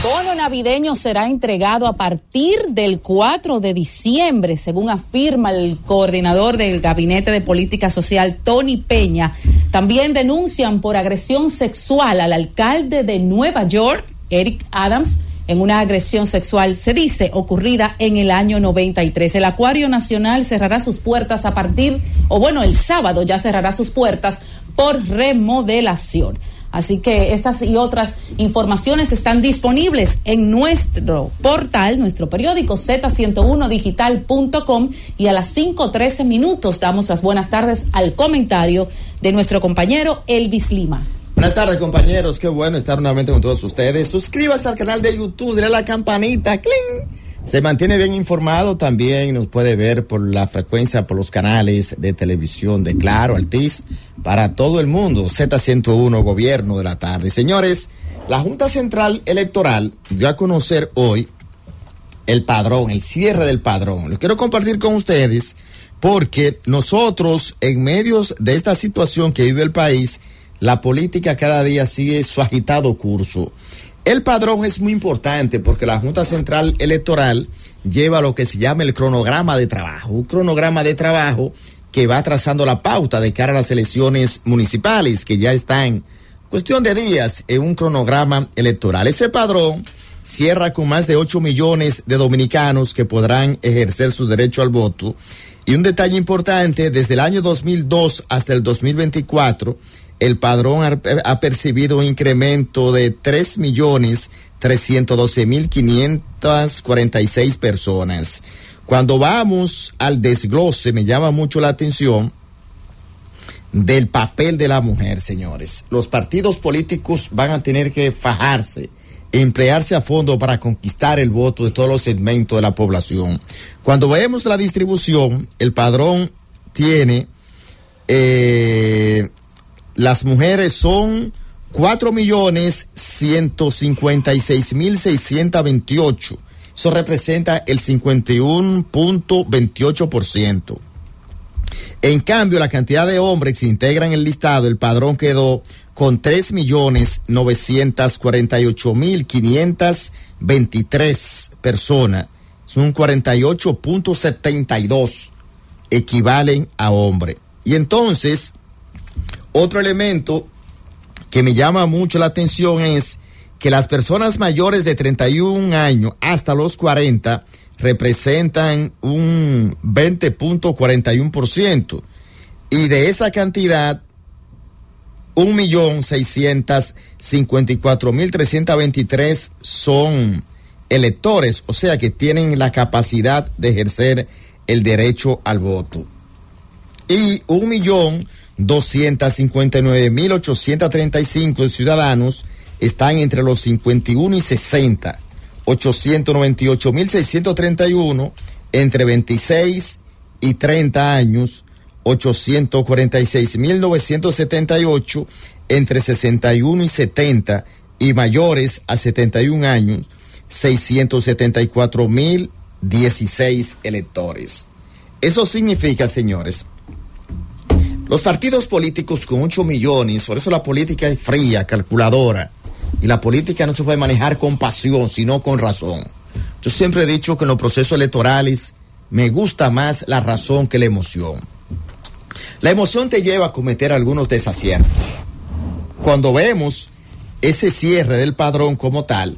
Bono navideño será entregado a partir del 4 de diciembre, según afirma el coordinador del Gabinete de Política Social, Tony Peña. También denuncian por agresión sexual al alcalde de Nueva York, Eric Adams, en una agresión sexual, se dice, ocurrida en el año 93. El Acuario Nacional cerrará sus puertas a partir, o bueno, el sábado ya cerrará sus puertas por remodelación. Así que estas y otras informaciones están disponibles en nuestro portal, nuestro periódico z101digital.com y a las 5.13 minutos damos las buenas tardes al comentario de nuestro compañero Elvis Lima. Buenas tardes compañeros, qué bueno estar nuevamente con todos ustedes. Suscríbase al canal de YouTube, dale a la campanita, ¡cling! Se mantiene bien informado también, nos puede ver por la frecuencia, por los canales de televisión de Claro, Altiz, para todo el mundo. Z101, Gobierno de la Tarde. Señores, la Junta Central Electoral dio a conocer hoy el padrón, el cierre del padrón. Lo quiero compartir con ustedes porque nosotros, en medio de esta situación que vive el país, la política cada día sigue su agitado curso. El padrón es muy importante porque la Junta Central Electoral lleva lo que se llama el cronograma de trabajo, un cronograma de trabajo que va trazando la pauta de cara a las elecciones municipales que ya están cuestión de días en un cronograma electoral. Ese padrón cierra con más de 8 millones de dominicanos que podrán ejercer su derecho al voto. Y un detalle importante, desde el año 2002 hasta el 2024, el padrón ha, percibido un incremento de 3 millones 312 mil 546 personas. Cuando vamos al desglose, me llama mucho la atención del papel de la mujer, señores. Los partidos políticos van a tener que fajarse, emplearse a fondo para conquistar el voto de todos los segmentos de la población. Cuando vemos la distribución, el padrón tiene eh, las mujeres son 4 millones 156 mil 628. Eso representa el 51.28%. En cambio, la cantidad de hombres que se integran en el listado, el padrón quedó con 3 millones 948 mil 523 personas. Es un 48.72 equivalen a hombre. Y entonces, otro elemento que me llama mucho la atención es que las personas mayores de 31 años hasta los 40 representan un 20.41% y de esa cantidad 1.654.323 son electores, o sea que tienen la capacidad de ejercer el derecho al voto. Y 1.259.835 ciudadanos están entre los 51 y 60. 898.631 entre 26 y 30 años. 846.978 entre 61 y 70 y mayores a 71 años. 674.016 electores. Eso significa, señores, los partidos políticos con 8 millones, por eso la política es fría, calculadora, y la política no se puede manejar con pasión, sino con razón. Yo siempre he dicho que en los procesos electorales me gusta más la razón que la emoción. La emoción te lleva a cometer algunos desaciertos. Cuando vemos ese cierre del padrón como tal,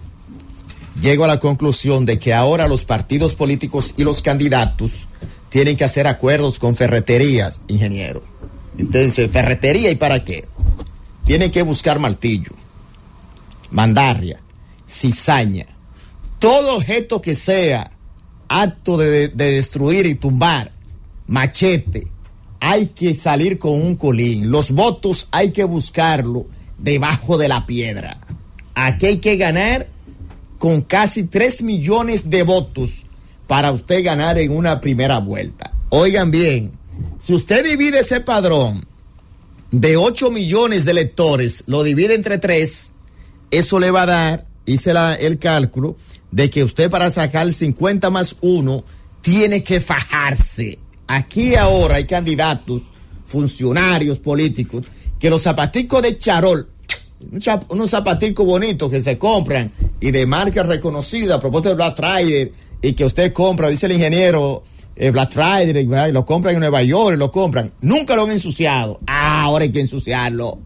llego a la conclusión de que ahora los partidos políticos y los candidatos tienen que hacer acuerdos con ferreterías, ingeniero. Entonces, ferretería y para qué? Tienen que buscar martillo, mandarria, cizaña, todo objeto que sea acto de, de, destruir y tumbar, machete, hay que salir con un colín. Los votos hay que buscarlo debajo de la piedra. Aquí hay que ganar con casi 3 millones de votos para usted ganar en una primera vuelta. Oigan bien, si usted divide ese padrón de 8 millones de electores, lo divide entre 3, eso le va a dar, hice la, el cálculo, de que usted para sacar 50 más 1 tiene que fajarse. Aquí ahora hay candidatos, funcionarios políticos, que los zapaticos de charol, unos zapaticos bonitos que se compran y de marca reconocida a propósito de Black Friday y que usted compra, dice el ingeniero, eh, Black Friday, y lo compran en Nueva York, lo compran, nunca lo han ensuciado. Ah, ahora hay que ensuciarlo.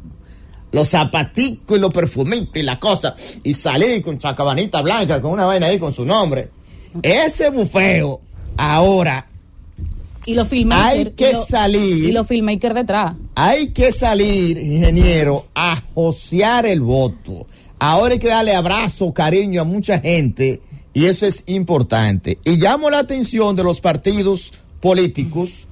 Los zapaticos y los perfumitos y la cosa, y salir con chacabanita blanca, con una vaina ahí con su nombre. Ese bufeo, ahora y los filmmakers. Hay que y lo, salir. Y los filmmakers detrás. Hay que salir, ingeniero, a josear el voto. Ahora hay que darle abrazo, cariño a mucha gente y eso es importante. Y llamo la atención de los partidos políticos,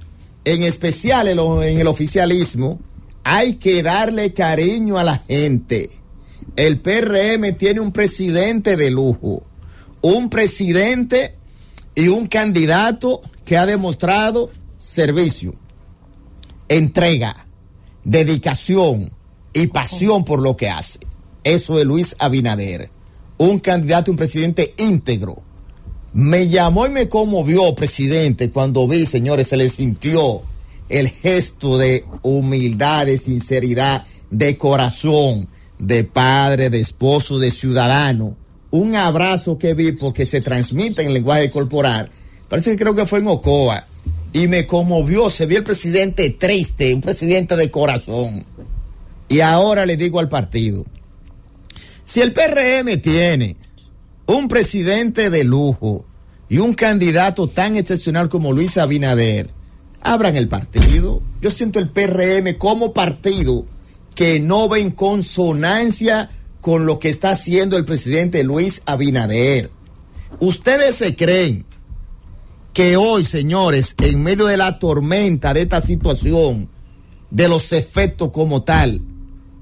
en especial en, el oficialismo, hay que darle cariño a la gente. El PRM tiene un presidente de lujo, un presidente y un candidato que ha demostrado servicio, entrega, dedicación y pasión por lo que hace. Eso es Luis Abinader, un candidato, un presidente íntegro. Me llamó y me conmovió, presidente, cuando vi, señores, se le sintió el gesto de humildad, de sinceridad, de corazón, de padre, de esposo, de ciudadano. Un abrazo que vi porque se transmite en lenguaje corporal. Parece que creo que fue en Ocoa. Y me conmovió, se vio el presidente triste, un presidente de corazón. Y ahora le digo al partido, si el PRM tiene un presidente de lujo y un candidato tan excepcional como Luis Abinader, abran el partido. Yo siento el PRM como partido que no va en consonancia con lo que está haciendo el presidente Luis Abinader. Ustedes se creen que hoy, señores, en medio de la tormenta de esta situación, de los efectos como tal,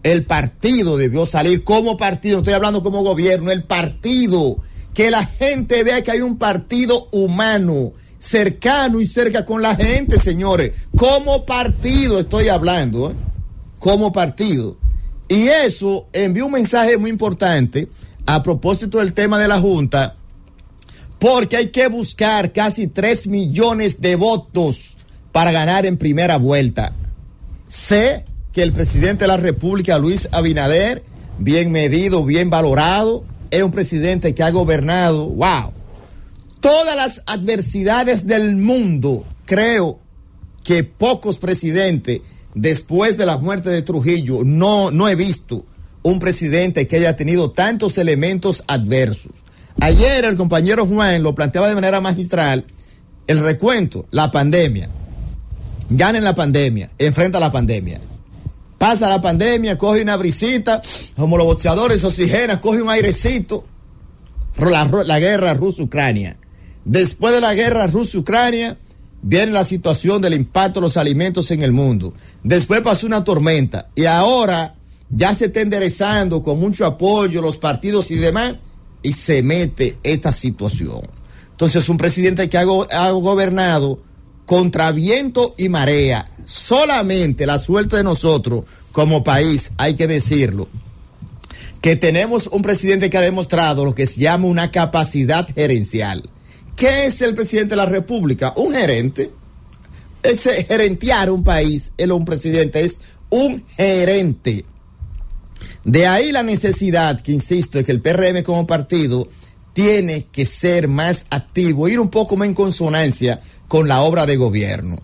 el partido debió salir como partido, no estoy hablando como gobierno, el partido, que la gente vea que hay un partido humano, cercano y cerca con la gente, señores. Como partido estoy hablando, ¿eh? como partido. Y eso envió un mensaje muy importante a propósito del tema de la Junta, porque hay que buscar casi 3 millones de votos para ganar en primera vuelta. Sé que el presidente de la República, Luis Abinader, bien medido, bien valorado, es un presidente que ha gobernado, wow, todas las adversidades del mundo. Creo que pocos presidentes, después de la muerte de Trujillo, no, no he visto un presidente que haya tenido tantos elementos adversos. Ayer el compañero Juan lo planteaba de manera magistral, el recuento, la pandemia. Ganen la pandemia, enfrenta la pandemia. Pasa la pandemia, coge una brisita, como los boxeadores oxigenan, coge un airecito. La, guerra Rusia-Ucrania. Después de la guerra Rusia-Ucrania, viene la situación del impacto de los alimentos en el mundo. Después pasó una tormenta y ahora ya se está enderezando con mucho apoyo los partidos y demás y se mete esta situación. Entonces, un presidente que ha gobernado contra viento y marea, solamente la suerte de nosotros como país, hay que decirlo, que tenemos un presidente que ha demostrado lo que se llama una capacidad gerencial. ¿Qué es el presidente de la República? Un gerente. Ese gerentear un país, él un presidente, es un gerente. De ahí la necesidad, que insisto, de que el PRM como partido tiene que ser más activo, ir un poco más en consonancia con la obra de gobierno.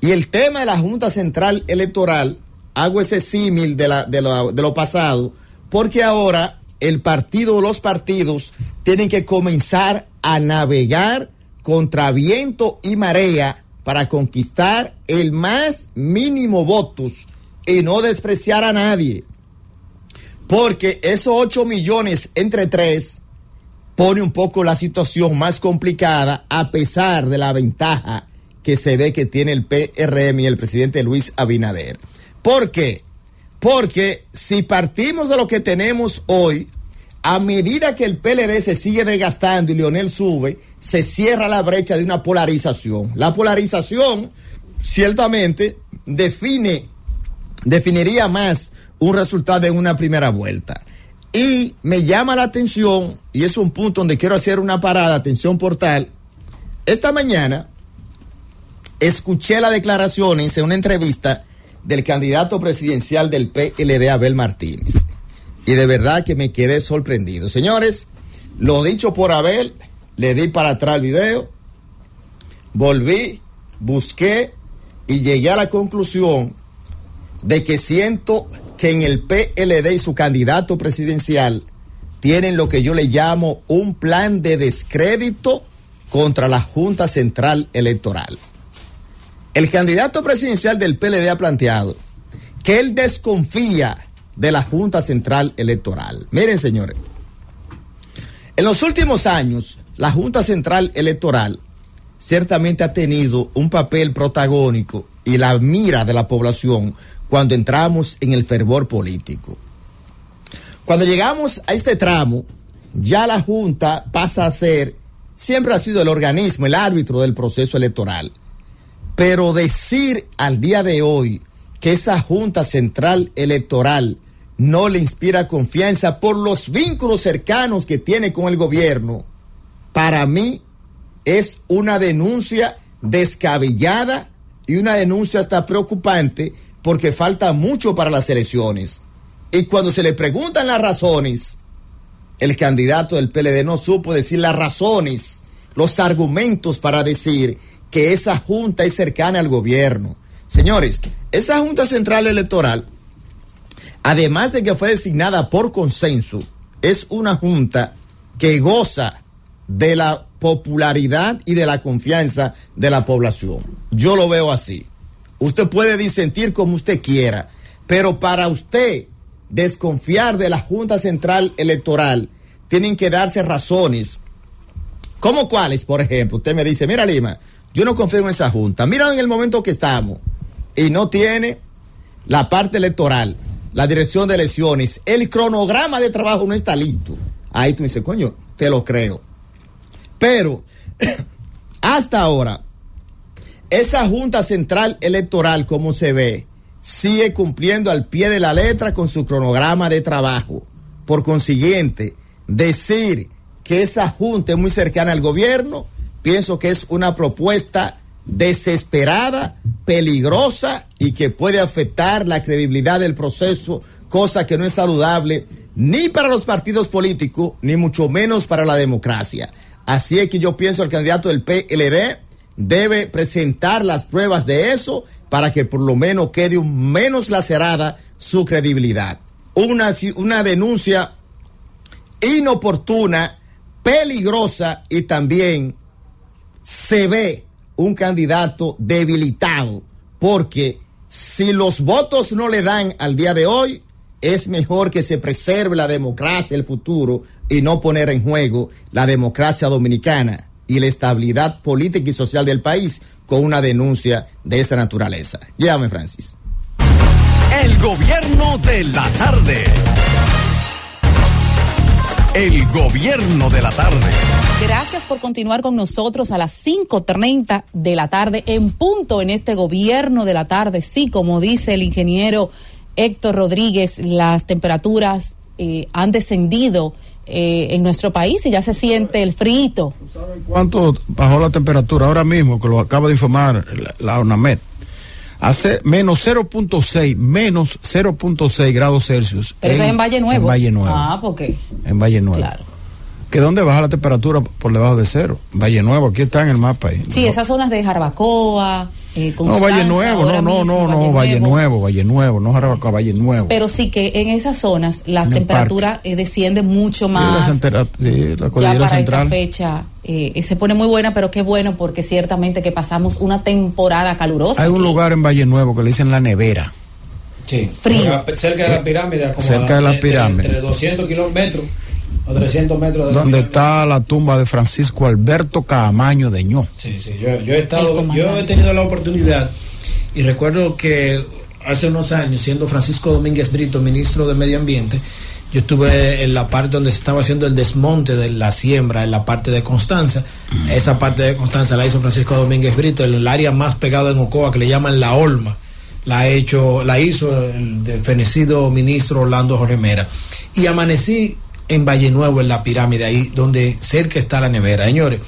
Y el tema de la Junta Central Electoral, hago ese símil de, lo pasado, porque ahora el partido o los partidos tienen que comenzar a navegar contra viento y marea para conquistar el más mínimo votos y no despreciar a nadie. Porque esos 8 millones entre 3 pone un poco la situación más complicada a pesar de la ventaja que se ve que tiene el PRM y el presidente Luis Abinader. ¿Por qué? Porque si partimos de lo que tenemos hoy, a medida que el PLD se sigue desgastando y Leonel sube, se cierra la brecha de una polarización. La polarización ciertamente define, definiría más un resultado en una primera vuelta. Y me llama la atención, y es un punto donde quiero hacer una parada, atención portal. Esta mañana escuché las declaraciones en una entrevista del candidato presidencial del PLD, Abel Martínez. Y de verdad que me quedé sorprendido. Señores, lo dicho por Abel, le di para atrás el video, volví, busqué y llegué a la conclusión de que siento que en el PLD y su candidato presidencial tienen lo que yo le llamo un plan de descrédito contra la Junta Central Electoral. El candidato presidencial del PLD ha planteado que él desconfía de la Junta Central Electoral. Miren, señores, en los últimos años, la Junta Central Electoral ciertamente ha tenido un papel protagónico y la mira de la población cuando entramos en el fervor político. Cuando llegamos a este tramo, ya la Junta pasa a ser siempre ha sido el organismo, el árbitro del proceso electoral. Pero decir al día de hoy que esa Junta Central Electoral no le inspira confianza por los vínculos cercanos que tiene con el gobierno, para mí es una denuncia descabellada y una denuncia hasta preocupante porque falta mucho para las elecciones. Y cuando se le preguntan las razones, el candidato del PLD no supo decir las razones, los argumentos para decir que esa junta es cercana al gobierno. Señores, esa Junta Central Electoral, además de que fue designada por consenso, es una junta que goza de la popularidad y de la confianza de la población. Yo lo veo así. Usted puede disentir como usted quiera, pero para usted desconfiar de la Junta Central Electoral, tienen que darse razones. ¿Cómo cuáles, por ejemplo? Usted me dice, mira Lima, yo no confío en esa Junta. Mira en el momento que estamos y no tiene la parte electoral, la dirección de elecciones, el cronograma de trabajo no está listo. Ahí tú dices, coño, te lo creo. Pero [clears throat] hasta ahora, esa Junta Central Electoral, como se ve, sigue cumpliendo al pie de la letra con su cronograma de trabajo. Por consiguiente, decir que esa Junta es muy cercana al gobierno, pienso que es una propuesta desesperada, peligrosa y que puede afectar la credibilidad del proceso, cosa que no es saludable ni para los partidos políticos, ni mucho menos para la democracia. Así es que yo pienso el candidato del PLD debe presentar las pruebas de eso para que por lo menos quede menos lacerada su credibilidad. Una, una denuncia inoportuna, peligrosa y también se ve un candidato debilitado porque si los votos no le dan al día de hoy, es mejor que se preserve la democracia, el futuro, y no poner en juego la democracia dominicana y la estabilidad política y social del país con una denuncia de esta naturaleza. Llévame, Francis. El gobierno de la tarde. El gobierno de la tarde. Gracias por continuar con nosotros a las 5.30 de la tarde en punto en este gobierno de la tarde. Sí, como dice el ingeniero Héctor Rodríguez, las temperaturas eh, han descendido eh, en nuestro país y ya se siente el frío. ¿Cuánto bajó la temperatura ahora mismo? Que lo acaba de informar la, la ONAMED. Hace menos 0.6, menos 0.6 grados Celsius. Pero eso es en Valle Nuevo. En Valle Nuevo. Ah, ¿por qué? En Valle Nuevo. Claro. ¿Que dónde baja la temperatura por debajo de cero? Valle Nuevo, aquí está en el mapa. Ahí. Sí, esas zonas de Jarabacoa. Eh, no, Valle Nuevo, no, no, no, no, Valle Nuevo, Valle Nuevo, no Jarabacoa, Valle Nuevo. Pero sí que en esas zonas la temperatura eh, desciende mucho Sí, más. la, sí, la ya para central. esta fecha eh, se pone muy buena, pero qué bueno porque ciertamente que pasamos una temporada calurosa. Hay un aquí. lugar en Valle Nuevo que le dicen la nevera. Sí, Frío. cerca de la pirámide. Como Cerca de la pirámide. Entre 200 kilómetros o 300 metros de la donde está la tumba de Francisco Alberto Caamaño de Ño. Sí, sí, yo, yo he estado, yo he tenido la oportunidad y recuerdo que hace unos años, siendo Francisco Domínguez Brito ministro de Medio Ambiente, yo estuve en la parte donde se estaba haciendo el desmonte de la siembra, en la parte de Constanza. Esa parte de Constanza la hizo Francisco Domínguez Brito, en el área más pegada en Ocoa, que le llaman La Olma. La, ha hecho, la hizo el fenecido ministro Orlando Jorge Mera. Y amanecí en Valle Nuevo, en la pirámide, ahí donde cerca está la nevera. Señores,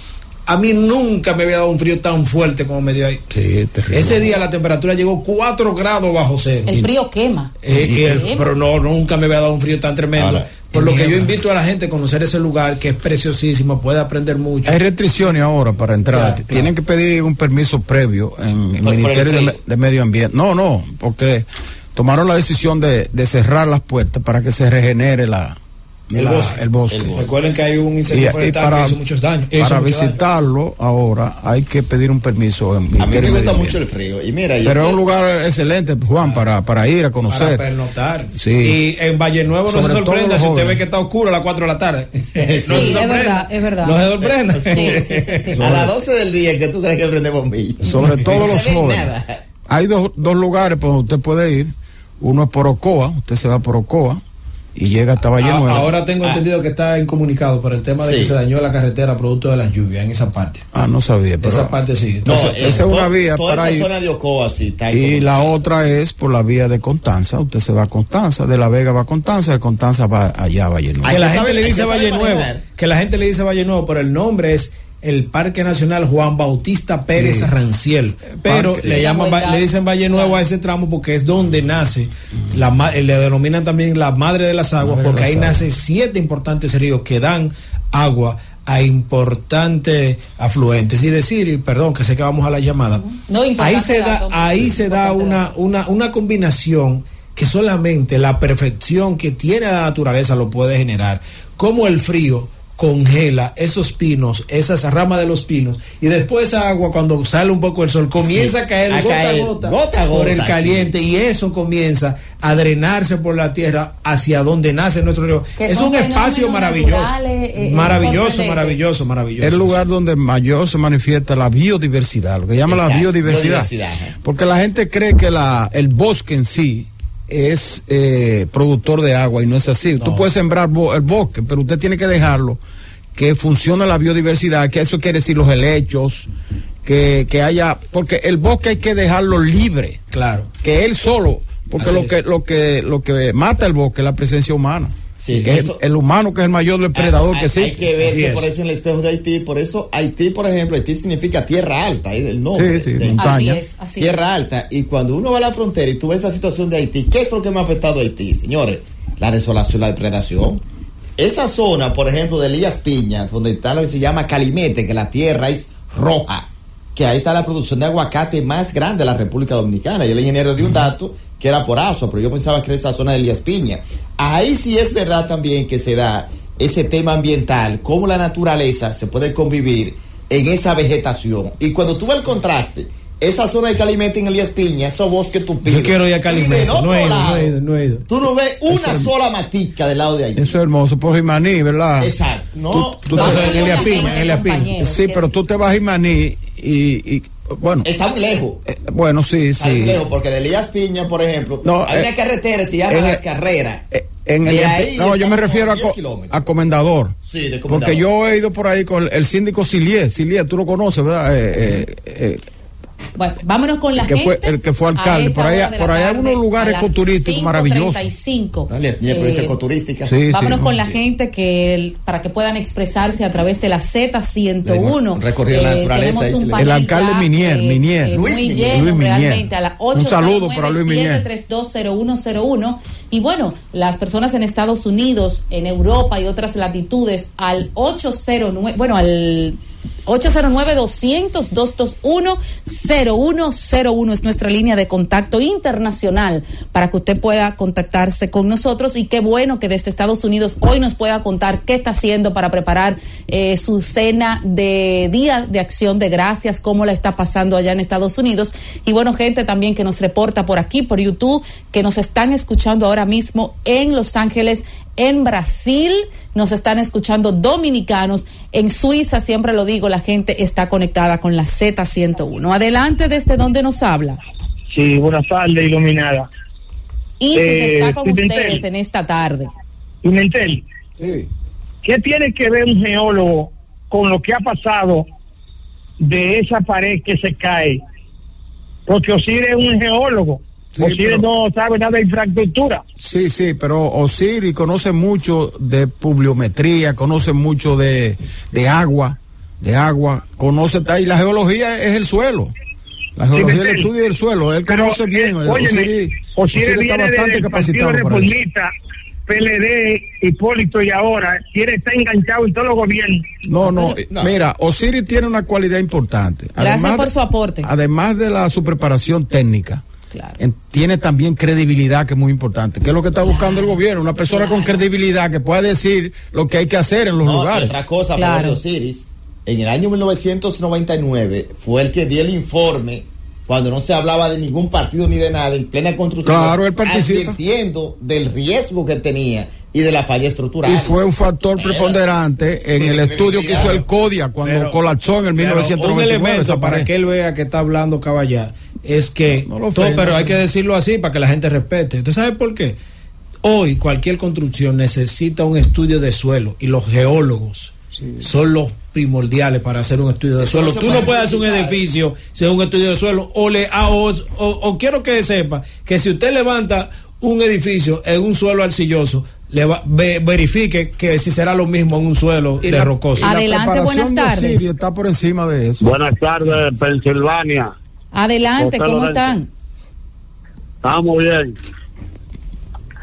a mí nunca me había dado un frío tan fuerte como me dio ahí. Sí, terrible. Ese día la temperatura llegó 4 grados bajo cero. El frío quema. Eh, el- pero no, nunca me había dado un frío tan tremendo. Ahora, Por lo que yo invito a la gente a conocer ese lugar que es preciosísimo, puede aprender mucho. Hay restricciones ahora para entrar. Claro, Tienen que pedir un permiso previo en el Ministerio el de, Medio Ambiente. No, no, porque tomaron la decisión de, de cerrar las puertas para que se regenere la, El la- bosque. el bosque. El bosque. Recuerden que hay un Y, incendio y forestal para, que hizo muchos daños. Hizo para mucho daño. visitarlo ahora hay que pedir un permiso en A mí me gusta mucho el frío. Y mira, y Pero es un lugar excelente, Juan, para, para ir a Para conocer. pernotar. Sí. Y en Valle Nuevo no se sorprenda si usted ve que está oscuro a las 4 de la tarde. [laughs] no se es sorprenda. verdad, es verdad. No se sorprenda. Sí, sí, sí, sí. a las 12 del día que tú crees que prende bombillo. Sobre todo No los jóvenes. Hay dos, dos lugares por donde usted puede ir. Uno es por Ocoa, usted se va por Ocoa y llega hasta Valle Nuevo. Ahora tengo Ah. entendido que está incomunicado por el tema de Sí. que se dañó la carretera producto de las lluvias en esa parte. Ah, no sabía, pero esa parte sí. No, Entonces, eh, esa es una to- vía Toda para esa ir. zona de Ocoa, sí, está y en- la otra es por la vía de Constanza. Usted se va a Constanza, de La Vega va a Constanza, de Constanza va allá a Valle Nuevo. Que la gente le dice Valle Nuevo, que la gente le dice Valle Nuevo, pero el nombre es el Parque Nacional Juan Bautista Pérez Sí. Ranciel. Pero Parque. le Sí. llaman, le dicen Valle Nuevo a ese tramo porque es donde nace, la, ma- le denominan también la madre de las aguas, Madre porque las ahí aguas. nace siete importantes ríos que dan agua a importantes afluentes. Y decir, y perdón, que sé que vamos a la llamada. No, ahí se da, ahí se da una, una, una combinación que solamente la perfección que tiene la naturaleza lo puede generar. Como el frío congela esos pinos, esas ramas de los pinos, y después esa agua cuando sale un poco el sol comienza Sí, a caer a gota caer, a gota, por el caliente y eso comienza a drenarse por la tierra hacia donde nace nuestro río. Que Es un espacio maravilloso, naturales, eh, eh, maravilloso, maravilloso, maravilloso. Es el lugar donde mayor se manifiesta la biodiversidad, lo que llama la biodiversidad. biodiversidad. Porque la gente cree que la, el bosque en sí es eh, productor de agua y no es así. Tú puedes sembrar bo- el bosque, pero usted tiene que dejarlo que funcione la biodiversidad, que eso quiere decir los helechos, que, que haya, porque el bosque hay que dejarlo libre, Claro. que él solo, porque Así lo es. que, lo que, lo que mata el bosque es la presencia humana. Sí, que es eso- el, el humano que es el mayor depredador hay, que sí. hay que ver Así que es. por eso en el espejo de Haití, por eso Haití, por ejemplo, Haití significa tierra alta, ahí del nombre. Sí, sí, de- montaña. Así es, así tierra alta. Y cuando uno va a la frontera y tú ves esa situación de Haití, ¿qué es lo que me ha afectado a Haití, señores? La desolación, la depredación. Esa zona, por ejemplo, de Elías Piña, donde está lo que se llama Calimete, que la tierra es roja, que ahí está la producción de aguacate más grande de la República Dominicana. Y el ingeniero dio un dato que era por Asua, pero yo pensaba que era esa zona de Elías Piña. Ahí sí es verdad también que se da ese tema ambiental, cómo la naturaleza se puede convivir en esa vegetación. Y cuando tú ves el contraste, esa zona de Calimete en Elías Piña, esos bosques tupidos. Yo quiero ir a Calimete, no he ido, lado, no he ido, no he ido. Tú no ves una sola matica del lado de Haití. Eso es hermoso, por Jimaní, ¿verdad? Exacto. No, Tú- tú no, te- no, en Elia la Piña, en Elia Piña. Sí, pero tú te vas a Jimaní y, y bueno, está muy lejos. eh, bueno, sí, Está muy sí. lejos, porque de Elías Piña, por ejemplo, No, hay eh, una carretera que se llama en Las Carreras. Eh, En De el, ahí no, yo me refiero a, 10 co- kilómetros. a Comendador. Sí, de Comendador. Porque yo he ido por ahí con el síndico Silier. Silier, tú lo conoces, ¿verdad? Eh, eh, eh, Bueno, vámonos con la El que gente. fue- el que fue alcalde. Por la por ahí hay unos lugares ecoturísticos maravillosos. 5:35. Dale, tiene provincia Eh, ecoturística. Sí, Vámonos sí, con no, la sí. gente que el- para que puedan expresarse a través de la Z101. Un recorrido de la naturaleza, un El alcalde ya, Minier, Minier. Luis muy Minier. lleno Luis Minier. realmente a las Un saludo para Luis Minier. 809-732-0101. Y bueno, las personas en Estados Unidos, en Europa y otras latitudes al 809, bueno, al 809-200-221-0101 es nuestra línea de contacto internacional para que usted pueda contactarse con nosotros y qué bueno que desde Estados Unidos hoy nos pueda contar qué está haciendo para preparar eh, su cena de Día de Acción de Gracias, cómo la está pasando allá en Estados Unidos. Y bueno, gente también que nos reporta por aquí, por YouTube, que nos están escuchando ahora mismo en Los Ángeles, en Brasil, nos están escuchando dominicanos, en Suiza, siempre lo digo, la gente está conectada con la Z101. Adelante desde donde nos habla. Sí, buenas tardes, iluminada. Y Eh, está con Pimentel. ustedes en esta tarde. Pimentel, sí. ¿qué tiene que ver un geólogo con lo que ha pasado de esa pared que se cae? Porque Osiris es un geólogo. Sí, Osiris pero- no sabe nada de infraestructura. Sí, sí, pero Osiris conoce mucho de publiometría, conoce mucho de, de agua, de agua, conoce, y la geología es el suelo. La geología es el Pimentel. estudio del suelo, él Pero, conoce bien. eh, óyeme, Osiris, Osiris Osiris está bastante del capacitado para PLD, Hipólito y ahora tiene está enganchado en todos los gobiernos. No, no, No. mira, Osiris tiene una cualidad importante. Gracias por su aporte. Además de la su preparación técnica, Claro. en- tiene también credibilidad, que es muy importante. ¿Qué es lo que está buscando el gobierno? Una persona con credibilidad que pueda decir lo que hay que hacer en los No, lugares. Otra cosa, Claro. Osiris, en el año 1999 fue el que dio el informe cuando no se hablaba de ningún partido ni de nada en plena construcción. Claro, él participa. Advirtiendo del riesgo que tenía y de la falla estructural. Y fue un factor preponderante en Sí, el estudio que hizo el CODIA cuando Pero- colapsó en el Pero 1999. Un elemento esa para que él vea que está hablando caballá es que No, no lo todo, pero hay que decirlo así para que la gente respete. ¿Usted sabe por qué? hoy cualquier construcción necesita un estudio de suelo y los geólogos son los primordiales para hacer un estudio de Eso suelo. no Tú no puede puedes hacer un edificio sin un estudio de suelo o le ah, o, o- o quiero que sepa que si usted levanta un edificio en un suelo arcilloso le va- ve- verifique que si será lo mismo en un suelo de rocoso. Adelante, buenas tardes. Está por encima de eso. Buenas tardes, Pensilvania. Adelante, José ¿cómo Lorenzo. están? Estamos bien.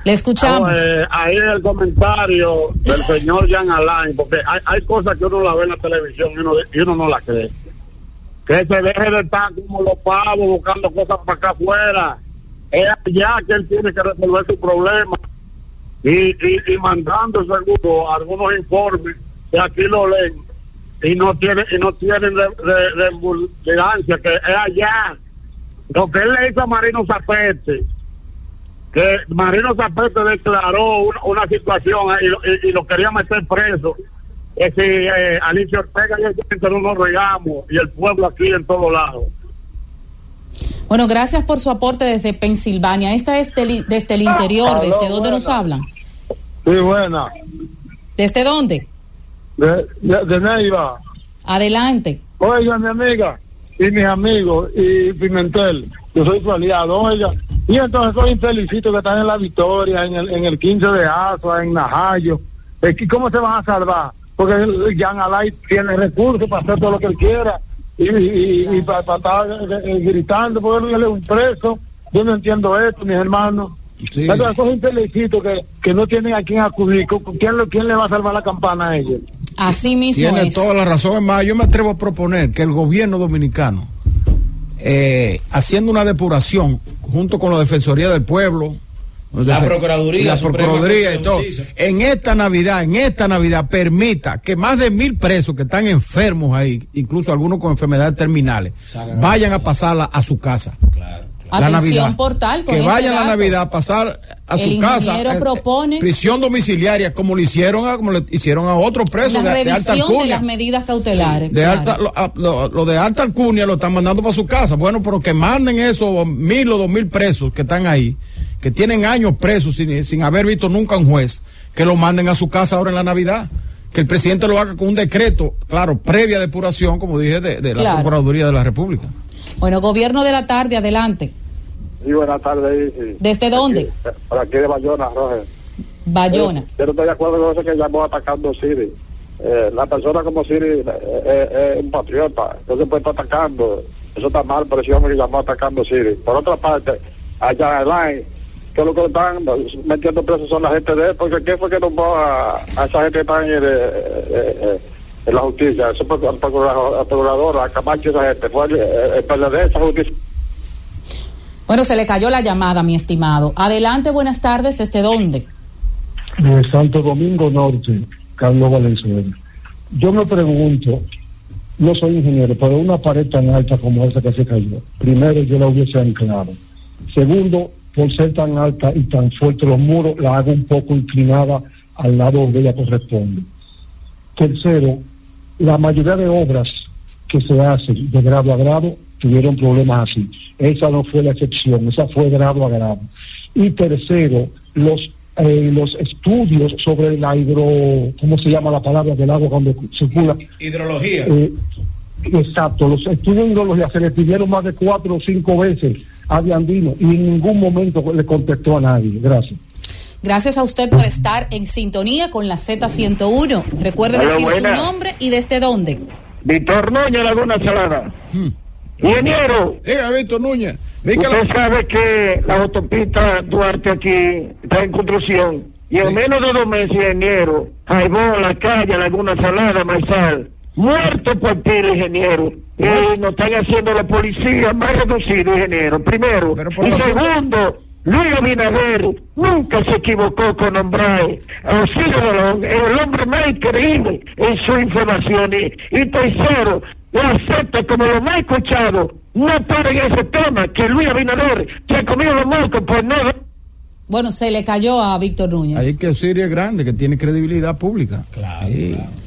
Le escuchamos. Ah, eh, ahí el comentario del señor Jean Alain, porque hay, hay cosas que uno la ve en la televisión y uno, y uno no la cree. Que se deje de estar como los pavos buscando cosas para acá afuera. Es allá que él tiene que resolver su problema. Y, y, y mandando seguro algunos informes que aquí lo leen y no tienen y no tienen vulnerancia, que es allá. Lo que él le hizo a Marino Zapete que Marino Zapete declaró una, una situación eh, y, lo- y- y lo quería meter preso. Que si eh, Alicia Ortega y el gente no nos regamos y el pueblo aquí en todos lados. Bueno, gracias por su aporte desde Pensilvania. Esta es del- desde el interior, ¿desde dónde nos hablan? Sí, buena. ¿Desde dónde? De, de, de Neiva. Adelante. Oiga, mi amiga y mis amigos y Pimentel, yo soy su aliado, oiga. Y entonces esos infelicitos que están en la victoria, en el, en el 15 de Asua, en Najayo, es que ¿cómo se van a salvar? Porque Jan Alay tiene recursos para hacer todo lo que él quiera y, y, y para, estar eh, eh, gritando, porque él es un preso. Yo no entiendo esto, mis hermanos. Sí. Entonces, esos infelicitos que, que no tienen a quién acudir, ¿con- ¿quién, lo- ¿quién le va a salvar la campana a ellos? Así mismo Tiene es. toda la razón. Es más, yo me atrevo a proponer que el gobierno dominicano, eh, haciendo una depuración junto con la Defensoría del Pueblo, La Procuraduría, y la Suprema Procuraduría y todo, en esta Navidad, en esta Navidad, permita que más de mil presos que están enfermos ahí, incluso algunos con enfermedades terminales, vayan a pasarla a su casa. La Atención Navidad. portal que vayan la dato. Navidad a pasar a El su casa. eh, propone- prisión domiciliaria, como le hicieron a, como le hicieron a otros presos de, de alta revisión de alcurnia. las medidas cautelares. De claro. alta, lo, a- lo- lo de alta alcurnia lo están mandando para su casa. Bueno, pero que manden esos mil o dos mil presos que están ahí, que tienen años presos sin, sin haber visto nunca un juez, que lo manden a su casa ahora en la Navidad. Que el presidente lo haga con un decreto, claro, previa depuración, como dije, de, de la Claro. Procuraduría de la República. Bueno, gobierno de la tarde, adelante. Sí, buenas tardes. sí. ¿Desde dónde? Por aquí de Bayona, Roger. Bayona. Yo no estoy de acuerdo con eso que llamó atacando Siri. Eh, la persona como Siri eh, eh, es un patriota, entonces puede estar atacando. Eso está mal, pero ese hombre que llamó atacando Siri. Por otra parte, allá en Line, que lo que están metiendo presos son la gente de él, porque ¿qué fue que tomó a, a esa gente que está en, el, eh, en la justicia? Ese procurador, procurador, procurador, a Camacho esa gente, fue el, el PLD, esa justicia. Bueno, se le cayó la llamada, mi estimado. Adelante, buenas tardes. ¿Desde dónde? de Santo Domingo Norte, Carlos Valenzuela. Yo me pregunto, no soy ingeniero, pero una pared tan alta como esa que se cayó, primero yo la hubiese anclado. Segundo, por ser tan alta y tan fuerte los muros, la hago un poco inclinada al lado donde ella corresponde. Tercero, la mayoría de obras que se hacen de grado a grado tuvieron problemas así. Esa no fue la excepción, esa fue grado a grado. Y tercero, los eh, los estudios sobre la hidro, ¿cómo se llama la palabra del agua cuando circula? Hidrología. Eh, exacto, los estudios de hidrología se le pidieron más de cuatro o cinco veces a Diandino y en ningún momento le contestó a nadie. Gracias. Gracias a usted por estar en sintonía con la Z101. Recuerde Hola, decir su nombre y desde dónde. Víctor Núñez, Laguna Salada. Ingeniero. Diga, Víctor Núñez. Usted sabe que la autopista Duarte aquí está en construcción. Y en menos de dos meses, ingeniero, Jaibón, la calle, Laguna Salada, Maizal, muerto por tiro, ingeniero. Y nos están haciendo la policía más reducido, ingeniero. Primero. y segundo, Luis Abinader nunca se equivocó con nombrar a Osiris el hombre más increíble en su información. Y, y tercero, lo acepta como lo más escuchado. No paren ese tema, que Luis Abinader se ha comido los mocos por no Bueno, se le cayó a Víctor Núñez. Ahí que Osiris es grande, que tiene credibilidad pública. Claro.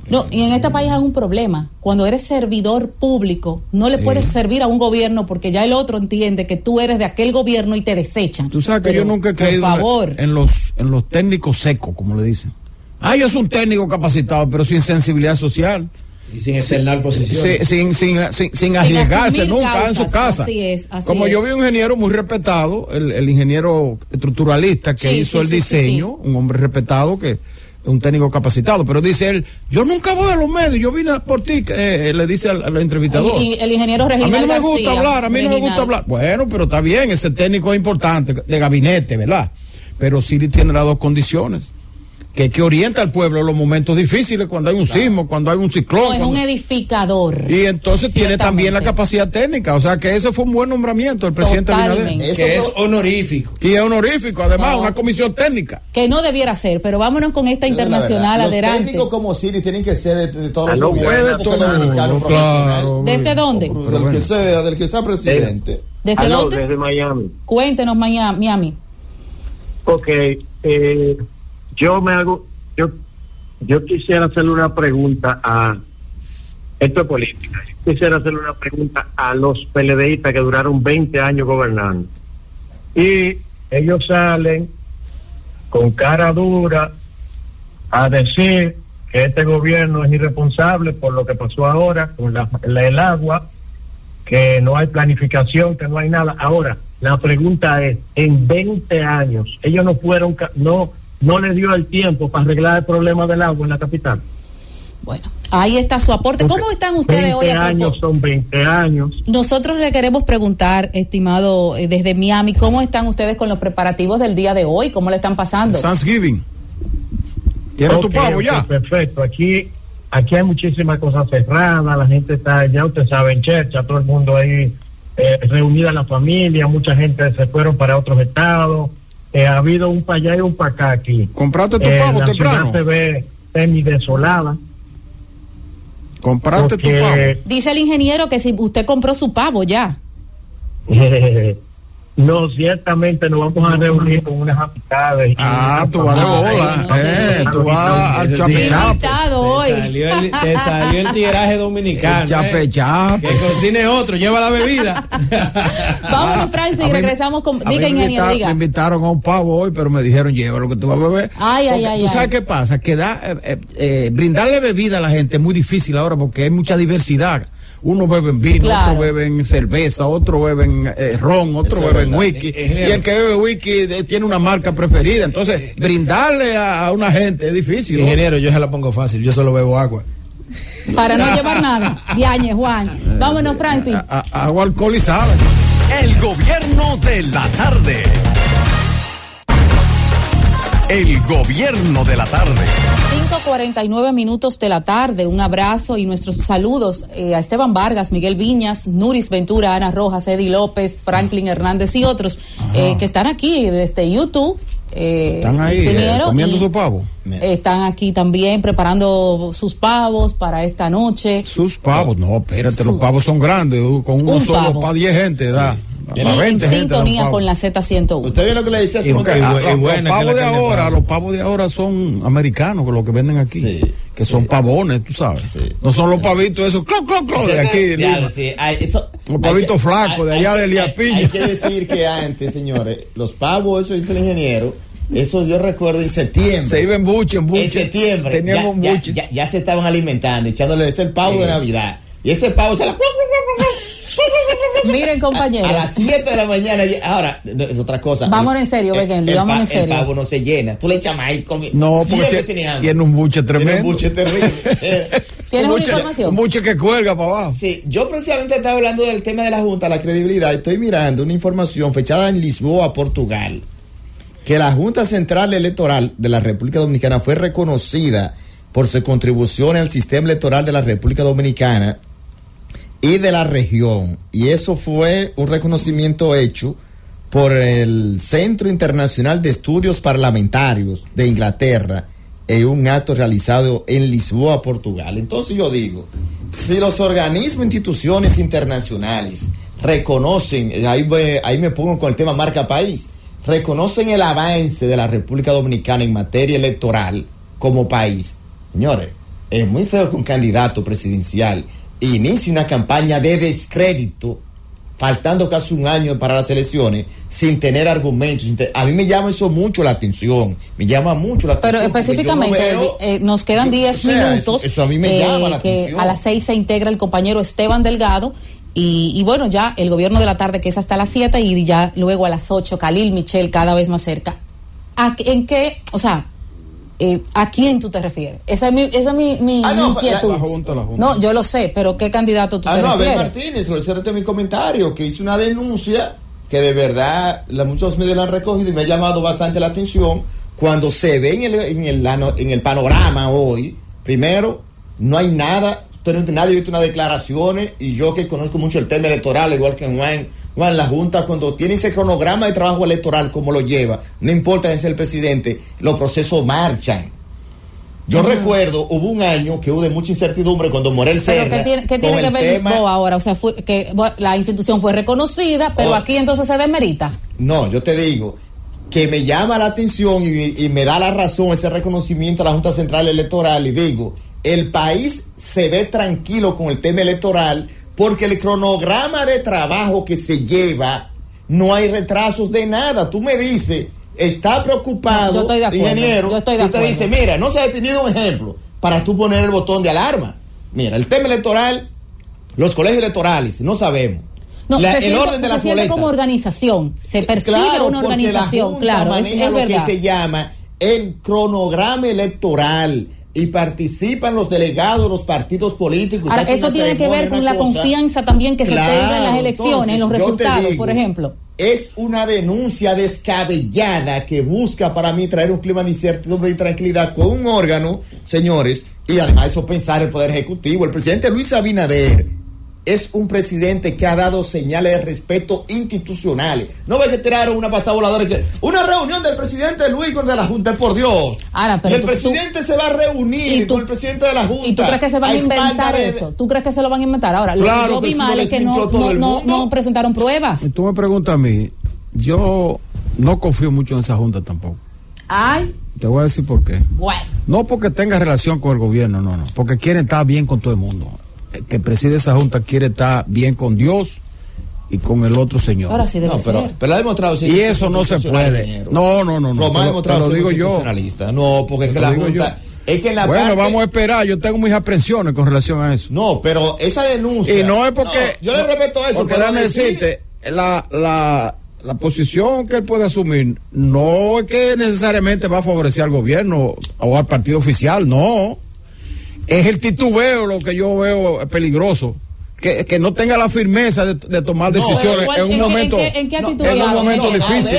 No, y en este país hay un problema. Cuando eres servidor público, no le puedes servir a un gobierno porque ya el otro entiende que tú eres de aquel gobierno y te desechan. Tú sabes que Pero, yo nunca he creído favor. En, los, en los técnicos secos, como le dicen. Ah, yo soy un técnico capacitado, pero sin sensibilidad social. Y sin externar posiciones. Sí, sin, sin, sin, sin arriesgarse nunca en su casa. así es, así Como es. yo vi un ingeniero muy respetado, el, el ingeniero estructuralista que Sí, hizo sí, el sí, sí, diseño, un hombre respetado que un técnico capacitado, pero dice él, yo nunca voy a los medios, yo vine por ti, eh, le dice al, al entrevistador. Y- y el ingeniero A mí Reginald no me gusta García, hablar, a mí no me Reginald. gusta hablar. Bueno, pero está bien, ese técnico es importante, de gabinete, ¿verdad? Pero Siri tiene las dos condiciones. Que, que orienta al pueblo en los momentos difíciles, cuando hay un sismo, cuando hay un ciclón. No, es un cuando- edificador. y entonces tiene también la capacidad técnica. O sea que ese fue un buen nombramiento del presidente Totalmente. Abinader. Que es honorífico. Y es honorífico, además, No. una comisión técnica. Que no debiera ser, pero vámonos con esta internacional Los adelante. técnicos como Siri tienen que ser de, de todos Ah, los no gobiernos, puede dominicano claro. ¿Desde dónde? Del que sea, del que sea presidente. ¿Desde Aló, dónde? Desde Miami. Cuéntenos, Miami. Miami. Ok, eh, yo me hago, yo, yo quisiera hacerle una pregunta a, esto es política, quisiera hacerle una pregunta a los PLDistas que duraron 20 años gobernando. Y ellos salen con cara dura a decir que este gobierno es irresponsable por lo que pasó ahora con la, el agua, que no hay planificación, que no hay nada. Ahora, la pregunta es, en 20 años, ellos no fueron, no, no les dio el tiempo para arreglar el problema del agua en la capital. Bueno, ahí está su aporte. ¿Cómo están ustedes 20 hoy a años son 20 años. Nosotros le queremos preguntar, estimado, eh, desde Miami, ¿cómo están ustedes con los preparativos del día de hoy? ¿Cómo le están pasando? Thanksgiving. ¿Tienes tu pavo ya? Perfecto. Aquí, aquí hay muchísimas cosas cerradas, la gente está, ya usted sabe, en chercha, todo el mundo ahí eh, reunida la familia, mucha gente se fueron para otros estados. Eh, ha habido un para allá y un para acá aquí. ¿Compraste tu Eh, pavo la temprano? ciudad se ve semi desolada. ¿Compraste tu pavo? Dice el ingeniero que si usted compró su pavo ya. [laughs] no, ciertamente nos vamos a reunir con unas amistades. Ah, tú vas de bola. Eh, tú vas al chape chape. Invitado hoy. Te salió, el, te salió el tiraje dominicano. El chape eh. chape. Que cocine otro, lleva la bebida. Vámonos, Francis, y regresamos con. Diga, ingeniero, invitaron, me diga. invitaron a un pavo hoy, pero me dijeron, lleva lo que tú vas a beber. Ay, ay, ay, ¿Tú sabes qué pasa? Que da, eh, eh, eh, brindarle bebida a la gente es muy difícil ahora porque hay mucha diversidad. Uno bebe en vino, Claro. otro bebe en cerveza, otro bebe en eh, ron, otro Eso es bebe en verdad. whisky. Eh, y el que bebe whisky eh, tiene una marca preferida. Entonces, brindarle a, a una gente es difícil. ¿no? Ingeniero, yo se la pongo fácil, yo solo bebo agua. Para no llevar nada. Diañe, Juan. Vámonos, Francis. A- a- agua alcoholizada. El gobierno de la tarde. El gobierno de la tarde. 5.49 minutos de la tarde. Un abrazo y nuestros saludos eh, a Esteban Vargas, Miguel Viñas, Nuris Ventura, Ana Rojas, Eddie López, Franklin Hernández y otros eh, que están aquí desde YouTube. eh, Están ahí eh, comiendo su pavo. Están aquí también preparando sus pavos para esta noche. Sus pavos, no, espérate, Su- los pavos son grandes, con uno Un solo pavo. para 10 gente, da. En 20 gente. da un sintonía con la Z101. Usted vio lo que le decía los- buena los que pavos de ahora, los pavos de ahora son americanos, que los que venden aquí, Sí. que son pavones, tú sabes. Sí. No son los pavitos esos, clo, clo, clo, de aquí. de Ya, Lima. sí, hay- eso- Los pavitos flacos de allá hay de Elías hay- que decir que antes, señores, los pavos, eso dice el ingeniero, eso yo recuerdo en septiembre. Se iba en buche, en buche. En septiembre. Teníamos un ya, buche. ya, ya- ya se estaban alimentando, echándole ese pavo de Navidad. Y ese pavo se la. Miren, A compañeros. las 7 de la mañana. Ahora, no, es otra cosa. El- en serio, vámonos pa- en serio. El pavo no se llena. Tú le echas maíz No, porque tiene, tiene tiene un buche Tiene tremendo. un buche terrible. [laughs] ¿Tienes Un una información? Un buche que cuelga para abajo. Sí, yo precisamente estaba hablando del tema de la Junta, la credibilidad. Estoy mirando una información fechada en Lisboa, Portugal, que la Junta Central Electoral de la República Dominicana fue reconocida por su contribución al sistema electoral de la República Dominicana y de la región. Y eso fue un reconocimiento hecho por el Centro Internacional de Estudios Parlamentarios de Inglaterra en un acto realizado en Lisboa, Portugal. Entonces yo digo, si los organismos, instituciones internacionales reconocen, ahí, ve- ahí me pongo con el tema marca país, reconocen el avance de la República Dominicana en materia electoral como país, señores, es muy feo que un candidato presidencial inicie una campaña de descrédito, faltando casi un año para las elecciones, sin tener argumentos. sin te- a mí me llama eso mucho la atención, me llama mucho la Pero atención. no específicamente, veo- eh, nos quedan yo- 10 o sea, minutos. Eso, eso a mí me eh, llama la que atención. a las 6 se integra el compañero Esteban Delgado. Y, y bueno, ya el gobierno de la tarde, que es hasta las 7, y ya luego a las 8, Khalil Michel cada vez más cerca. ¿A qué- ¿En qué? O sea, eh, ¿a quién tú te refieres? Esa es mi, esa es mi, mi Ah, no, inquietud. la- la Junta, la Junta. No, yo lo sé, pero ¿qué candidato tú Ah, te no, Abel refieres? Martínez, lo cierto en mi comentario, que hizo una denuncia que de verdad la, muchos medios la han recogido y me ha llamado bastante la atención cuando se ve en el, en el, en el panorama hoy. Primero, no hay nada, no- nadie ha visto unas declaraciones y yo que conozco mucho el tema electoral, igual que en Juan, Juan, la Junta cuando tiene ese cronograma de trabajo electoral como lo lleva, no importa quién sea el presidente, los procesos marchan. Yo recuerdo, hubo un año que hubo de mucha incertidumbre cuando Morel Pero Serra ¿qué tiene, qué tiene que ver tema- Lisboa ahora? O sea, fue, que bueno, la institución fue reconocida, pero Oh. aquí entonces se demerita. No, yo te digo que me llama la atención y, y me da la razón ese reconocimiento a la Junta Central Electoral y digo, el país se ve tranquilo con el tema electoral porque el cronograma de trabajo que se lleva no hay retrasos de nada. Tú me dices, está preocupado, Yo estoy de acuerdo, ingeniero, yo estoy de y te acuerdo. dice, mira, no se ha definido un ejemplo para tú poner el botón de alarma. Mira, el tema electoral, los colegios electorales, no sabemos. No, La- se el siente, orden de se las boletas. como organización. Se percibe Claro, una porque la organización, Junta claro, es, es lo verdad. que se llama el cronograma electoral y participan los delegados de los partidos políticos. Ahora, eso tiene que ver con la cosa. confianza también que se tenga en las elecciones, en los resultados, digo, por ejemplo. Es una denuncia descabellada que busca para mí traer un clima de incertidumbre y tranquilidad con un órgano, señores, y además eso pensar el Poder Ejecutivo. El presidente Luis Abinader es un presidente que ha dado señales de respeto institucionales. No ve que tiraron una patada voladora que una reunión del presidente Luis con de la Junta, por Dios. Ahora, pero y el tú- presidente se va a reunir ¿Y tú- con el presidente de la Junta. ¿Y tú crees que se van a inventar de- eso? ¿Tú crees que se lo van a inventar? Ahora, lo Claro, que yo que vi mal es que no presentaron pruebas. Y tú me preguntas a mí, yo no confío mucho en esa junta tampoco. Ay, Te voy a decir por qué. bueno. No porque tenga relación con el gobierno, no, no. Porque quieren estar bien con todo el mundo. El que preside esa junta quiere estar bien con Dios y con el otro señor. Ahora sí debe No, pero, ser. pero ha demostrado ser Y eso no se puede. No, no, no. no. Lo- demostrado te lo digo yo. No, porque es que la Junta. Es que en la Bueno, parte- vamos a esperar. Yo tengo mis aprensiones con relación a eso. No, pero esa denuncia. Y no es porque. No, yo le respeto eso. Porque déjame decir- decirte, la, la, la posición que él puede asumir no es que necesariamente va a favorecer al gobierno o al partido oficial, no. Es el titubeo lo que yo veo peligroso. Que, que no tenga la firmeza de, de tomar decisiones ¿cuál- en en un momento, en qué- en qué ha en un titubeado? momento No, a difícil.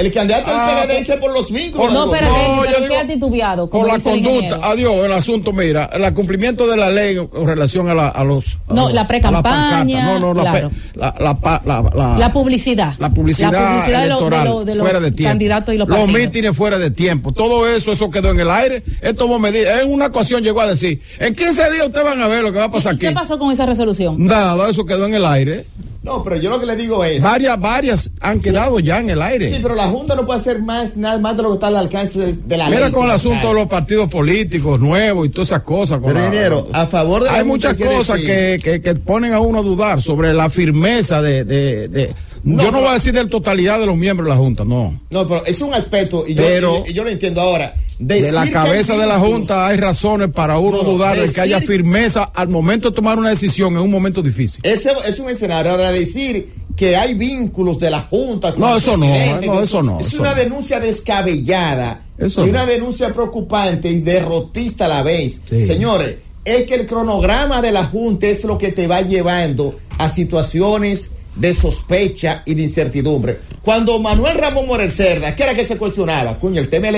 El candidato Ah, del PLD dice por los vínculos. No, pero. No, pero yo ¿qué digo- titubeado? Por la el conducta, adiós, el asunto, mira, el cumplimiento de la ley con relación a, la, a los. a No, los- la precampaña. No, no, la, claro. pe- la, la, la- la- La publicidad. la publicidad, La publicidad de lo- electoral de lo- de los fuera de tiempo. candidatos y los los partidos. mítines fuera de tiempo. Todo eso, eso quedó en el aire. Esto tomó medidas. En una ocasión llegó a decir, en 15 días ustedes van a ver lo que va a pasar ¿Y aquí. ¿Qué pasó con esa resolución? Nada, eso quedó en el aire. No, pero yo lo que le digo es. Varias, varias han quedado ya en el aire. Sí, pero la Junta no puede hacer más, nada más de lo que está al alcance de, de la ley. Mira con el asunto de los partidos políticos nuevos y todas esas cosas. con Pero, la- ingeniero, a favor de la Hay muchas cosas que, que, que ponen a uno a dudar sobre la firmeza de... de- de- No, yo no pero- voy a decir de la totalidad de los miembros de la Junta, no. No, pero es un aspecto, y yo, y- y yo lo entiendo ahora. De la cabeza de la Junta hay razones para uno No, dudar de que haya firmeza al momento de tomar una decisión en un momento difícil. Ese es un escenario. Ahora, decir que hay vínculos de la Junta. con No, eso no, no, eso no, Es eso una no. denuncia descabellada. Eso y una denuncia preocupante y derrotista a la vez. Sí. Señores, es que el cronograma de la Junta es lo que te va llevando a situaciones de sospecha y de incertidumbre. Cuando Manuel Ramón Morel Cerda, que era que se cuestionaba, coño, el tema,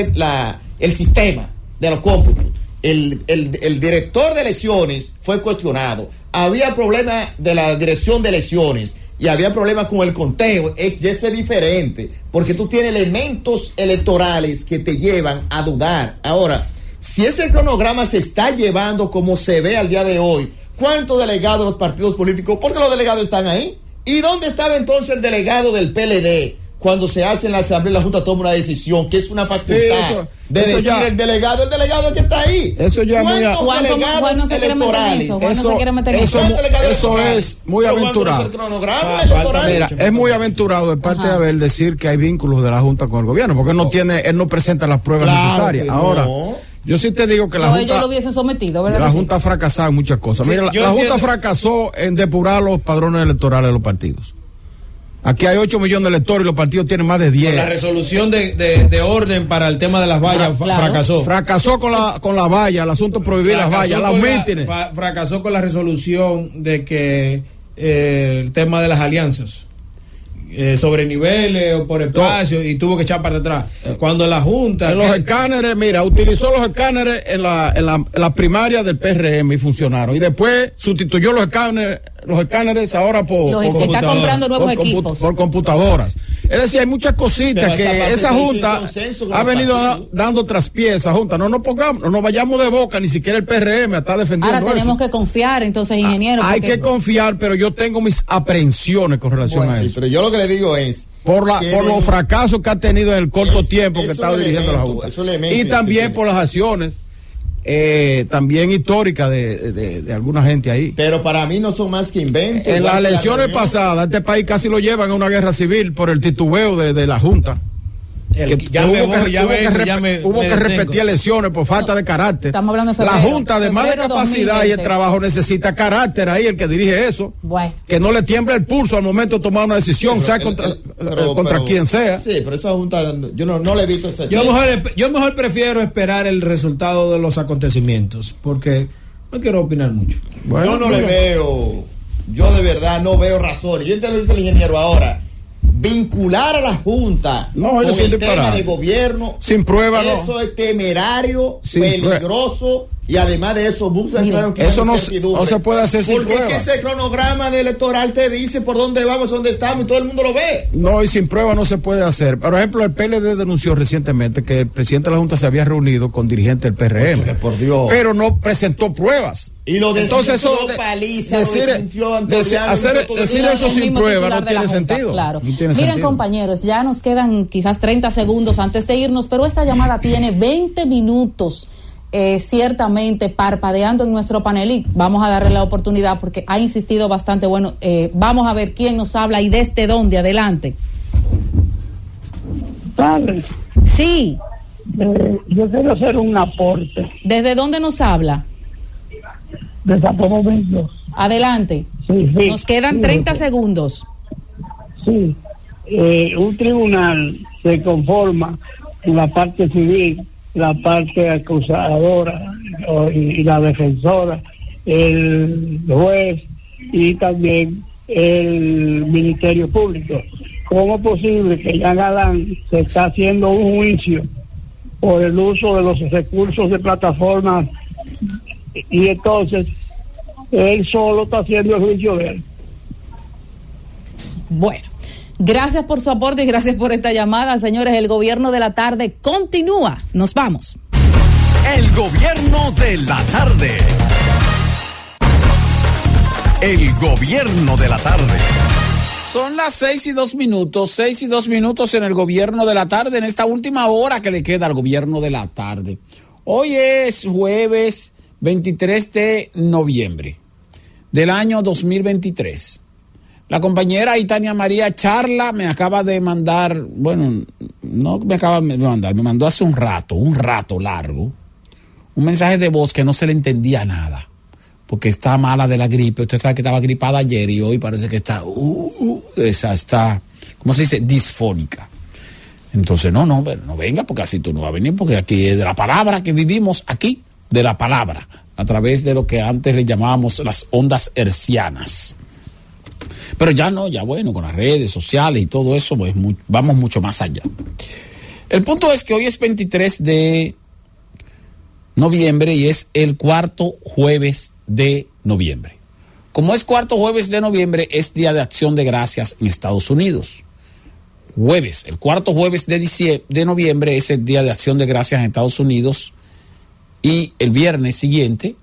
el sistema de los cómputos, el, el- director de elecciones fue cuestionado. Había problemas de la dirección de elecciones y había problemas con el conteo. Es, eso es diferente, porque tú tienes elementos electorales que te llevan a dudar. Ahora, si ese cronograma se está llevando como se ve al día de hoy, ¿cuántos delegados de los partidos políticos? Porque los delegados están ahí. ¿Y dónde estaba entonces el delegado del PLD? cuando se hace en la asamblea, la Junta toma una decisión, que es una facultad Sí, eso- de eso decir ya- el delegado, el delegado es que está ahí. Eso ya es muy a- ¿Cuántos Juan, ¿cómo- delegados no electorales? eso? Juan no se Eso, quiere meter en eso. ¿Cuántos es muy aventurado. Ah. Mira, es muy aventurado de parte de Abel decir que hay vínculos de la Junta con el gobierno, porque él no tiene, él no presenta las pruebas Claro necesarias. Ahora, no. Yo sí te digo que la No, ellos Junta, lo hubiesen sometido, ¿verdad? la? Junta ha fracasado en muchas cosas. Sí, Mira, la, Junta fracasó en depurar los padrones electorales de los partidos. Aquí hay 8 millones de electores y los partidos tienen más de 10. La resolución de, de- de orden para el tema de las vallas Claro. fracasó. Fracasó con la, con la valla, el asunto de prohibir las vallas, los con la- mítines. fracasó con la resolución de que eh, el tema de las alianzas eh, sobre niveles o por espacio y tuvo que echar para atrás. Cuando la Junta. En los escáneres, mira, utilizó los escáneres en la, en la, en la primaria del PRM y funcionaron. Y después sustituyó los escáneres, los escáneres ahora por, Los por que está comprando nuevos por computadoras. Es decir, hay muchas cositas Pero que esa junta ha venido partidos. dando traspiés, esa junta. No nos pongamos, no nos vayamos de boca, ni siquiera el PRM está defendiendo Ahora tenemos eso. que confiar, entonces, ingeniero. Hay porque- que confiar, pero yo tengo mis aprehensiones con relación a Sí, eso. pero yo lo que le digo es por, la, por los fracasos que ha tenido en el corto Es- tiempo que es está un dirigiendo la Junta. Y también por las acciones eh, también históricas de, de- de alguna gente ahí. pero para mí no son más que inventos. En las la elecciones pasadas, este país casi lo llevan a una guerra civil por el titubeo de, de la Junta. El- Que ya hubo que, ya hubo que vengo, repe- ya me- hubo me que detengo. repetir elecciones por falta de carácter. Estamos hablando de la febrero, Junta, además de capacidad y el 2020. trabajo, necesita carácter ahí, el que dirige eso. Bueno. Que no le tiemble el pulso al momento de tomar una decisión, Pero sea el- contra, el- pero- eh, contra pero- quien sea. Sí, pero esa junta, yo no, no le he visto ese Yo tema. mejor, yo mejor prefiero esperar el resultado de los acontecimientos, porque no quiero opinar mucho. Bueno, yo no le veo, yo de verdad no veo razones. Yo entiendo lo dice el ingeniero ahora. Vincular a la Junta No, con el tema de gobierno. Sin prueba, no. Eso es temerario, Sin peligroso. Y además de eso, busca un clima eso no se- incertidumbre. no se puede hacer sin Porque es que pruebas. ese cronograma de electoral te dice por dónde vamos, dónde estamos y todo el mundo lo ve. No, y sin prueba no se puede hacer. Por ejemplo, el PLD denunció recientemente que el presidente de la Junta se había reunido con dirigentes del PRM. Oye, por Dios. Pero no presentó pruebas. Y lo de Entonces eso lo de- paliza, lo decir, decir- lo hacer- decir día. eso sin prueba no tiene Junta, sentido. Claro. No tiene Miren, sentido. compañeros, ya nos quedan quizás 30 segundos antes de irnos, pero esta llamada tiene 20 minutos. Eh, ciertamente parpadeando en nuestro panel y vamos a darle la oportunidad porque ha insistido bastante. Bueno, eh, vamos a ver quién nos habla y desde dónde. Adelante. Padre, Sí, eh, yo quiero hacer un aporte ¿desde dónde nos habla? de Santo Domingo. Adelante. Sí, sí. Nos quedan Sí, 30 sí. segundos. Sí, eh, un tribunal se conforma en la parte civil, la parte acusadora y, la defensora, el juez y también el Ministerio Público. ¿Cómo es posible que Jan Galán se está haciendo un juicio por el uso de los recursos de plataformas y entonces él solo está haciendo el juicio de él? Bueno, gracias por su aporte y gracias por esta llamada, señores. El gobierno de la tarde continúa. Nos vamos. El gobierno de la tarde. El gobierno de la tarde. Son las seis y dos minutos, seis y dos minutos en el gobierno de la tarde, en esta última hora que le queda al gobierno de la tarde. Hoy es jueves 23 de noviembre del año 2023. La compañera Itania María Charla me acaba de mandar, bueno, no me acaba de mandar, me mandó hace un rato, un rato largo, un mensaje de voz que no se le entendía nada porque está mala de la gripe. Usted sabe que estaba gripada ayer y hoy parece que está, uh, esa está, ¿cómo se dice? Disfónica. Entonces, no, no, no venga, porque así tú no vas a venir, porque aquí es de la palabra que vivimos aquí, de la palabra, a través de lo que antes le llamábamos las ondas hercianas. Pero ya no, ya bueno, con las redes sociales y todo eso, pues vamos mucho más allá. El punto es que hoy es 23 de noviembre y es el cuarto jueves de noviembre. Como es cuarto jueves de noviembre, es Día de Acción de Gracias en Estados Unidos. Jueves, el cuarto jueves de, de noviembre es el Día de Acción de Gracias en Estados Unidos. Y el viernes siguiente,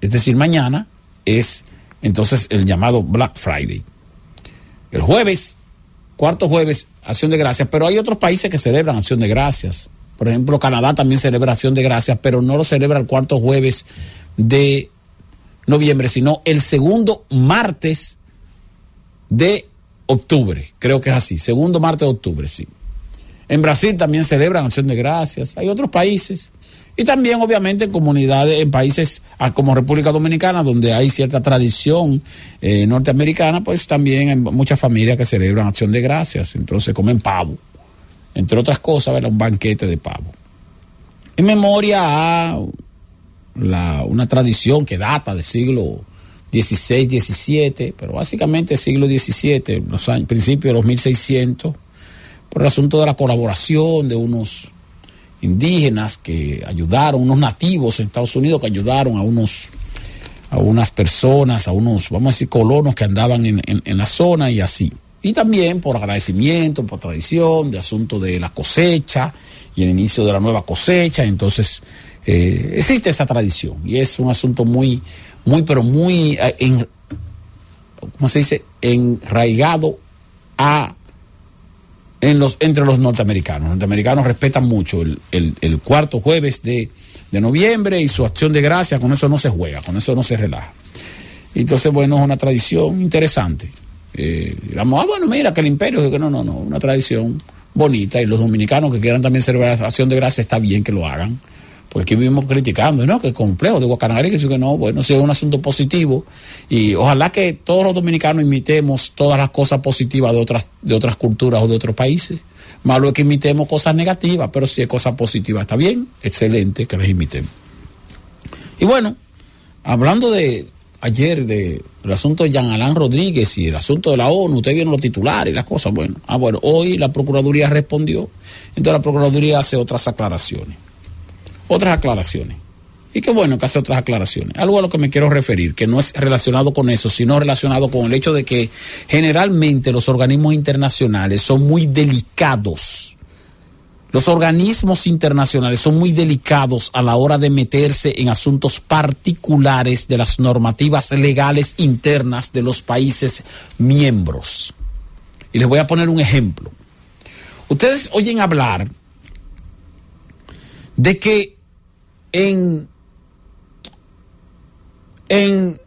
es decir, mañana, es entonces el llamado Black Friday. El jueves cuarto jueves, acción de gracias, pero hay otros países que celebran acción de gracias. Por ejemplo, Canadá también celebra acción de gracias, pero no lo celebra el cuarto jueves de noviembre, sino el segundo martes de octubre. Creo que es así, segundo martes de octubre, sí. En Brasil también celebran acción de gracias. Hay otros países. Y también, obviamente, en comunidades, en países ah, como República Dominicana, donde hay cierta tradición eh, norteamericana, pues también hay muchas familias que celebran acción de gracias. Entonces comen pavo. Entre otras cosas, ¿verdad? un banquete de pavo. En memoria a una tradición que data del siglo XVI, XVII, pero básicamente siglo XVII, los años, principios de los 1600 por el asunto de la colaboración de unos indígenas que ayudaron, unos nativos en Estados Unidos que ayudaron a unos a unas personas, a unos, vamos a decir, colonos que andaban en, en, la zona y así. Y también por agradecimiento, por tradición, de asunto de la cosecha y el inicio de la nueva cosecha. Entonces, eh, existe esa tradición y es un asunto muy, muy, pero muy, eh, ¿cómo se dice? Enraigado a en los, entre los norteamericanos. Los norteamericanos respetan mucho el, el, cuarto jueves de, de, noviembre y su acción de gracia, con eso no se juega, con eso no se relaja. Entonces, bueno, es una tradición interesante. Eh, digamos, ah, bueno, mira, que el imperio, no, no, no, una tradición bonita y los dominicanos que quieran también celebrar acción de gracia está bien que lo hagan porque vivimos criticando, ¿no? Que complejo de Guacanagari, que que no, bueno, si es un asunto positivo y ojalá que todos los dominicanos imitemos todas las cosas positivas de otras, de otras culturas o de otros países. Malo es que imitemos cosas negativas, pero si es cosa positiva está bien, excelente que las imitemos. Y bueno, hablando de ayer de el asunto de Jean Alain Rodríguez y el asunto de la ONU, usted vieron los titulares y las cosas, bueno, ah bueno, hoy la Procuraduría respondió, entonces la Procuraduría hace otras aclaraciones otras aclaraciones. Y qué bueno que hace otras aclaraciones. Algo a lo que me quiero referir, que no es relacionado con eso, sino relacionado con el hecho de que generalmente los organismos internacionales son muy delicados. Los organismos internacionales son muy delicados a la hora de meterse en asuntos particulares de las normativas legales internas de los países miembros. Y les voy a poner un ejemplo. Ustedes oyen hablar de que en, en,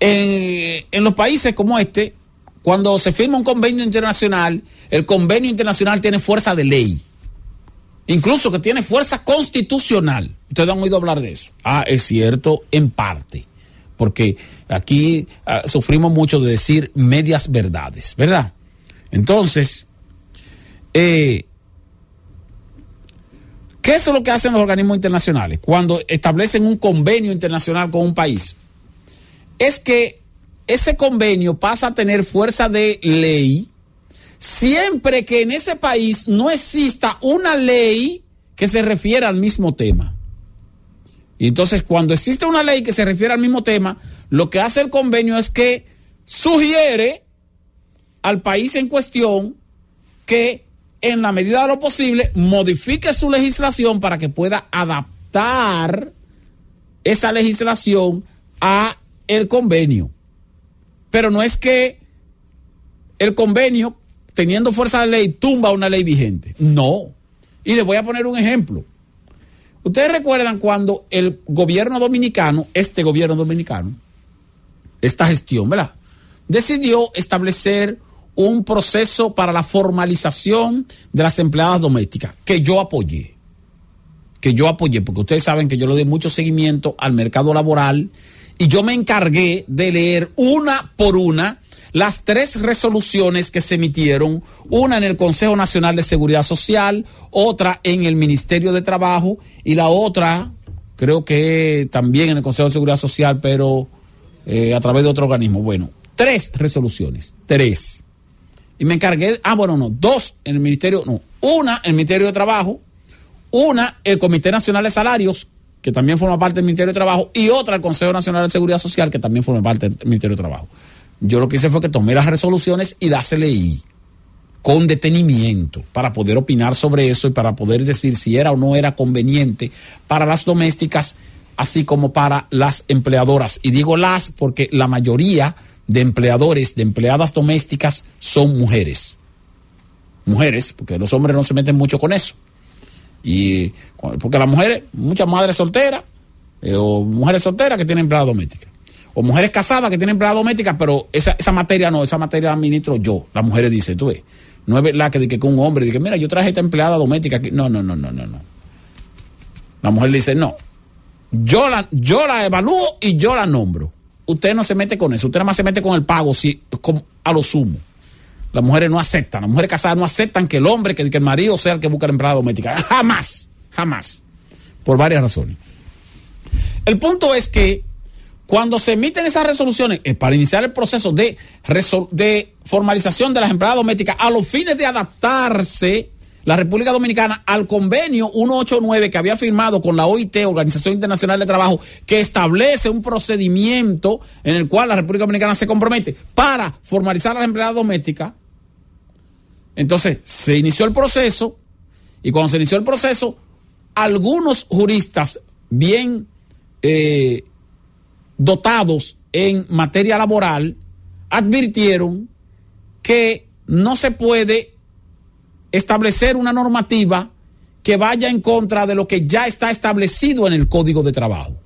en, los países como este, cuando se firma un convenio internacional, el convenio internacional tiene fuerza de ley. Incluso que tiene fuerza constitucional. Ustedes han oído hablar de eso. Ah, es cierto, en parte. Porque aquí ah, sufrimos mucho de decir medias verdades, ¿verdad? Entonces, eh, ¿Qué es lo que hacen los organismos internacionales cuando establecen un convenio internacional con un país? Es que ese convenio pasa a tener fuerza de ley siempre que en ese país no exista una ley que se refiera al mismo tema. Y entonces cuando existe una ley que se refiere al mismo tema, lo que hace el convenio es que sugiere al país en cuestión que en la medida de lo posible, modifique su legislación para que pueda adaptar esa legislación a el convenio. Pero no es que el convenio, teniendo fuerza de ley, tumba una ley vigente. No. Y les voy a poner un ejemplo. Ustedes recuerdan cuando el gobierno dominicano, este gobierno dominicano, esta gestión, ¿verdad? Decidió establecer un proceso para la formalización de las empleadas domésticas, que yo apoyé, que yo apoyé, porque ustedes saben que yo le doy mucho seguimiento al mercado laboral y yo me encargué de leer una por una las tres resoluciones que se emitieron, una en el Consejo Nacional de Seguridad Social, otra en el Ministerio de Trabajo y la otra creo que también en el Consejo de Seguridad Social, pero eh, a través de otro organismo. Bueno, tres resoluciones, tres y me encargué, ah, bueno, no, dos en el Ministerio, no, una en el Ministerio de Trabajo, una el Comité Nacional de Salarios, que también forma parte del Ministerio de Trabajo, y otra el Consejo Nacional de Seguridad Social, que también forma parte del Ministerio de Trabajo. Yo lo que hice fue que tomé las resoluciones y las leí con detenimiento para poder opinar sobre eso y para poder decir si era o no era conveniente para las domésticas, así como para las empleadoras. Y digo las porque la mayoría de empleadores, de empleadas domésticas, son mujeres. Mujeres, porque los hombres no se meten mucho con eso. Y porque las mujeres, muchas madres solteras, eh, o mujeres solteras que tienen empleada doméstica. O mujeres casadas que tienen empleada doméstica, pero esa, esa materia no, esa materia la administro yo. Las mujeres dicen, tú ves, no es verdad que, que un hombre dice, mira, yo traje esta empleada doméstica aquí. No, no, no, no, no, no. La mujer dice, no, yo la, yo la evalúo y yo la nombro. Usted no se mete con eso, usted nada más se mete con el pago si, como, a lo sumo. Las mujeres no aceptan, las mujeres casadas no aceptan que el hombre, que, que el marido sea el que busca la empleada doméstica. Jamás, jamás. Por varias razones. El punto es que cuando se emiten esas resoluciones es para iniciar el proceso de, de formalización de las empleadas domésticas a los fines de adaptarse la República Dominicana al convenio 189 que había firmado con la OIT, Organización Internacional de Trabajo, que establece un procedimiento en el cual la República Dominicana se compromete para formalizar a las empleadas domésticas. Entonces, se inició el proceso y cuando se inició el proceso, algunos juristas bien eh, dotados en materia laboral advirtieron que no se puede establecer una normativa que vaya en contra de lo que ya está establecido en el Código de Trabajo.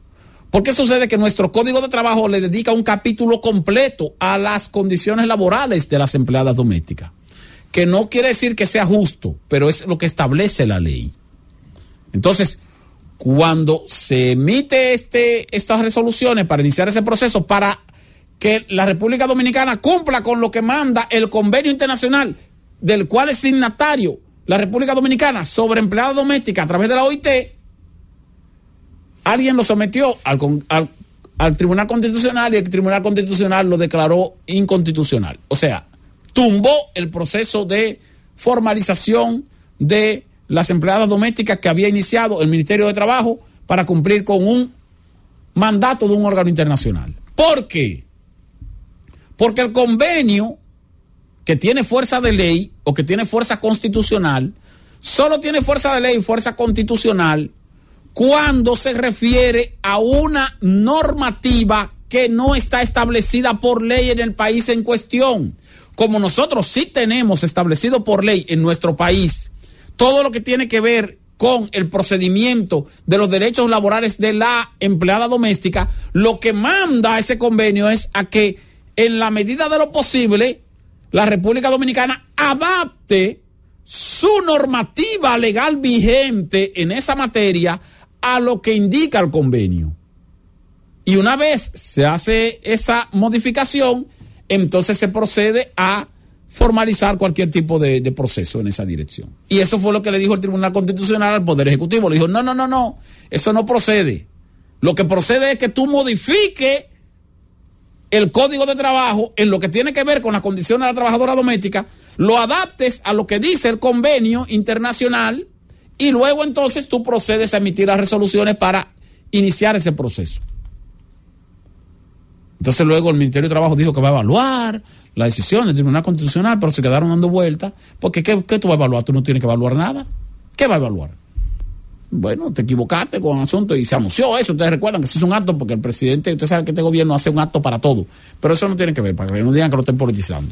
Porque sucede que nuestro Código de Trabajo le dedica un capítulo completo a las condiciones laborales de las empleadas domésticas, que no quiere decir que sea justo, pero es lo que establece la ley. Entonces, cuando se emite este, estas resoluciones para iniciar ese proceso, para que la República Dominicana cumpla con lo que manda el convenio internacional del cual es signatario la República Dominicana sobre empleada doméstica a través de la OIT, alguien lo sometió al, al, al, Tribunal Constitucional y el Tribunal Constitucional lo declaró inconstitucional. O sea, tumbó el proceso de formalización de las empleadas domésticas que había iniciado el Ministerio de Trabajo para cumplir con un mandato de un órgano internacional. ¿Por qué? Porque el convenio que tiene fuerza de ley o que tiene fuerza constitucional, solo tiene fuerza de ley y fuerza constitucional cuando se refiere a una normativa que no está establecida por ley en el país en cuestión. Como nosotros sí tenemos establecido por ley en nuestro país todo lo que tiene que ver con el procedimiento de los derechos laborales de la empleada doméstica, lo que manda ese convenio es a que en la medida de lo posible la República Dominicana adapte su normativa legal vigente en esa materia a lo que indica el convenio. Y una vez se hace esa modificación, entonces se procede a formalizar cualquier tipo de, proceso en esa dirección. Y eso fue lo que le dijo el Tribunal Constitucional al Poder Ejecutivo. Le dijo, no, no, no, no, eso no procede. Lo que procede es que tú modifiques el código de trabajo en lo que tiene que ver con las condiciones de la trabajadora doméstica, lo adaptes a lo que dice el convenio internacional y luego entonces tú procedes a emitir las resoluciones para iniciar ese proceso. Entonces luego el Ministerio de Trabajo dijo que va a evaluar la decisión del Tribunal Constitucional, pero se quedaron dando vueltas, porque ¿qué, ¿qué, tú vas a evaluar? Tú no tienes que evaluar nada. ¿Qué va a evaluar? Bueno, te equivocaste con el asunto y se anunció eso. Ustedes recuerdan que se hizo un acto porque el presidente, usted sabe que este gobierno hace un acto para todo, pero eso no tiene que ver, para que no digan que lo estén politizando.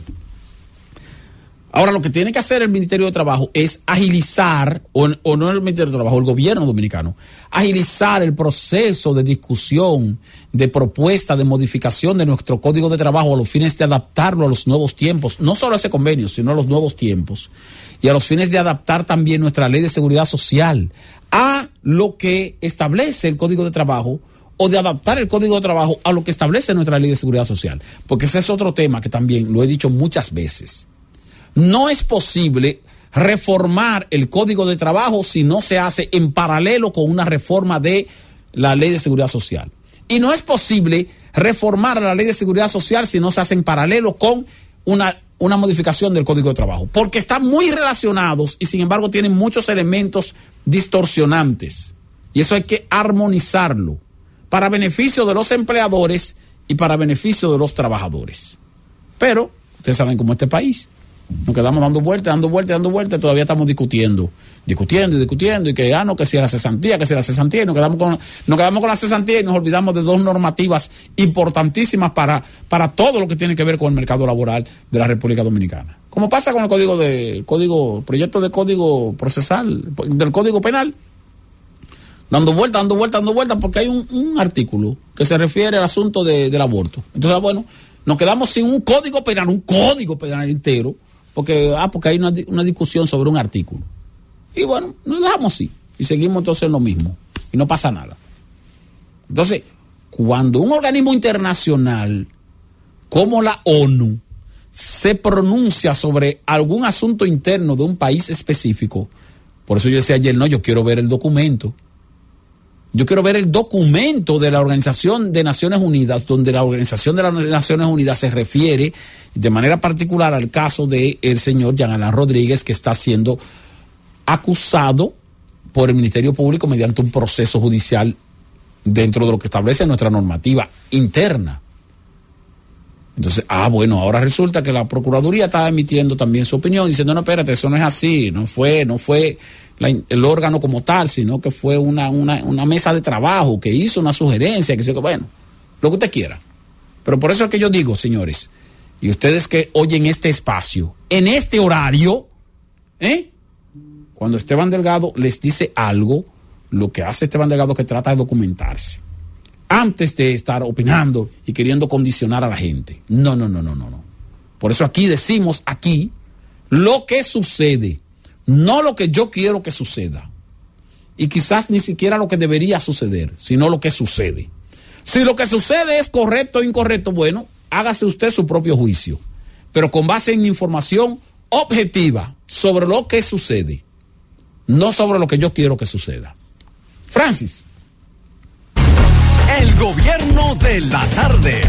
Ahora, lo que tiene que hacer el Ministerio de Trabajo es agilizar, o, no el Ministerio de Trabajo, el gobierno dominicano, agilizar el proceso de discusión, de propuesta, de modificación de nuestro Código de Trabajo a los fines de adaptarlo a los nuevos tiempos, no solo a ese convenio, sino a los nuevos tiempos, y a los fines de adaptar también nuestra ley de seguridad social a lo que establece el Código de Trabajo o de adaptar el Código de Trabajo a lo que establece nuestra ley de seguridad social. Porque ese es otro tema que también lo he dicho muchas veces no es posible reformar el código de trabajo si no se hace en paralelo con una reforma de la ley de seguridad social. Y no es posible reformar la ley de seguridad social si no se hace en paralelo con una, una modificación del código de trabajo. Porque están muy relacionados y sin embargo tienen muchos elementos distorsionantes. Y eso hay que armonizarlo para beneficio de los empleadores y para beneficio de los trabajadores. Pero ustedes saben cómo este país Nos quedamos dando vueltas, dando vueltas, dando vueltas, todavía estamos discutiendo, discutiendo y discutiendo, y que, ah, no, que si era cesantía, que si era cesantía, y nos quedamos con, nos quedamos con la cesantía y nos olvidamos de dos normativas importantísimas para, para todo lo que tiene que ver con el mercado laboral de la República Dominicana. Como pasa con el código de, código, proyecto de código procesal, del código penal dando vueltas, dando vueltas, dando vueltas, porque hay un, un, artículo que se refiere al asunto de, del aborto. Entonces, bueno, nos quedamos sin un código penal, un código penal entero, porque, ah, porque hay una, una discusión sobre un artículo. Y bueno, nos dejamos así. Y seguimos entonces en lo mismo. Y no pasa nada. Entonces, cuando un organismo internacional como la ONU se pronuncia sobre algún asunto interno de un país específico, por eso yo decía ayer, no, yo quiero ver el documento. Yo quiero ver el documento de la Organización de Naciones Unidas, donde la Organización de las Naciones Unidas se refiere de manera particular al caso del el señor Jean Alain Rodríguez, que está siendo acusado por el Ministerio Público mediante un proceso judicial dentro de lo que establece nuestra normativa interna. Entonces, ah, bueno, ahora resulta que la Procuraduría está emitiendo también su opinión, diciendo, no, espérate, eso no es así, no fue, no fue el órgano como tal, sino que fue una, una, mesa de trabajo que hizo una sugerencia, que, bueno, lo que usted quiera. Pero por eso es que yo digo, señores, y ustedes que oyen este espacio, en este horario, ¿eh? Cuando Esteban Delgado les dice algo, lo que hace Esteban Delgado es que trata de documentarse antes de estar opinando y queriendo condicionar a la gente. No, no, no, no, no, no. Por eso aquí decimos aquí lo que sucede, no lo que yo quiero que suceda. Y quizás ni siquiera lo que debería suceder, sino lo que sucede. Si lo que sucede es correcto o incorrecto, bueno, hágase usted su propio juicio, pero con base en información objetiva sobre lo que sucede, no sobre lo que yo quiero que suceda. Francis. El gobierno de la tarde.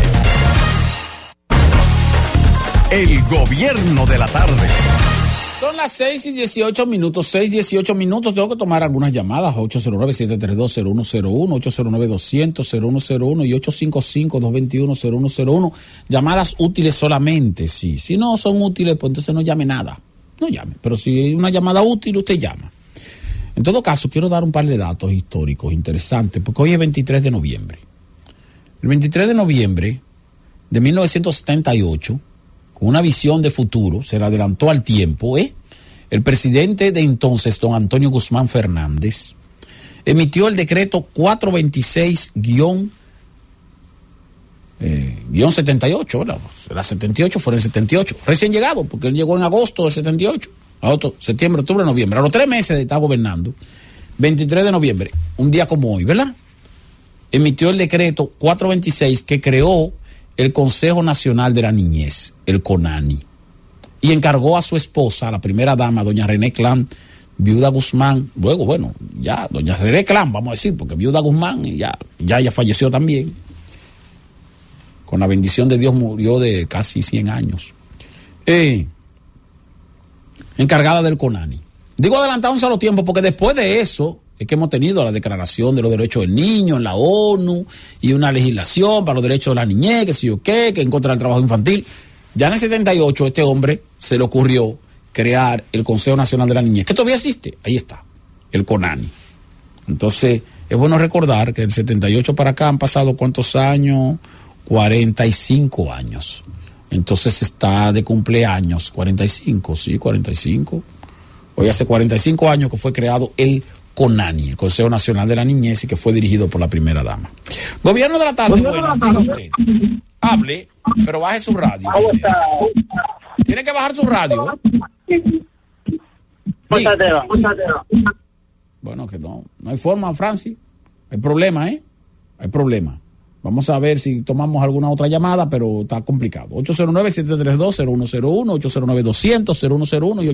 El gobierno de la tarde. Son las 6 y 18 minutos, 6 18 minutos. Tengo que tomar algunas llamadas. 809-732-0101, 809-200-0101 y 855-221-0101. Llamadas útiles solamente, sí. Si no son útiles, pues entonces no llame nada. No llame. Pero si es una llamada útil, usted llama. En todo caso, quiero dar un par de datos históricos interesantes, porque hoy es 23 de noviembre. El 23 de noviembre de 1978, con una visión de futuro, se le adelantó al tiempo, ¿eh? el presidente de entonces, don Antonio Guzmán Fernández, emitió el decreto 426 eh, 78, ¿verdad? La 78 fue el 78, recién llegado, porque él llegó en agosto del 78 agosto, septiembre, octubre, noviembre, a los tres meses de estar gobernando, 23 de noviembre, un día como hoy, ¿verdad? Emitió el decreto 426 que creó el Consejo Nacional de la Niñez, el CONANI, y encargó a su esposa, la primera dama, doña René Clan, viuda Guzmán, luego, bueno, ya, doña René Clan, vamos a decir, porque viuda Guzmán ya, ya ella falleció también. Con la bendición de Dios murió de casi 100 años. Eh, encargada del CONANI. Digo adelantado un solo tiempo porque después de eso es que hemos tenido la Declaración de los Derechos del Niño en la ONU y una legislación para los derechos de la niñez, que sé yo qué, que en contra del trabajo infantil. Ya en el 78 este hombre se le ocurrió crear el Consejo Nacional de la Niñez, que todavía existe, ahí está, el CONANI. Entonces, es bueno recordar que del 78 para acá han pasado cuántos años, 45 años. Entonces está de cumpleaños, 45, sí, 45. Hoy hace 45 años que fue creado el CONANI, el Consejo Nacional de la Niñez, y que fue dirigido por la primera dama. Gobierno de la tarde, buenas, diga usted. Hable, pero baje su radio. Tiene que bajar su radio. Bueno, que no, no hay forma, Francis. Hay problema, ¿eh? Hay problema. Vamos a ver si tomamos alguna otra llamada, pero está complicado. 809-732-0101, 809-200-0101 y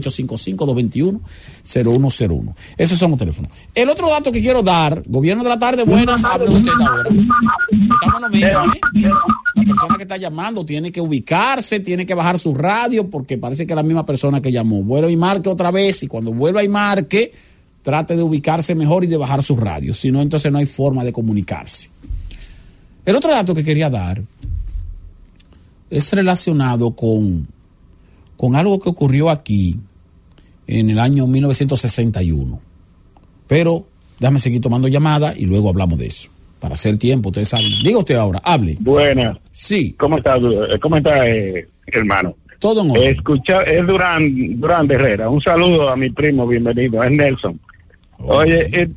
855-221-0101. Esos son los teléfonos. El otro dato que quiero dar, gobierno de la tarde, buenas, hable usted ahora. Estamos en ¿eh? La persona que está llamando tiene que ubicarse, tiene que bajar su radio, porque parece que es la misma persona que llamó. Vuelva y marque otra vez, y cuando vuelva y marque, trate de ubicarse mejor y de bajar su radio. Si no, entonces no hay forma de comunicarse. El otro dato que quería dar es relacionado con, con algo que ocurrió aquí en el año 1961. Pero déjame seguir tomando llamadas y luego hablamos de eso. Para hacer tiempo, ustedes saben. Diga usted ahora, hable. Buenas. Sí. ¿Cómo está, cómo está eh, hermano? Todo en orden. Escucha, es Durán, Durán de Herrera. Un saludo a mi primo, bienvenido, es Nelson. Oye, eh,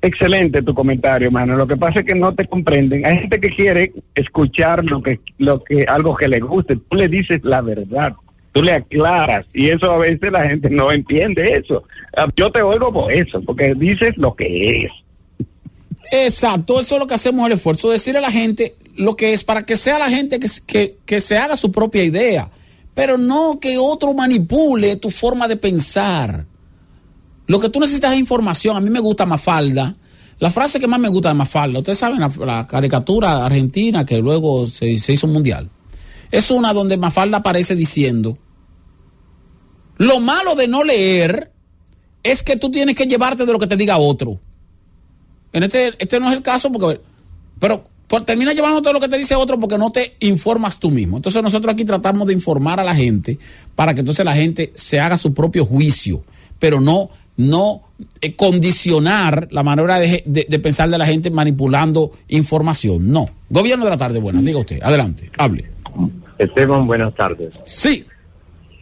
excelente tu comentario, hermano. Lo que pasa es que no te comprenden. Hay gente que quiere escuchar lo que, lo que, algo que le guste. Tú le dices la verdad. Tú le aclaras y eso a veces la gente no entiende eso. Ah, Yo te oigo por eso, porque dices lo que es. Exacto, eso es lo que hacemos el esfuerzo, decirle a la gente lo que es para que sea la gente que, que, que se haga su propia idea, pero no que otro manipule tu forma de pensar. Lo que tú necesitas es información. A mí me gusta Mafalda. La frase que más me gusta de Mafalda, ustedes saben la, caricatura argentina que luego se, se hizo mundial. Es una donde Mafalda aparece diciendo, lo malo de no leer es que tú tienes que llevarte de lo que te diga otro. En este, este no es el caso, porque, pero termina llevándote de lo que te dice otro porque no te informas tú mismo. Entonces nosotros aquí tratamos de informar a la gente para que entonces la gente se haga su propio juicio, pero no, no eh, condicionar la manera de, de- de pensar de la gente manipulando información. No. Gobierno de la tarde, buenas. Diga usted, adelante, hable. Esteban, buenas tardes. Sí.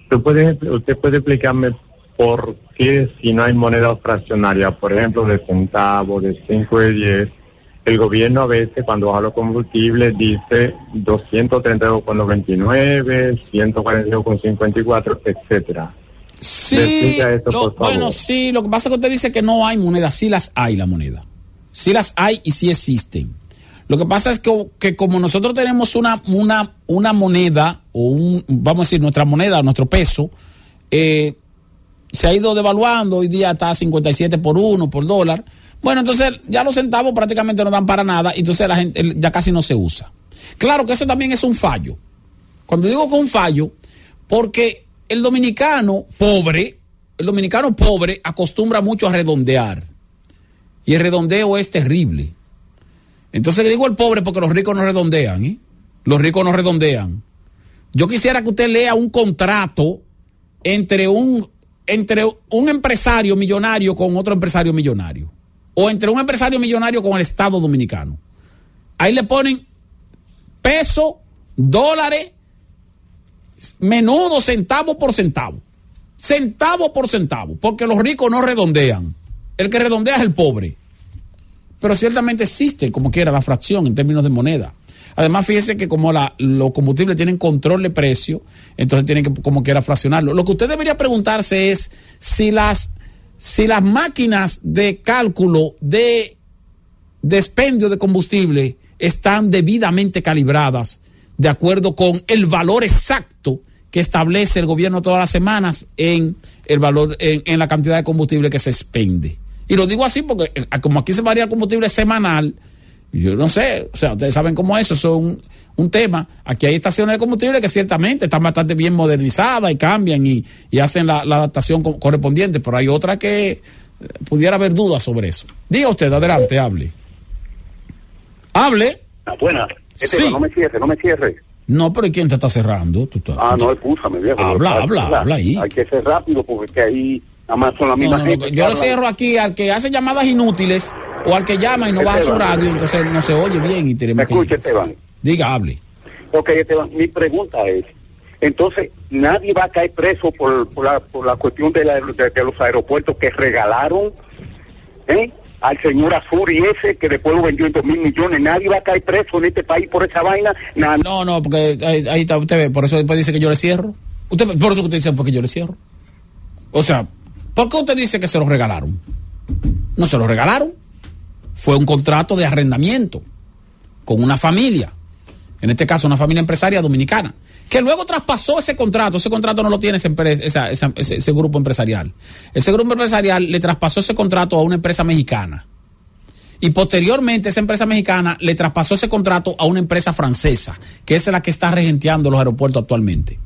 ¿Tú puede, ¿Usted puede explicarme por qué si no hay moneda fraccionaria, por ejemplo, de centavo, de 5 de 10, el gobierno a veces cuando baja los combustibles dice 232,99, 142,54, etcétera? ¿Me Sí, lo- bueno, sí, lo que pasa es que usted dice que no hay moneda, sí las hay la moneda. Sí las hay y sí existen. Lo que pasa es que, que como nosotros tenemos una, una, una moneda, o un, vamos a decir, nuestra moneda, nuestro peso, eh, se ha ido devaluando, hoy día está a 57 por uno, por dólar. Bueno, entonces ya los centavos prácticamente no dan para nada, y entonces la gente ya casi no se usa. Claro que eso también es un fallo. Cuando digo que un fallo, porque el dominicano pobre, el dominicano pobre acostumbra mucho a redondear. Y el redondeo es terrible. Entonces le digo el pobre porque los ricos no redondean, ¿eh? Los ricos no redondean. Yo quisiera que usted lea un contrato entre un, entre un empresario millonario con otro empresario millonario. O entre un empresario millonario con el Estado dominicano. Ahí le ponen peso, dólares, menudo centavo por centavo. Centavo por centavo. Porque los ricos no redondean. El que redondea es el pobre. Pero ciertamente existe, como quiera, la fracción en términos de moneda. Además, fíjese que como la, los combustibles tienen control de precio, entonces tienen que, como quiera, fraccionarlo. Lo que usted debería preguntarse es si las, si las máquinas de cálculo de despendio de combustible están debidamente calibradas de acuerdo con el valor exacto que establece el gobierno todas las semanas en el valor, en, la cantidad de combustible que se expende. Y lo digo así porque eh, como aquí se varía el combustible semanal, yo no sé, o sea, ustedes saben cómo es eso, es un, un tema. Aquí hay estaciones de combustible que ciertamente están bastante bien modernizadas y cambian y, hacen la, adaptación co- correspondiente, pero hay otras que eh, pudiera haber dudas sobre eso. Diga usted, adelante, hable. Hable. Ah, buena. Esteban, Sí. no me cierre, no me cierre. No, pero ¿y quién te está cerrando? Tú estás- Ah, no, escúchame, viejo. Habla, habla, habla ahí. Hay que ser rápido porque que ahí nada más son la misma no, no, gente. yo le cierro aquí al que hace llamadas inútiles o al que llama y no baja su Esteban. radio, entonces no se oye bien y tenemos que... escucha, Esteban. Diga, hable. Ok, Esteban, mi pregunta es, entonces, nadie va a caer preso por, por, la, por la cuestión de, la- de- de los aeropuertos que regalaron ¿eh? Al señor Azuri ese que después lo vendió en dos mil millones. Nadie va a caer preso en este país por esa vaina. No, no, porque ahí, ahí está, usted ve, por eso después dice que yo le cierro. Usted, por eso que usted dice porque yo le cierro. O sea, ¿por qué usted dice que se lo regalaron? No se lo regalaron. Fue un contrato de arrendamiento con una familia, en este caso una familia empresaria dominicana, que luego traspasó ese contrato. Ese contrato no lo tiene ese grupo empresarial. Ese grupo empresarial le traspasó ese contrato a una empresa mexicana. Y posteriormente esa empresa mexicana le traspasó ese contrato a una empresa francesa, que es la que está regenteando los aeropuertos actualmente.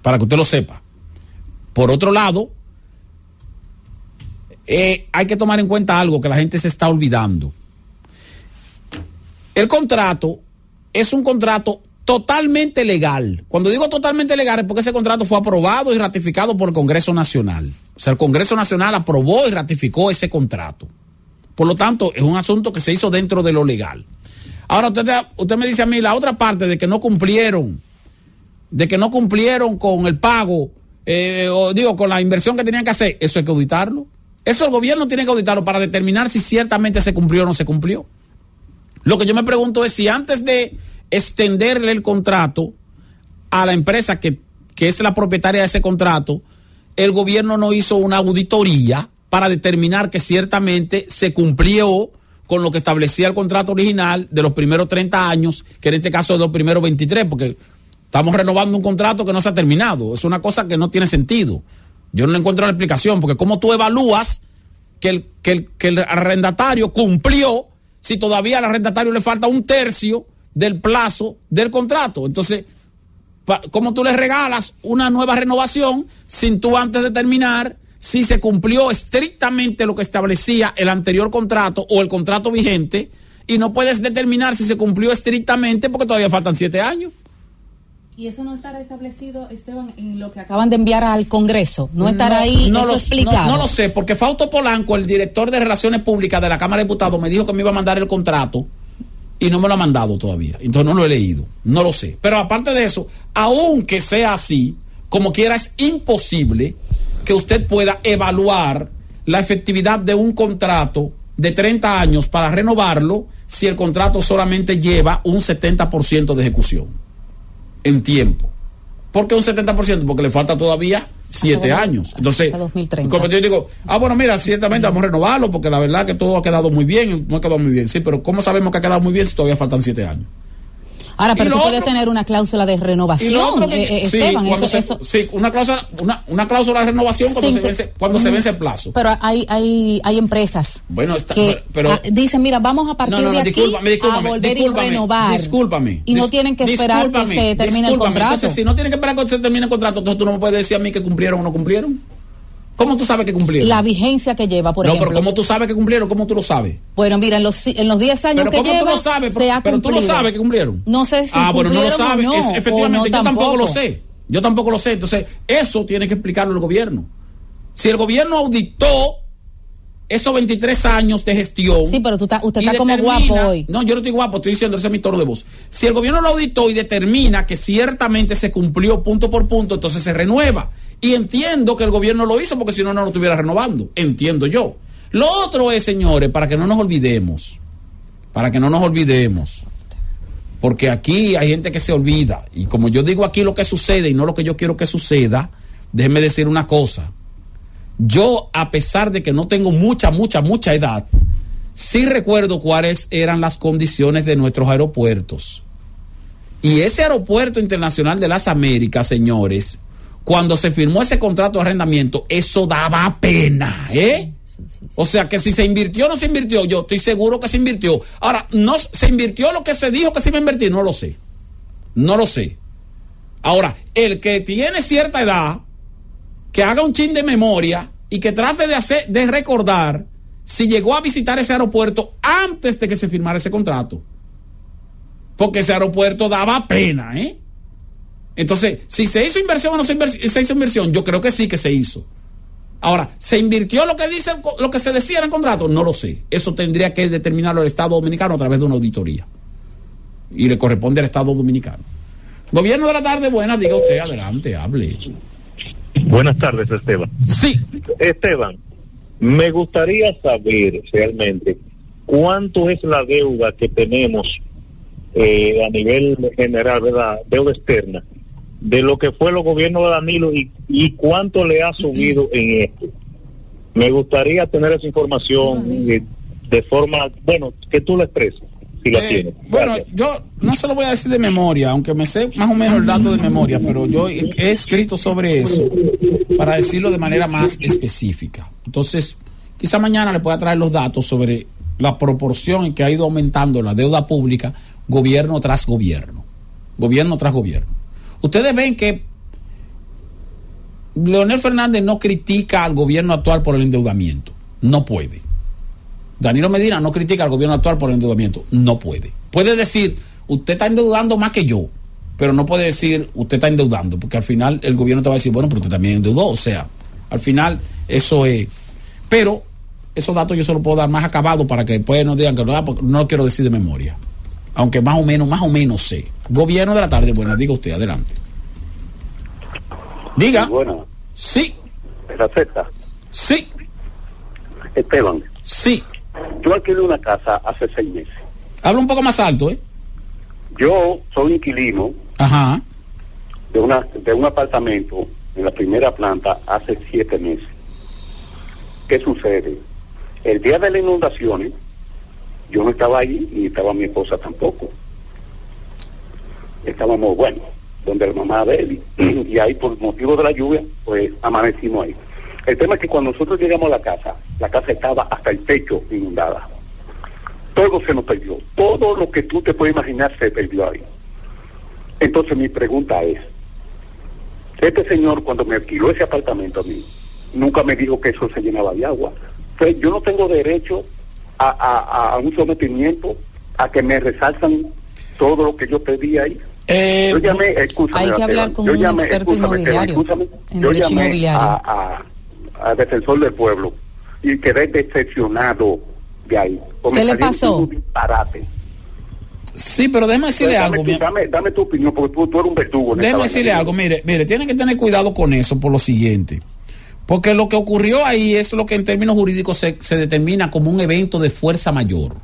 Para que usted lo sepa. Por otro lado, eh, hay que tomar en cuenta algo que la gente se está olvidando. El contrato es un contrato totalmente legal. Cuando digo totalmente legal es porque ese contrato fue aprobado y ratificado por el Congreso Nacional. O sea, el Congreso Nacional aprobó y ratificó ese contrato. Por lo tanto, es un asunto que se hizo dentro de lo legal. Ahora usted, usted me dice a mí la otra parte de que no cumplieron, de que no cumplieron con el pago, eh, o digo, con la inversión que tenían que hacer, eso hay que auditarlo. Eso el gobierno tiene que auditarlo para determinar si ciertamente se cumplió o no se cumplió. Lo que yo me pregunto es si antes de extenderle el contrato a la empresa que, que es la propietaria de ese contrato, el gobierno no hizo una auditoría para determinar que ciertamente se cumplió con lo que establecía el contrato original de los primeros 30 años, que en este caso es los primeros 23, porque estamos renovando un contrato que no se ha terminado. Es una cosa que no tiene sentido. Yo no encuentro la explicación, porque ¿cómo tú evalúas que el, que el, que el arrendatario cumplió si todavía al arrendatario le falta un tercio del plazo del contrato? Entonces, ¿cómo tú le regalas una nueva renovación sin tú antes de terminar si se cumplió estrictamente lo que establecía el anterior contrato o el contrato vigente y no puedes determinar si se cumplió estrictamente porque todavía faltan siete años? Y eso no estará establecido, Esteban, en lo que acaban de enviar al Congreso. No estará ahí no eso lo, explicado. No, no, lo sé, porque Fausto Polanco, el director de Relaciones Públicas de la Cámara de Diputados, me dijo que me iba a mandar el contrato y no me lo ha mandado todavía. Entonces no lo he leído. No lo sé. Pero aparte de eso, aunque sea así, como quiera, es imposible que usted pueda evaluar la efectividad de un contrato de 30 años para renovarlo si el contrato solamente lleva un 70% de ejecución en tiempo. ¿Por qué un 70%? Porque le falta todavía siete años. Entonces, como yo digo, ah, bueno, mira, ciertamente vamos a renovarlo porque la verdad que todo ha quedado muy bien, no ha quedado muy bien. Sí, pero ¿cómo sabemos que ha quedado muy bien si todavía faltan siete años? Ahora, pero tú puedes tener una cláusula de renovación, que, eh, eh, sí, Esteban. Eso, se, eso, sí, una cláusula, una, una cláusula de renovación cuando, se que- vence, cuando se vence el plazo. pero hay, hay, hay empresas Bueno, está, que pero, ah, dicen, mira, vamos a partir no, no, de aquí a volver y renovar. Discúlpame. Y no tienen que esperar que se termine el contrato. Entonces, si no tienen que esperar que se termine el contrato, entonces tú no me puedes decir a mí que cumplieron o no cumplieron. ¿Cómo tú sabes que cumplieron? La vigencia que lleva, por no, ejemplo. pero ¿cómo tú sabes que cumplieron? ¿Cómo tú lo sabes? Bueno, mira, en los, en los 10 años Pero que ¿cómo lleva, tú lo sabes? se ha Pero tú lo sabes que cumplieron. No sé si ah, bueno, no lo sabes. no, Es- efectivamente, no yo tampoco lo sé. Yo tampoco lo sé. Entonces, eso tiene que explicarlo el gobierno. Si el gobierno auditó esos 23 años de gestión. Sí, pero tú está- usted está como guapo hoy. No, yo no estoy guapo, estoy diciendo ese es mi tono de voz. Si el gobierno lo auditó y determina que ciertamente se cumplió punto por punto, entonces se renueva. Y entiendo que el gobierno lo hizo porque si no, no lo estuviera renovando. Entiendo yo. Lo otro es, señores, para que no nos olvidemos, para que no nos olvidemos, porque aquí hay gente que se olvida. Y como yo digo aquí lo que sucede y no lo que yo quiero que suceda, déjenme decir una cosa. Yo, a pesar de que no tengo mucha, mucha, mucha edad, sí recuerdo cuáles eran las condiciones de nuestros aeropuertos. Y ese aeropuerto internacional de las Américas, señores, cuando se firmó ese contrato de arrendamiento, eso daba pena, ¿eh? O sea que si se invirtió o no se invirtió, yo estoy seguro que se invirtió. Ahora, no se invirtió lo que se dijo que se iba a invertir, no lo sé. No lo sé. Ahora, el que tiene cierta edad, que haga un chin de memoria y que trate de hacer, de recordar si llegó a visitar ese aeropuerto antes de que se firmara ese contrato. Porque ese aeropuerto daba pena, ¿eh? Entonces, si se hizo inversión o no se, hizo inversión, yo creo que sí que se hizo. Ahora, ¿se invirtió lo que dice lo que se decía en el contrato? No lo sé. Eso tendría que determinarlo el Estado Dominicano a través de una auditoría. Y le corresponde al Estado Dominicano. Gobierno de la tarde, buenas, diga usted, adelante, hable. Buenas tardes, Esteban. Sí. Esteban, me gustaría saber realmente cuánto es la deuda que tenemos eh, a nivel general, ¿verdad? Deuda externa, de lo que fue los gobiernos de Danilo y, y cuánto le ha subido en esto. Me gustaría tener esa información de, de forma, bueno, que tú la expreses, si la Eh. Bueno, yo no se lo voy a decir de memoria, aunque me sé más o menos el dato de memoria, pero yo he he escrito sobre eso para decirlo de manera más específica. Entonces, quizá mañana le pueda traer los datos sobre la proporción en que ha ido aumentando la deuda pública gobierno tras gobierno. Gobierno tras gobierno. Ustedes ven que Leonel Fernández no critica al gobierno actual por el endeudamiento. No puede. Danilo Medina no critica al gobierno actual por el endeudamiento. No puede. Puede decir, usted está endeudando más que yo. pero no puede decir usted está endeudando, porque al final el gobierno te va a decir, bueno, pero usted también endeudó, o sea, al final eso es, pero esos datos yo se los puedo dar más acabado para que después no digan que no, ah, no lo quiero decir de memoria, aunque más o menos, más o menos sé. Gobierno de la tarde, bueno, diga usted, adelante. Diga. Bueno, Sí, la Z. Sí. Esteban. Sí. Yo alquilé una casa hace seis meses. habla un poco más alto, ¿eh? Yo soy inquilino Ajá. de, una, de un apartamento en la primera planta hace siete meses. ¿Qué sucede? El día de las inundaciones, yo no estaba ahí ni estaba mi esposa tampoco. Estábamos, bueno, donde la mamá de él, y, [clears throat] y ahí por motivo de la lluvia, pues amanecimos ahí. El tema es que cuando nosotros llegamos a la casa, la casa estaba hasta el techo inundada. Todo se nos perdió. Todo lo que tú te puedes imaginar se perdió ahí. Entonces mi pregunta es, este señor cuando me alquiló ese apartamento a mí, nunca me dijo que eso se llenaba de agua. Entonces yo no tengo derecho a, a- a un sometimiento, a que me resaltan todo lo que yo pedí ahí. yo llamé, Hay que hablar con yo un llamé, experto inmobiliario, en yo derecho llamé inmobiliario. A, a- Defensor del Pueblo y quedé decepcionado de ahí. ¿Qué le pasó? unos disparates. Sí, pero déjame decirle Dame algo. tu- dame, dame tu opinión, porque tú, tú eres un verdugo. vaina. decirle algo, mire, mire, tiene que tener cuidado con eso por lo siguiente. Porque lo que ocurrió ahí es lo que en términos jurídicos se, se determina como un evento de fuerza mayor.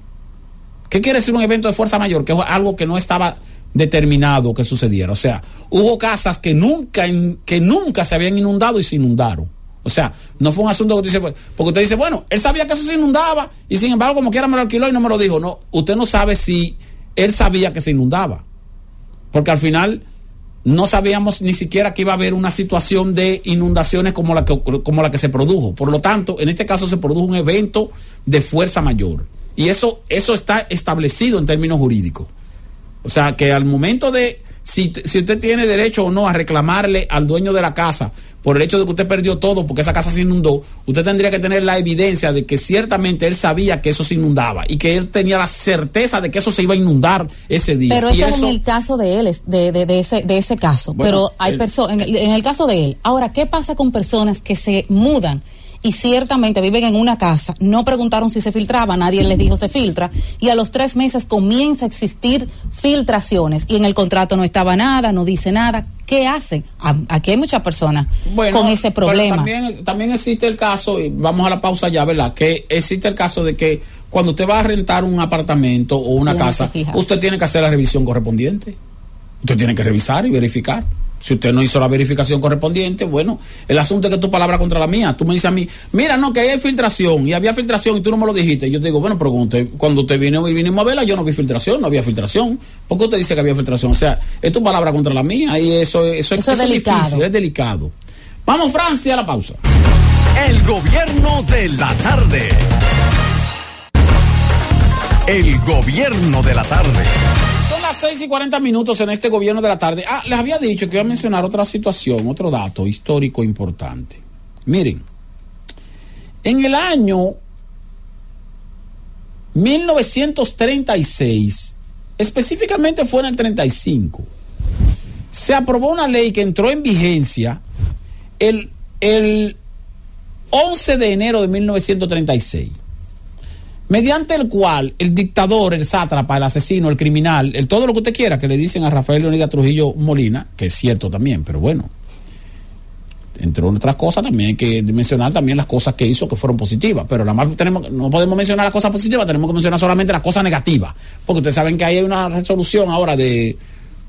¿Qué quiere decir un evento de fuerza mayor? Que es algo que no estaba determinado que sucediera. O sea, hubo casas que nunca, que nunca se habían inundado y se inundaron. O sea, no fue un asunto que usted dice, porque usted dice, bueno, él sabía que eso se inundaba y sin embargo, como quiera me lo alquiló y no me lo dijo. No, usted no sabe si él sabía que se inundaba. Porque al final no sabíamos ni siquiera que iba a haber una situación de inundaciones como la que, como la que se produjo. Por lo tanto, en este caso se produjo un evento de fuerza mayor. Y eso, eso está establecido en términos jurídicos. O sea, que al momento de si, si usted tiene derecho o no a reclamarle al dueño de la casa por el hecho de que usted perdió todo porque esa casa se inundó, usted tendría que tener la evidencia de que ciertamente él sabía que eso se inundaba y que él tenía la certeza de que eso se iba a inundar ese día. Pero ese es eso, en el caso de él, es de, de, de ese, de ese caso. Bueno, Pero hay personas, en, en el caso de él. Ahora, ¿qué pasa con personas que se mudan y ciertamente viven en una casa? No preguntaron si se filtraba, nadie les dijo se filtra. Y a los tres meses comienza a existir filtraciones y en el contrato no estaba nada, no dice nada. ¿Qué hacen? A- Aquí hay muchas personas Bueno, con ese pero problema. También, también existe el caso, y vamos a la pausa ya, ¿verdad? Que existe el caso de que cuando usted va a rentar un apartamento o una casa, usted tiene que hacer la revisión correspondiente. Usted tiene que revisar y verificar. Si usted no hizo la verificación correspondiente, bueno, el asunto es que tu palabra contra la mía. Tú me dices a mí, mira, no, que hay filtración y había filtración y tú no me lo dijiste. Yo te digo, bueno, pero cuando usted, cuando usted vino y vinimos a verla, yo no vi filtración, no había filtración. ¿Por qué usted dice que había filtración? O sea, es tu palabra contra la mía y eso, eso, Eso es delicado. difícil, es delicado. Vamos, Francia, a la pausa. El gobierno de la tarde. El gobierno de la tarde. Son las 6 y 40 minutos en este gobierno de la tarde. Ah, les había dicho que iba a mencionar otra situación, otro dato histórico importante. Miren, en el año 1936, específicamente fue en el 35, se aprobó una ley que entró en vigencia el, el 11 de enero de 1936 mediante el cual el dictador, el sátrapa, el asesino, el criminal, el todo lo que usted quiera que le dicen a Rafael Leonidas Trujillo Molina, que es cierto también, pero bueno, entre otras cosas también hay que mencionar también las cosas que hizo que fueron positivas, pero nada más tenemos, no podemos mencionar las cosas positivas, tenemos que mencionar solamente las cosas negativas, porque ustedes saben que hay una resolución ahora de,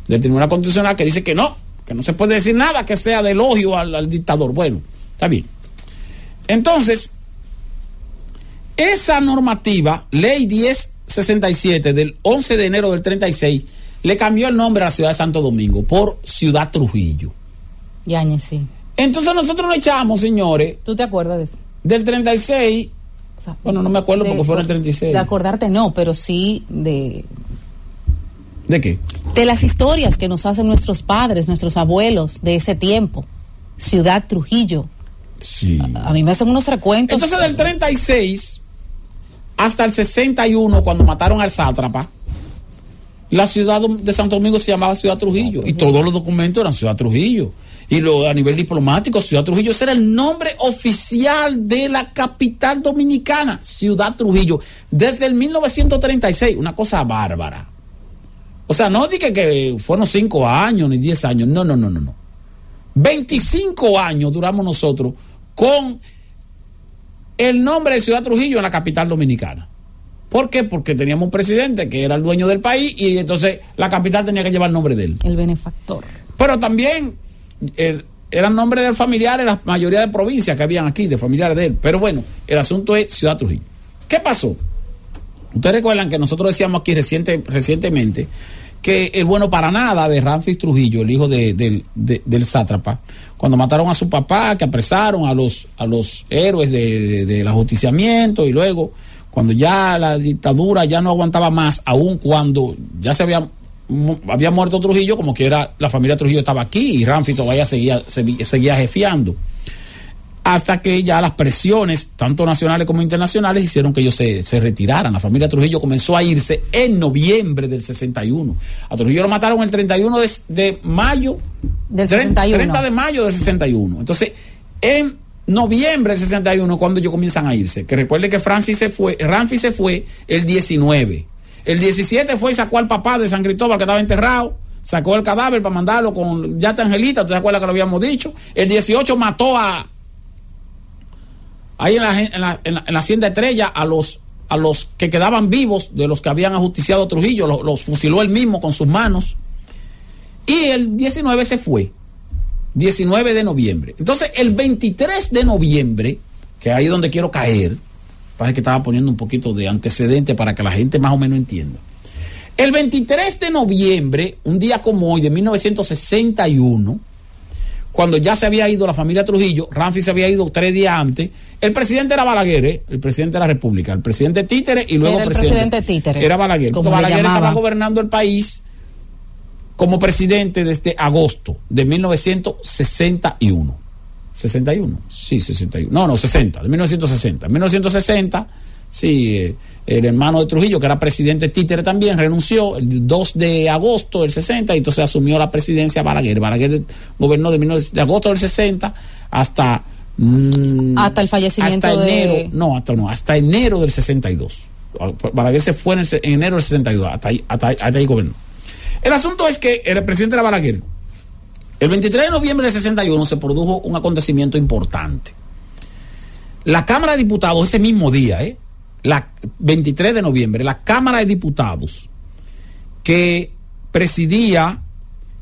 del Tribunal Constitucional que dice que no, que no se puede decir nada que sea de elogio al, al dictador. Bueno, está bien. Entonces, esa normativa, ley 1067 del 11 de enero del 36, le cambió el nombre a la ciudad de Santo Domingo por Ciudad Trujillo. Yañez, sí. Entonces nosotros nos echamos, señores, ¿Tú te acuerdas de eso? del 36, bueno, no me acuerdo De- porque fue en el 36. De acordarte no, pero sí de, ¿De qué? de las historias que nos hacen nuestros padres, nuestros abuelos de ese tiempo. Ciudad Trujillo. Sí. A mí me hacen unos recuentos. Entonces del 36 hasta el 61, cuando mataron al sátrapa, la ciudad de Santo Domingo se llamaba Ciudad Trujillo y todos los documentos eran Ciudad Trujillo. Y lo, a nivel diplomático, Ciudad Trujillo, ese era el nombre oficial de la capital dominicana, Ciudad Trujillo, desde el 1936, una cosa bárbara. O sea, no dije que fueron cinco años ni diez años, no, no, no, no, no. 25 años duramos nosotros con el nombre de Ciudad Trujillo en la capital dominicana. ¿Por qué? Porque teníamos un presidente que era el dueño del país y entonces la capital tenía que llevar el nombre de él. El benefactor. Pero también el, eran nombres de familiares, la mayoría de provincias que habían aquí, de familiares de él. Pero bueno, el asunto es Ciudad Trujillo. ¿Qué pasó? Ustedes recuerdan que nosotros decíamos aquí reciente, recientemente que el bueno para nada de Ramfis Trujillo, el hijo de, del- de- del sátrapa, cuando mataron a su papá, que apresaron a los, a los héroes de- de- del ajusticiamiento y luego cuando ya la dictadura ya no aguantaba más, aun cuando ya se había, había muerto Trujillo, como que era la familia Trujillo estaba aquí y Ramfis todavía seguía, se- seguía jefiando hasta que ya las presiones, tanto nacionales como internacionales, hicieron que ellos se, se retiraran. La familia Trujillo comenzó a irse en noviembre del 61. A Trujillo lo mataron el 31 de, de mayo. Del 30 61. 30 de mayo del 61. Entonces, en noviembre del 61 cuando ellos comienzan a irse. Que recuerde que Francis se fue, Ramfi se fue el 19. El 17 fue y sacó al papá de San Cristóbal que estaba enterrado. Sacó el cadáver para mandarlo con Yata Angelita, ¿tú te acuerdas que lo habíamos dicho? El 18 mató a, ahí en la, en la, en la- en la hacienda Estrella a los a los que quedaban vivos de los que habían ajusticiado a Trujillo, los, los fusiló él mismo con sus manos. Y el 19 se fue. 19 de noviembre. Entonces, el 23 de noviembre, que ahí es donde quiero caer, parece que estaba poniendo un poquito de antecedente para que la gente más o menos entienda. El 23 de noviembre, un día como hoy, de 1961, cuando ya se había ido la familia Trujillo, Ramfi se había ido tres días antes, el presidente era Balaguer, ¿eh? el presidente de la República, el presidente Títere y luego Era el presidente. presidente títere, Era Balaguer. como Balaguer estaba gobernando el país como presidente desde agosto de 1961. 61, sí, 61. No, no, 60, de 1960. En 1960, sí, eh, el hermano de Trujillo, que era presidente títere también, renunció el 2 de agosto del 60 y entonces asumió la presidencia Balaguer. Balaguer gobernó de, 19 de agosto del 60 hasta... mm, Hasta el fallecimiento hasta de- enero, no, hasta, no, hasta enero del 62. Balaguer se fue en, el se- en enero del 62, hasta ahí, hasta ahí- hasta ahí gobernó. El asunto es que el presidente era Balaguer. El 23 de noviembre del 61 se produjo un acontecimiento importante. La Cámara de Diputados, ese mismo día, ¿eh? La 23 de noviembre, la Cámara de Diputados que presidía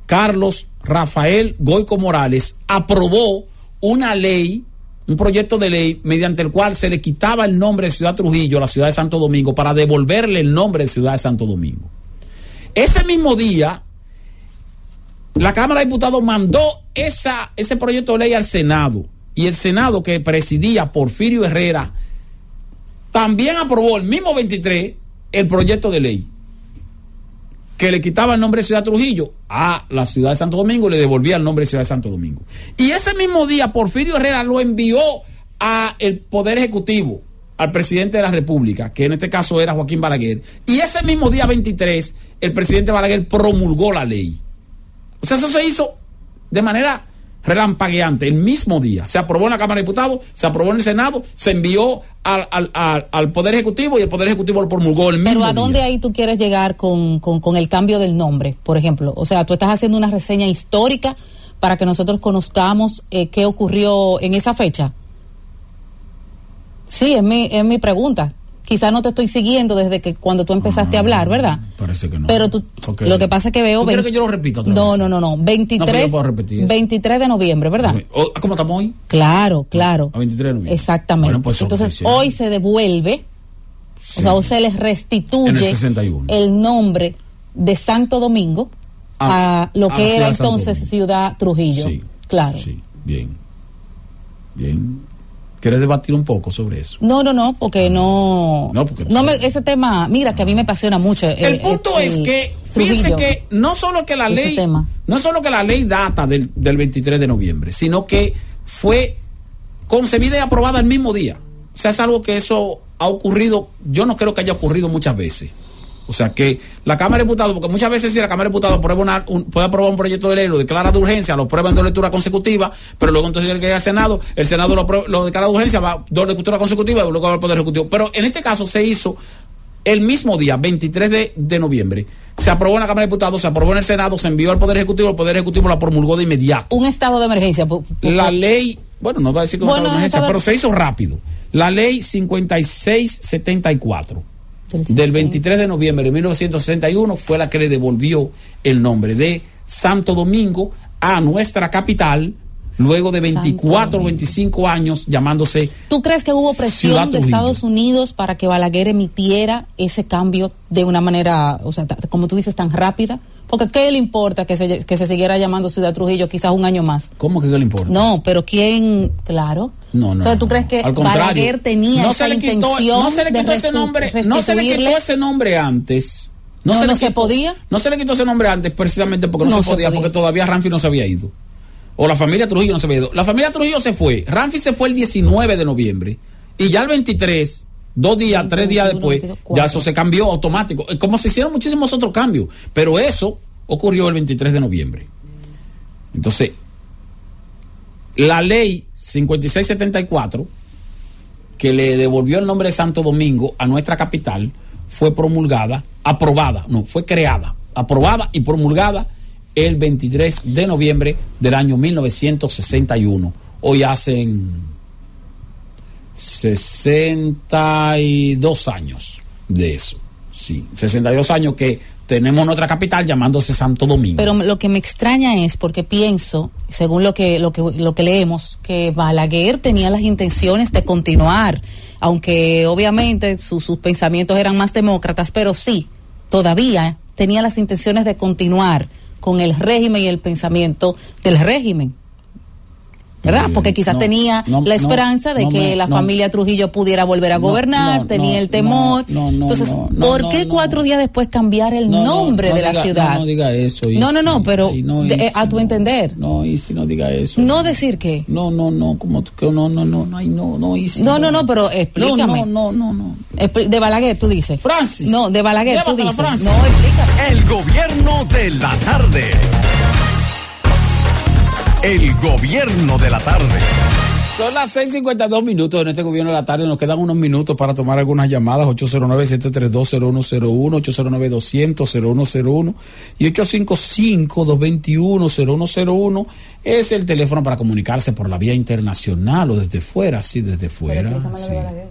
Carlos Rafael Goico Morales aprobó una ley, un proyecto de ley mediante el cual se le quitaba el nombre de Ciudad Trujillo a la ciudad de Santo Domingo para devolverle el nombre de Ciudad de Santo Domingo. Ese mismo día, la Cámara de Diputados mandó esa, ese proyecto de ley al Senado y el Senado que presidía Porfirio Herrera también aprobó el mismo 23 el proyecto de ley que le quitaba el nombre de Ciudad Trujillo a la ciudad de Santo Domingo y le devolvía el nombre de Ciudad de Santo Domingo. Y ese mismo día Porfirio Herrera lo envió a el Poder Ejecutivo, al presidente de la República, que en este caso era Joaquín Balaguer. Y ese mismo día 23 el presidente Balaguer promulgó la ley. O sea, eso se hizo de manera relampagueante, el mismo día. Se aprobó en la Cámara de Diputados, se aprobó en el Senado, se envió al, al- al- al Poder Ejecutivo y el Poder Ejecutivo lo promulgó el mismo Pero ¿a día. dónde ahí tú quieres llegar con, con- con el cambio del nombre, por ejemplo? O sea, tú estás haciendo una reseña histórica para que nosotros conozcamos eh, qué ocurrió en esa fecha. Sí, es mi, es mi pregunta. Quizá no te estoy siguiendo desde que cuando tú empezaste a hablar, ¿verdad? Parece que no. Pero tú, lo que pasa es que veo... ¿Tú que yo lo repita otra No, vez? no, no, no. No, pero 23, yo puedo repetir eso. 23 de noviembre, ¿verdad? O- ¿Cómo estamos hoy? Claro, claro. A 23 de noviembre. Exactamente. Bueno, pues Entonces, oficiales. hoy se devuelve, o sea, o se les restituye el 61. el nombre de Santo Domingo Ah, a lo que era entonces. Ciudad Trujillo. Sí, claro. Sí, bien. Bien. ¿Quieres debatir un poco sobre eso? No, no, no, porque no. No, porque- me, ese tema, mira, que a mí me apasiona mucho. El punto es que, fíjense que no solo que la ley, tema. no solo que la ley data del, del 23 de noviembre, sino que fue concebida y aprobada el mismo día. O sea, es algo que eso ha ocurrido, yo no creo que haya ocurrido muchas veces. O sea que la Cámara de Diputados, porque muchas veces si la Cámara de Diputados aprueba una- un- puede aprobar un proyecto de ley, lo declara de urgencia, lo aprueba en dos lecturas consecutivas, pero luego entonces ir al Senado, el Senado lo, aprueba- lo declara de urgencia, va dos lecturas consecutivas y luego va al Poder Ejecutivo. Pero en este caso se hizo el mismo día, 23 de, de noviembre. Se aprobó en la Cámara de Diputados, se aprobó en el Senado, se envió al Poder Ejecutivo, el Poder Ejecutivo la promulgó de inmediato. Un estado de emergencia. La ley, bueno, no va a decir que Bueno, emergencia, estado- pero se hizo rápido. La ley 5674 del 23 de noviembre de 1961 fue la que le devolvió el nombre de Santo Domingo a nuestra capital luego de 24 o 25 años llamándose ¿Tú crees que hubo presión Ciudad de. Estados Unidos para que Balaguer emitiera ese cambio de una manera, o sea, como tú dices, tan rápida? Porque ¿qué le importa que se, que se siguiera llamando Ciudad Trujillo quizás un año más? ¿Cómo que qué le importa? No, pero ¿quién? Claro. No, no. Entonces, ¿tú crees que Al Balaguer tenía no esa se le quitó, intención no se le quitó ese nombre, no se le quitó ese nombre antes. No, no se quitó- podía. No se le quitó ese nombre antes precisamente porque no, No se, podía. porque todavía Ramfi no se había ido. O la familia Trujillo no se había ido. La familia Trujillo se fue. Ramfi se fue el 19 de noviembre. Y ya el 23, dos días, tres días después, ya eso se cambió automático. Eh, Como se hicieron muchísimos otros cambios. Pero eso ocurrió el 23 de noviembre. Entonces, la ley 5674 que le devolvió el nombre de Santo Domingo a nuestra capital fue promulgada, aprobada, no, fue creada, aprobada y promulgada el 23 de noviembre del año 1961. Hoy hacen 62 años de eso. Sí, 62 años que tenemos nuestra capital llamándose Santo Domingo. Pero lo que me extraña es porque pienso, según lo que, lo que, lo que leemos, que Balaguer tenía las intenciones de continuar, aunque obviamente su- sus pensamientos eran más demócratas, pero sí, todavía tenía las intenciones de continuar con el régimen y el pensamiento del régimen. ¿Verdad? Eh, Porque quizás no, tenía no, la esperanza no, de no que me- la no. familia Trujillo pudiera volver a No, gobernar, no, tenía no, el temor. no, no, Entonces, no, no, ¿por no, qué no. cuatro días después cambiar el No, no, nombre no de la diga- ciudad? No, no diga eso. No, no, no, Isi. pero no, de- Isi, eh, a tu entender. No, y si no diga eso. No decir qué. No, no, no, como que no, no, no, no, ay, no, no, Isi, No, no, no, pero explícame. No, no, no, no. De Balaguer, tú dices. Francis. No, de Balaguer, tú dices. Francis. No, explícame. El gobierno de la tarde. El gobierno de la tarde. Son las 6:52 minutos en este gobierno de la tarde. Nos quedan unos minutos para tomar algunas llamadas. 809-732-0101, 809-200-0101 y 855-221-0101 es el teléfono para comunicarse por la vía internacional o desde fuera. Sí, desde fuera. Explícame lo sí. de Balaguer.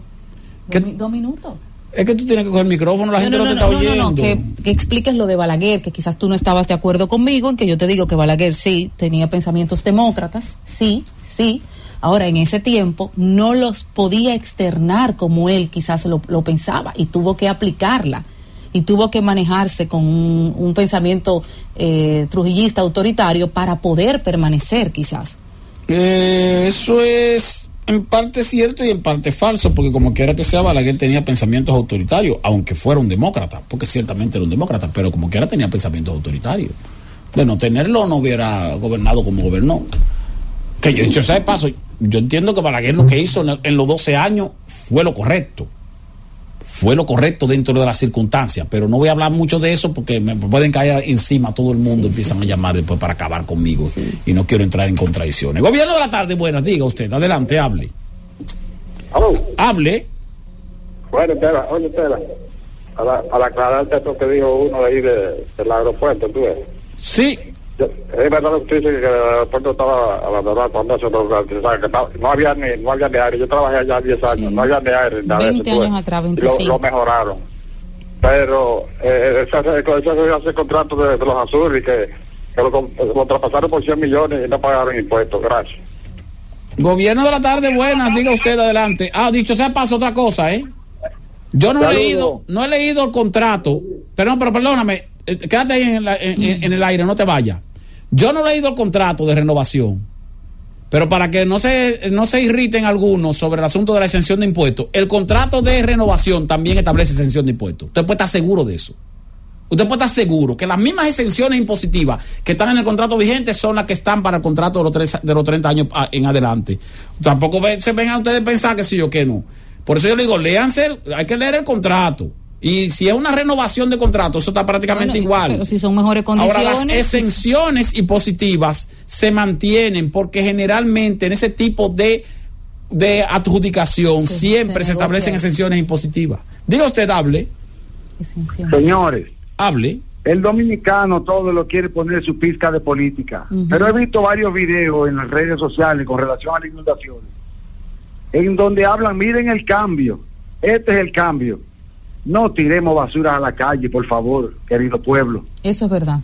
¿Qué- Dos, mi- dos minutos. Es que tú tienes que coger el micrófono, la No, gente no, no, no, te no, está no, oyendo. no, que, que expliques lo de Balaguer, que quizás tú no estabas de acuerdo conmigo, en que yo te digo que Balaguer sí tenía pensamientos demócratas, sí, sí. Ahora, en ese tiempo no los podía externar como él quizás lo, lo pensaba y tuvo que aplicarla y tuvo que manejarse con un, un pensamiento eh, trujillista autoritario para poder permanecer quizás. Eh, eso es en parte cierto y en parte falso, porque como quiera que sea, Balaguer tenía pensamientos autoritarios, aunque fuera un demócrata, porque ciertamente era un demócrata, pero como quiera tenía pensamientos autoritarios. De no tenerlo, no hubiera gobernado como gobernó. Que yo, dicho sea de paso, yo entiendo que Balaguer lo que hizo en, en los 12 años fue lo correcto. Fue lo correcto dentro de las circunstancias, pero no voy a hablar mucho de eso porque me pueden caer encima todo el mundo, empiezan a llamar después para acabar conmigo y no quiero entrar en contradicciones. Gobierno de la tarde, buenas, diga usted, adelante, hable. Hable. Bueno, espera, oye, espera. Para, para aclararte esto que dijo uno de ahí de, del aeropuerto, tú ves. Sí. Yo- es verdad lo que usted dice que el aeropuerto estaba abandonado cuando sea, que estaba- no había ni no había ni aire. Yo trabajé allá 10 años, no había ni aire. eso, 20 tú ves. años atrás, Y lo- 25. Lo, mejoraron. Pero eh, ese, ese, contrato de, de los azules que, que lo, lo traspasaron por 100 millones y no pagaron impuestos. Gracias. Gobierno de la tarde, buenas, diga usted adelante. Ah, dicho sea paso otra cosa, ¿eh? Yo no he leído, no he leído el contrato. Perdón, pero perdóname, eh, quédate ahí en, la- en- en el aire, no te vayas. Yo no he leído el contrato de renovación. Pero para que no se, no se irriten algunos sobre el asunto de la exención de impuestos, el contrato de renovación también establece exención de impuestos. Usted puede estar seguro de eso. Usted puede estar seguro que las mismas exenciones impositivas que están en el contrato vigente son las que están para el contrato de los, tres- de los 30 años a- en adelante. Tampoco se vengan ustedes a pensar que sí o que no. Por eso yo le digo, léanse, hay que leer el contrato. Y si es una renovación de contrato, eso está prácticamente Bueno, y- igual. Pero si son mejores Ahora, condiciones. las exenciones impositivas se mantienen porque generalmente en ese tipo de, de adjudicación siempre se, se establecen exenciones impositivas. Diga usted, hable. Señores, hable. El dominicano todo lo quiere poner su pizca de política. Pero he visto varios videos en las redes sociales con relación a las inundaciones, en donde hablan, miren el cambio, este es el cambio. No tiremos basura a la calle, por favor, querido pueblo. Eso es verdad.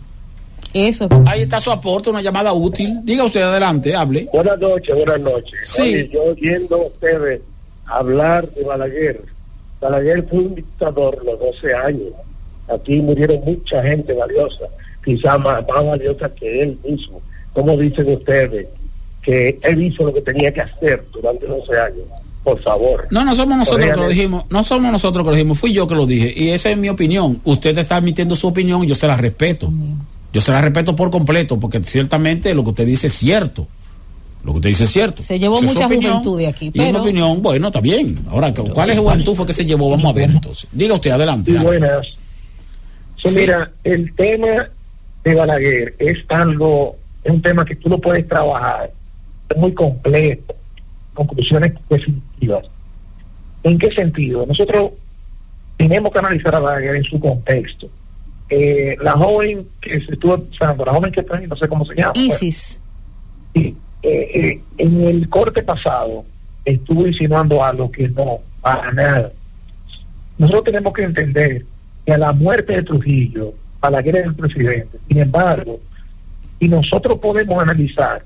Eso es verdad. Ahí está su aporte, una llamada útil. Diga usted adelante, hable. Buenas noches, buenas noches. Sí. Oye, yo oyendo a ustedes hablar de Balaguer. Balaguer fue un dictador los 12 años. Aquí murieron mucha gente valiosa, quizá más, más valiosa que él mismo. Como dicen ustedes, que él hizo lo que tenía que hacer durante 12 años. Por favor. No, no somos nosotros que lo dijimos. No somos nosotros que lo dijimos. Fui yo que lo dije. Y esa es mi opinión. Usted está emitiendo su opinión y yo se la respeto. Yo se la respeto por completo porque ciertamente lo que usted dice es cierto. Lo que usted dice es cierto. Se llevó mucha opinión. juventud de aquí. Y una opinión, bueno, está bien. Ahora, ¿cuál es juventud fue que se llevó? Vamos a ver entonces. Diga usted, adelante. Sí, buenas. Sí, Sí. Mira, el tema de Balaguer es algo, es un tema que tú lo puedes trabajar, es muy complejo, conclusiones definitivas. ¿En qué sentido? Nosotros tenemos que analizar a Balaguer en su contexto. Eh, la joven que se estuvo usando, la joven que está no sé cómo se llama. ISIS. Sí, eh, eh, en el corte pasado estuvo insinuando algo que no, para nada. Nosotros tenemos que entender que a la muerte de Trujillo, Balaguer era el presidente. Sin embargo, y nosotros podemos analizar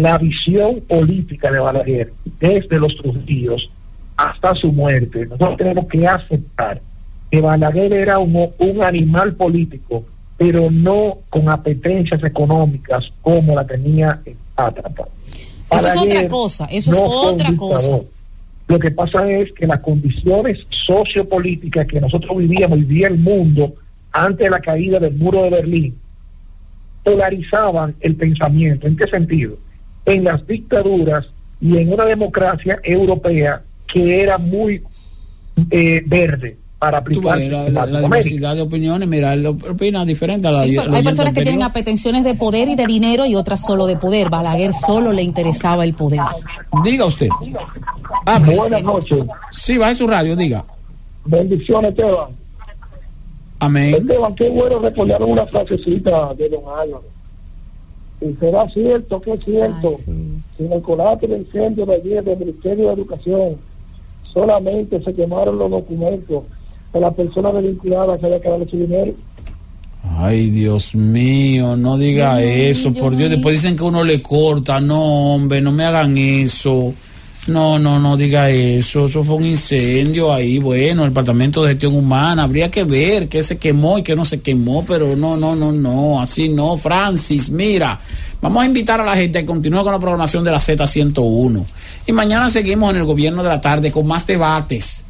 la visión política de Balaguer desde los Trujillos hasta su muerte, nosotros tenemos que aceptar que Balaguer era un, un animal político, pero no con apetencias económicas como la tenía en Átrapa. Eso es otra cosa. Eso es no otra cosa. Lo que pasa es que las condiciones sociopolíticas que nosotros vivíamos y vivía el mundo antes de la caída del muro de Berlín polarizaban el pensamiento. ¿En qué sentido? En las dictaduras y en una democracia europea que era muy eh, verde para aplicar ves, la, diversidad de opiniones, mira, él opina diferente a la Sí, hay personas que tienen apetencias de poder y de dinero y otras solo de poder. Balaguer solo le interesaba el poder. Diga usted. Buenas noches. Sí, baje su radio, diga. Bendiciones, Esteban. Amén. Esteban, qué bueno recordar una frasecita de don Álvaro. Y será cierto que es cierto. Sin el conato de incendio de ayer del Ministerio de Educación, solamente se quemaron los documentos de la persona vinculada que había que darle su dinero. Ay, Dios mío, no diga eso, por Dios. Después dicen que uno le corta. No, hombre, no me hagan eso. No, no, no diga eso. Eso fue un incendio ahí. Bueno, el Departamento de Gestión Humana. Habría que ver qué se quemó y qué no se quemó, pero no, no, no, no. Así no. Francis, mira. Vamos a invitar a la gente a continúe con la programación de la Z101. Y mañana seguimos en el gobierno de la tarde con más debates